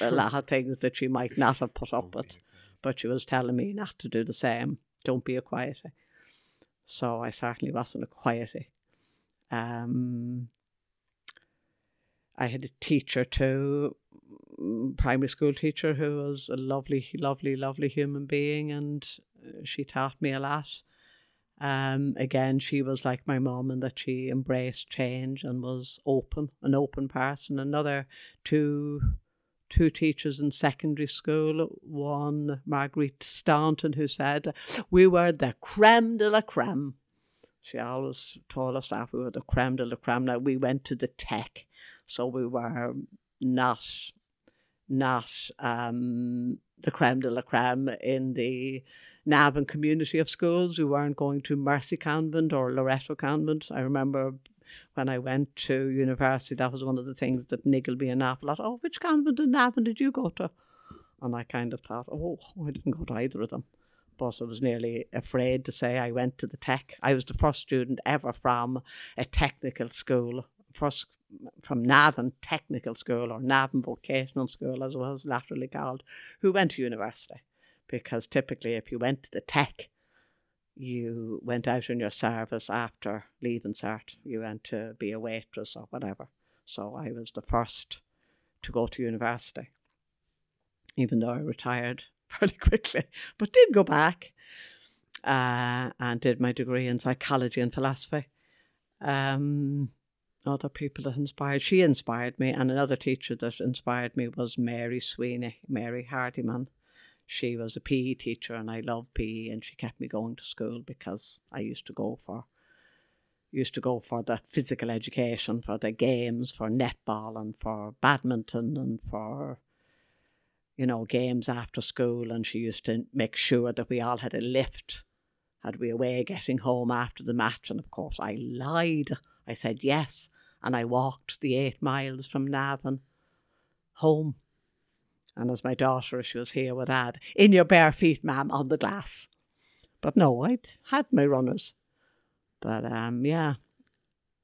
a lot of things that she might not have put up with, but she was telling me not to do the same. Don't be a quietie. So I certainly wasn't a quietie. Um, I had a teacher too, primary school teacher who was a lovely, lovely, lovely human being, and she taught me a lot. Um, again, she was like my mum in that she embraced change and was open, an open person. Another two, two teachers in secondary school. One, Marguerite Staunton, who said, We were the creme de la creme. She always told us that we were the creme de la creme. Now, we went to the tech, so we were not, not um, the creme de la creme in the Navan community of schools. We weren't going to Mercy Convent or Loreto Convent. I remember when I went to university, that was one of the things that niggled me an awful lot. Oh, which convent in Navan did you go to? And I kind of thought, oh, I didn't go to either of them. But I was nearly afraid to say I went to the tech. I was the first student ever from a technical school, first from Navan Technical School or Navan Vocational School, as it was laterally called, who went to university. Because typically, if you went to the tech, you went out in your service after leaving cert. You went to be a waitress or whatever. So I was the first to go to university, even though I retired fairly quickly, but did go back uh, and did my degree in psychology and philosophy. Um, other people that inspired, she inspired me, and another teacher that inspired me was Mary Sweeney, Mary Hardiman she was a PE teacher and I loved PE and she kept me going to school because I used to go for used to go for the physical education, for the games, for netball and for badminton and for you know, games after school and she used to make sure that we all had a lift. Had we away getting home after the match and of course I lied. I said yes and I walked the eight miles from Navan home and as my daughter, she was here, would add, in your bare feet, ma'am, on the glass. But no, I'd had my runners. But um, yeah,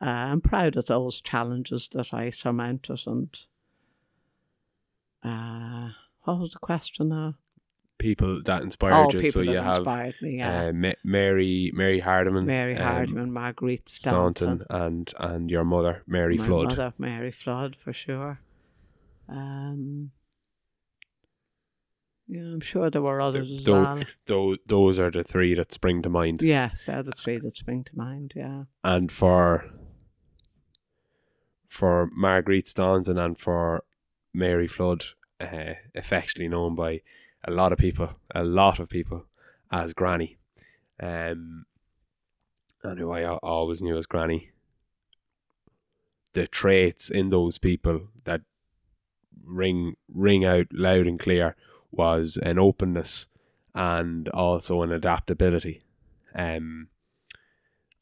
uh, I'm proud of those challenges that I surmounted. And uh, what was the question now? People that inspired oh, you. So you have inspired me, yeah. uh, Ma- Mary Mary Hardiman, Mary um, Hardiman, Marguerite Staunton, Staunton, and and your mother Mary my Flood. mother, Mary Flood, for sure. Um, yeah, I'm sure there were others as though- well. Those those are the three that spring to mind. Yes, they're the three that spring to mind. Yeah. and for for Marguerite Staunton and for Mary Flood, uh, affectionately known by a lot of people, a lot of people, as Granny, um, and who I always knew as Granny. The traits in those people that ring ring out loud and clear was an openness and also an adaptability. Um,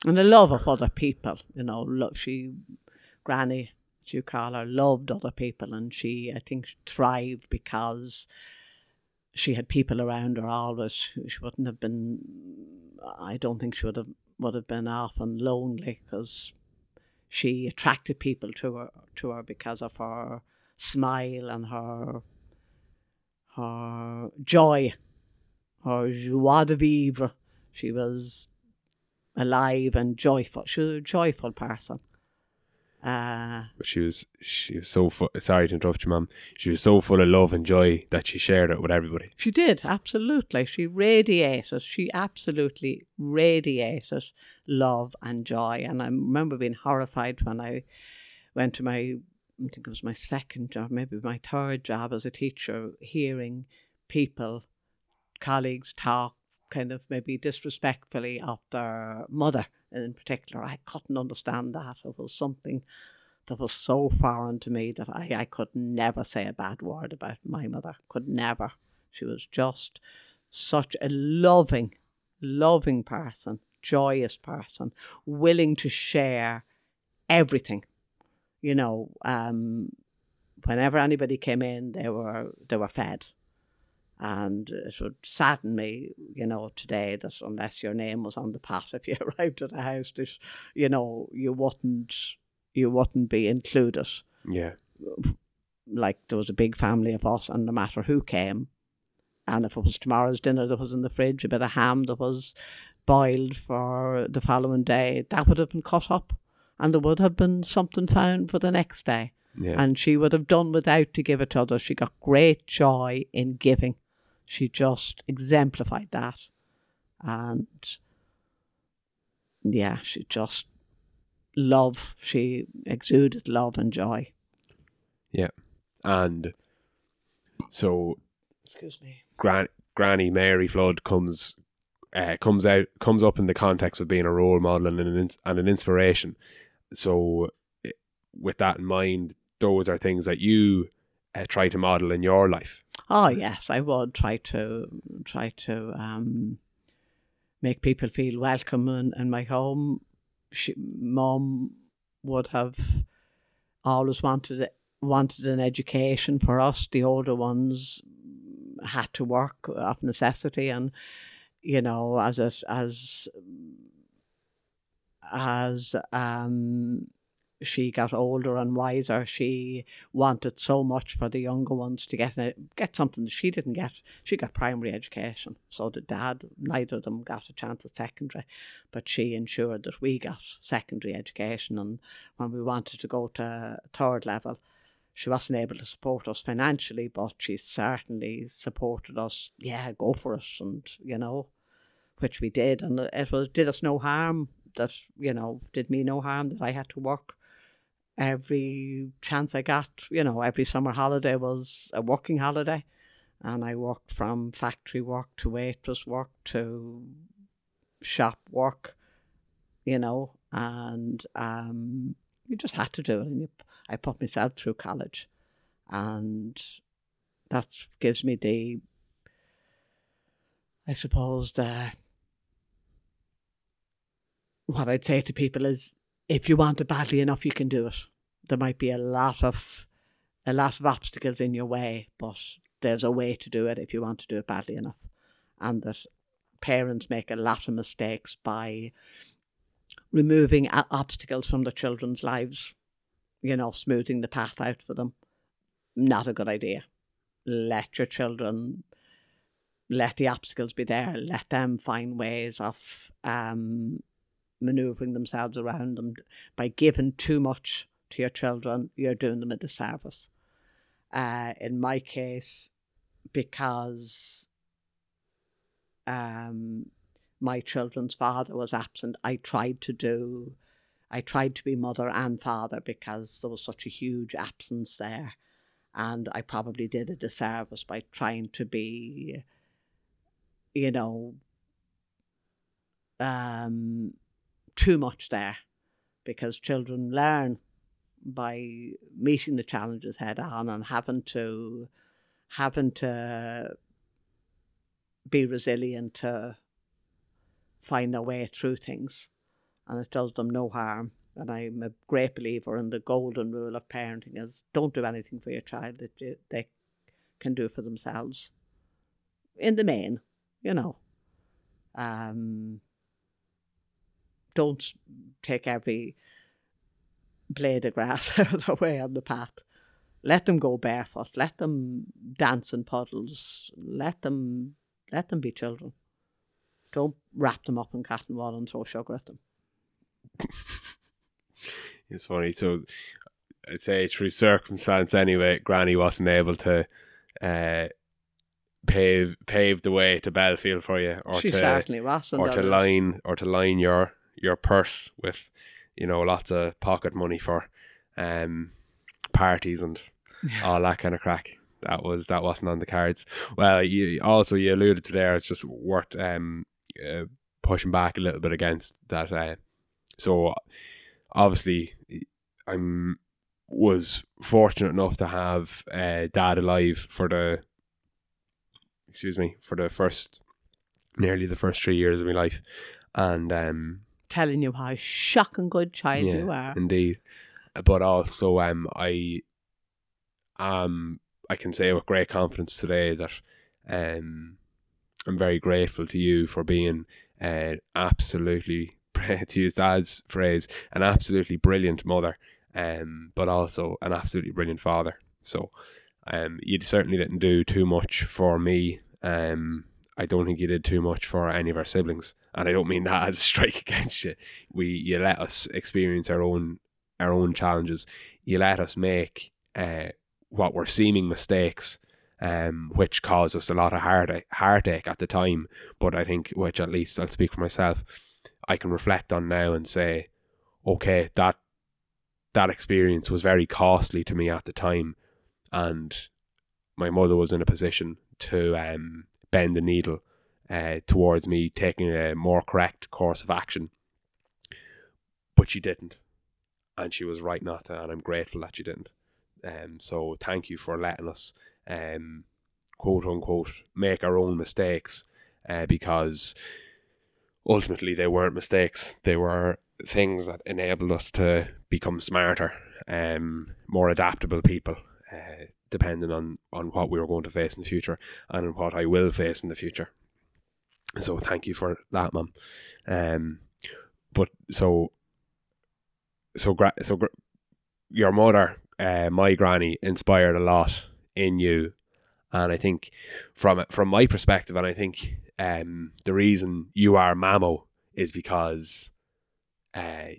and the love of other people. You know, love she, Granny, as you call her, loved other people, and she, I think, thrived because she had people around her always. She wouldn't have been. I don't think she would have would have been often lonely because she attracted people to her to her because of her smile and her her joy, her joie de vivre. She was alive and joyful. She was a joyful person. Uh, But she was she was so sorry to interrupt you, mum. She was so full of love and joy that she shared it with everybody. she did, absolutely. She radiated, she absolutely radiated love and joy. And I remember being horrified when I went to my, I think it was my second job, maybe my third job as a teacher, hearing people, colleagues talk kind of maybe disrespectfully of their mother in particular. I couldn't understand that. It was something that was so foreign to me that I, I could never say a bad word about my mother. Could never. She was just such a loving, loving person, joyous person, willing to share everything. You know, um, whenever anybody came in, they were they were fed. And it would sadden me, you know, today that unless your name was on the pot, if you arrived at a house, that you know you wouldn't you wouldn't be included. Yeah, Like there was a big family of us, and no matter who came, and if it was tomorrow's dinner that was in the fridge, a bit of ham that was boiled for the following day, that would have been cut up, and there would have been something found for the next day. yeah, And she would have done without to give it to others. She got great joy in giving. She just exemplified that. And yeah, she just love. She exuded love and joy. Yeah. And So Excuse me. Gran- Granny Mary Flood comes uh, comes out comes up in the context of being a role model and an and an inspiration. So, with that in mind, those are things that you uh, try to model in your life. Oh yes, I would try to try to um, make people feel welcome in, in my home. She, Mom would have always wanted wanted an education for us. The older ones had to work of necessity, and you know, as it as as um she got older and wiser, she wanted so much for the younger ones to get a, get something that she didn't get. She got primary education, so did dad. Neither of them got a chance at secondary, but she ensured that we got secondary education. And when we wanted to go to third level, she wasn't able to support us financially, but she certainly supported us. Yeah, go for it, and you know, which we did, and it was did us no harm. That you know did me no harm that I had to work every chance I got. You know, every summer holiday was a working holiday, and I worked from factory work to waitress work to shop work. You know, and um, you just had to do it, and you, I put myself through college, and that gives me the, I suppose the. What I'd say to people is if you want it badly enough, you can do it. There might be a lot of a lot of obstacles in your way, but there's a way to do it if you want to do it badly enough. And that parents make a lot of mistakes by removing obstacles from the children's lives, you know, smoothing the path out for them. Not a good idea. Let your children let the obstacles be there. Let them find ways of um, maneuvering themselves around them. By giving too much to your children, you're doing them a disservice. Uh, in my case, because um, my children's father was absent, I tried to do, I tried to be mother and father because there was such a huge absence there. And I probably did a disservice by trying to be, you know, um, too much there because children learn by meeting the challenges head on and having to having to be resilient to find their way through things. And it does them no harm. And i'm a great believer in the golden rule of parenting is don't do anything for your child that they can do for themselves. In the main you know. Um don't take every blade of grass out of the way on the path. Let them go barefoot. Let them dance in puddles. Let them let them be children. Don't wrap them up in cotton wool and throw sugar at them. It's funny. So I'd say through circumstance anyway, Granny wasn't able to uh, pave pave the way to Belfield for you, or she to certainly wasn't. or to line or to line your your purse with you know lots of pocket money for um parties and all that kind of crack. That was that wasn't on the cards. Well, you also you alluded to there. It's just worth um uh, pushing back a little bit against that. Uh, so obviously, I'm was fortunate enough to have uh, dad alive for the excuse me for the first nearly the first three years of my life, and um telling you how shocking good child Yeah. you are. indeed. But also, um, I, um, I can say with great confidence today that, um, I'm very grateful to you for being, uh, absolutely, to use Dad's phrase, an absolutely brilliant mother, um, but also an absolutely brilliant father. So, um, you certainly didn't do too much for me. Um, I don't think you did too much for any of our siblings, and I don't mean that as a strike against you. We, you let us experience our own our own challenges. You let us make uh, what were seeming mistakes, um, which caused us a lot of heartache, heartache at the time. But I think, which at least I'll speak for myself, I can reflect on now and say, okay, that that experience was very costly to me at the time, and my mother was in a position to um, bend the needle uh, towards me taking a more correct course of action. But she didn't. And she was right not to, and I'm grateful that she didn't. Um, so thank you for letting us, um, quote unquote, make our own mistakes uh, because ultimately they weren't mistakes. They were things that enabled us to become smarter, um, more adaptable people, uh, depending on, on what we were going to face in the future and what I will face in the future. So thank you for that, mum. Um, but so so gra- so gra- your mother, uh, my granny, inspired a lot in you, and I think from from my perspective, and I think um, the reason you are Mamo is because uh,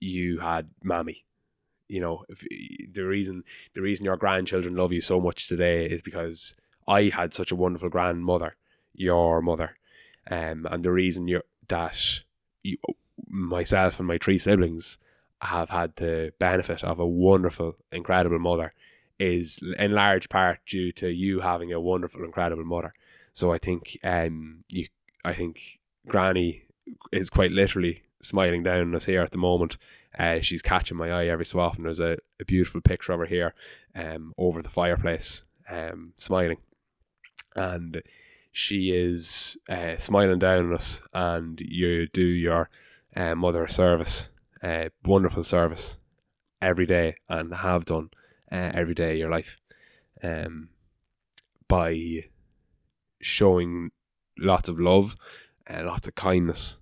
you had Mammy. You know, if, the reason the reason your grandchildren love you so much today is because I had such a wonderful grandmother your mother. Um, and the reason you that you, myself and my three siblings have had the benefit of a wonderful, incredible mother is in large part due to you having a wonderful, incredible mother. So I think um you I think Granny is quite literally smiling down on us here at the moment. Uh, she's catching my eye every so often. There's a, a beautiful picture of her here um, over the fireplace, um, smiling. And she is uh, smiling down on us, and you do your uh, mother service, uh, wonderful service, every day, and have done uh, every day of your life, um, by showing lots of love, uh, lots of kindness,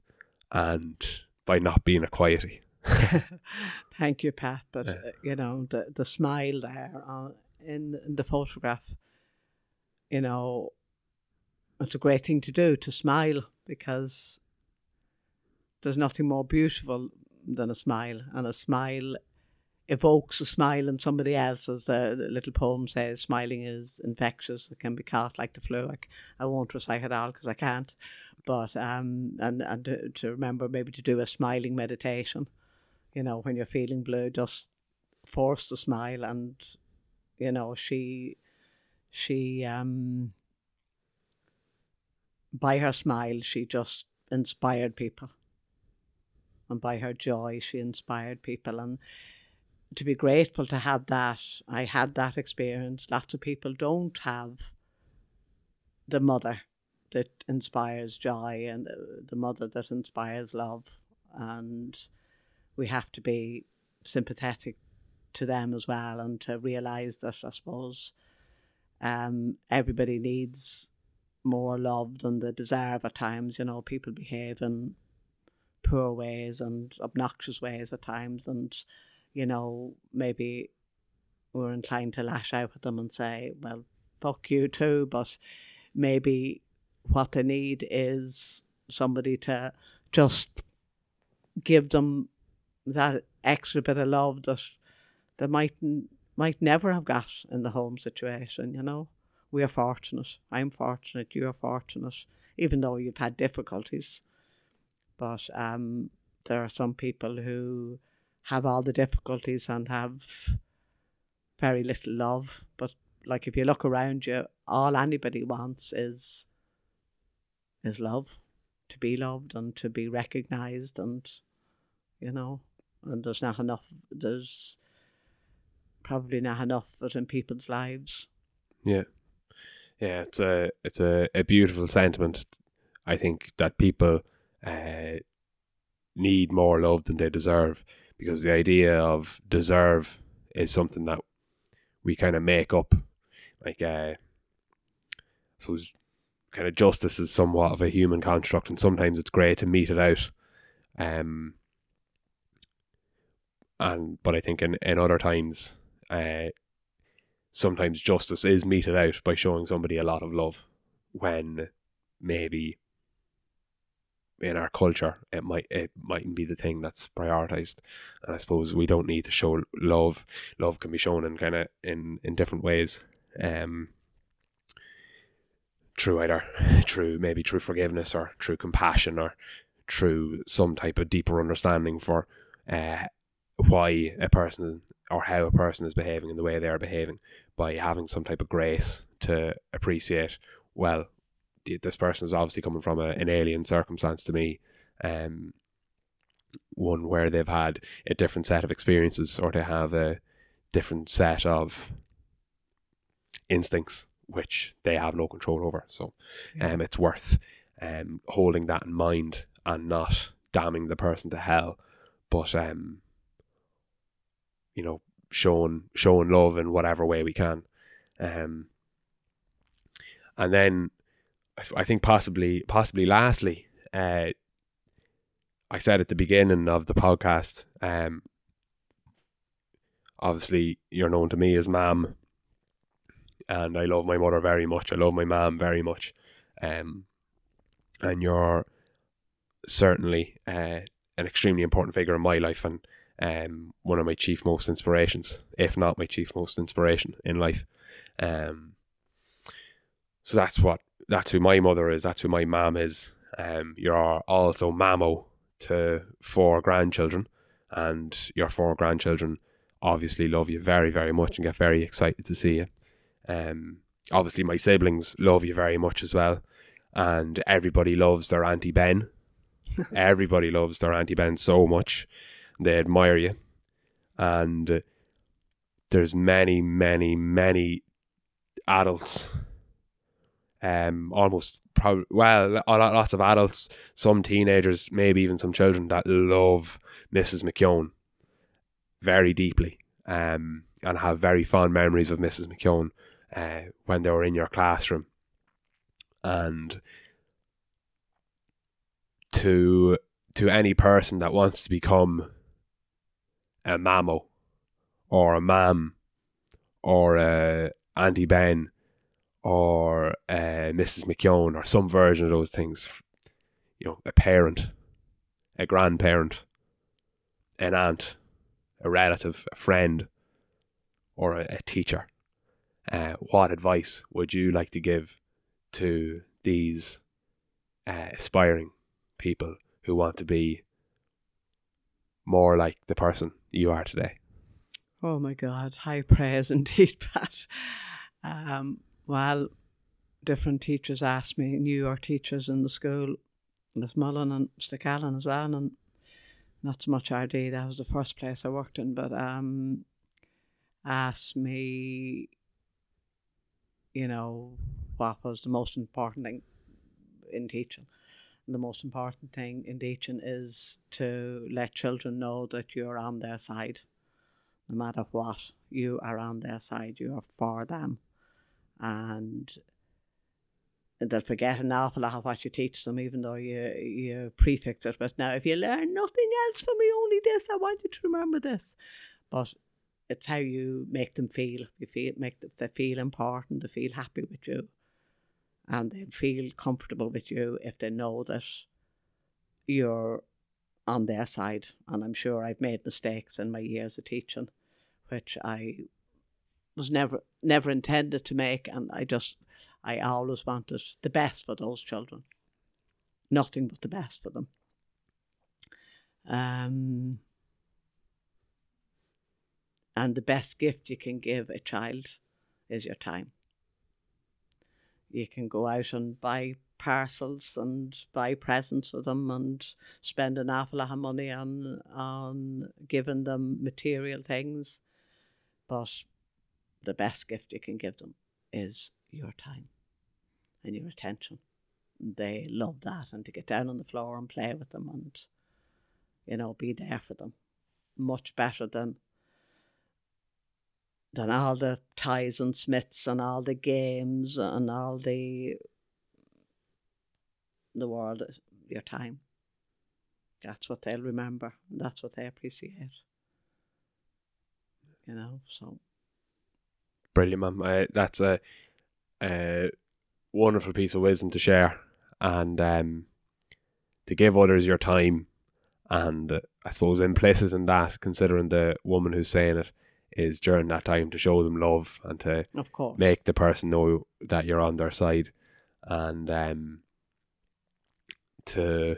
and by not being a quiety. Thank you, Pat. But Yeah. uh, you know the the smile there uh, in, in the photograph. You know, it's a great thing to do to smile because there's nothing more beautiful than a smile, and a smile evokes a smile in somebody else, as the, the little poem says. Smiling is infectious; it can be caught like the flu. I won't recite it all because I can't. But um, and and to, to remember maybe to do a smiling meditation you know, when you're feeling blue, just force to smile. And, you know, she, she, um, by her smile, she just inspired people. And by her joy, she inspired people. And to be grateful to have that, I had that experience. Lots of people don't have the mother that inspires joy and the, the mother that inspires love. And, we have to be sympathetic to them as well and to realize that I suppose um, everybody needs more love than they deserve at times. You know, people behave in poor ways and obnoxious ways at times, and you know, maybe we're inclined to lash out at them and say, well, fuck you too, but maybe what they need is somebody to just give them that extra bit of love that they might might never have got in the home situation. You know, we are fortunate. I'm fortunate. You are fortunate, even though you've had difficulties. But um, there are some people who have all the difficulties and have very little love. But like if you look around you, all anybody wants is is love, to be loved and to be recognised, and you know and there's not enough there's probably not enough of it in people's lives Yeah, yeah, it's a it's a, a beautiful sentiment. I think that people uh, need more love than they deserve because the idea of deserve is something that we kind of make up. Like, uh, I suppose, kind of justice is somewhat of a human construct, and sometimes it's great to mete it out. Um, and but I think in, in other times, uh, sometimes justice is meted out by showing somebody a lot of love when maybe in our culture it might it mightn't be the thing that's prioritized. And i suppose we don't need to show love. Love can be shown in kind of in in different ways. Um either through maybe through forgiveness or through compassion or through some type of deeper understanding for uh why a person or how a person is behaving and the way they are behaving by having some type of grace to appreciate well this person is obviously coming from a, an alien circumstance to me um one where they've had a different set of experiences or they have a different set of instincts which they have no control over so Yeah. um it's worth um holding that in mind and not damning the person to hell but um you know showing showing love in whatever way we can. Um and then I think possibly possibly lastly uh I said at the beginning of the podcast um obviously you're known to me as mam and I love my mother very much. I love my mom very much. Um and you're certainly uh, an extremely important figure in my life and um, one of my chief most inspirations, if not my chief most inspiration in life. Um, so that's what that's who my mother is. That's who my mom is. Um, you're also mamo to four grandchildren, and your four grandchildren obviously love you very, very much and get very excited to see you. Um, obviously, my siblings love you very much as well, and everybody loves their auntie Ben. everybody loves their auntie Ben so much they admire you. And there's many many many adults um almost probably well lots of adults some teenagers maybe even some children that love mrs mckeown very deeply um and have very fond memories of mrs mckeown uh, when they were in your classroom. And to to any person that wants to become a mammo or a mam or a Auntie Ben or uh, Mrs. McKeown or some version of those things. You know, a parent, a grandparent, an aunt, a relative, a friend, or a, a teacher. Uh, what advice would you like to give to these uh, aspiring people who want to be more like the person you are today? Oh my God, high praise indeed, Pat. Um, well, different teachers asked me, New York teachers in the school, Miss Mullen and Mr. Callan as well, and not so much RD, that was the first place I worked in, but um, asked me, you know, what was the most important thing in teaching. And the most important thing in teaching is to let children know that you're on their side no matter what, you are on their side, you are for them. And they'll forget an awful lot of what you teach them, even though you you prefix it. But now, if you learn nothing else from me, only this, I want you to remember this. But it's how you make them feel. You feel make them they feel important, they feel happy with you, and they feel comfortable with you if they know that you're on their side. And I'm sure I've made mistakes in my years of teaching, which I was never never intended to make, and I just I always wanted the best for those children. Nothing but the best for them. Um, and the best gift you can give a child is your time. You can go out and buy parcels and buy presents for them and spend an awful lot of money on on giving them material things. But the best gift you can give them is your time and your attention. They love that and to get down on the floor and play with them and you know, be there for them. Much better than than all the ties and smiths and all the games and all the the world your time. That's what they'll remember. That's what they appreciate. You know, so Brilliant, Mam. I, that's a, a wonderful piece of wisdom to share and um, to give others your time. And uh, I suppose implicit in that, considering the woman who's saying it, is during that time to show them love and to of course. make the person know that you're on their side and um, to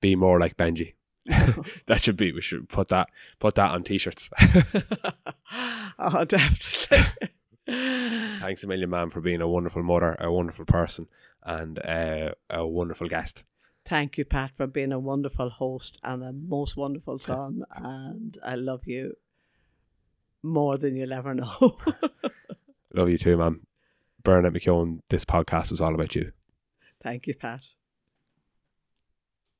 be more like Benji that should be. We should put that put that on t-shirts. oh, definitely. Thanks a million, Mam, for being a wonderful mother, a wonderful person, and uh, a wonderful guest. Thank you, Pat, for being a wonderful host and a most wonderful son. And I love you more than you'll ever know. Love you too, Mam. Bernadette McKeown, this podcast was all about you. Thank you, Pat.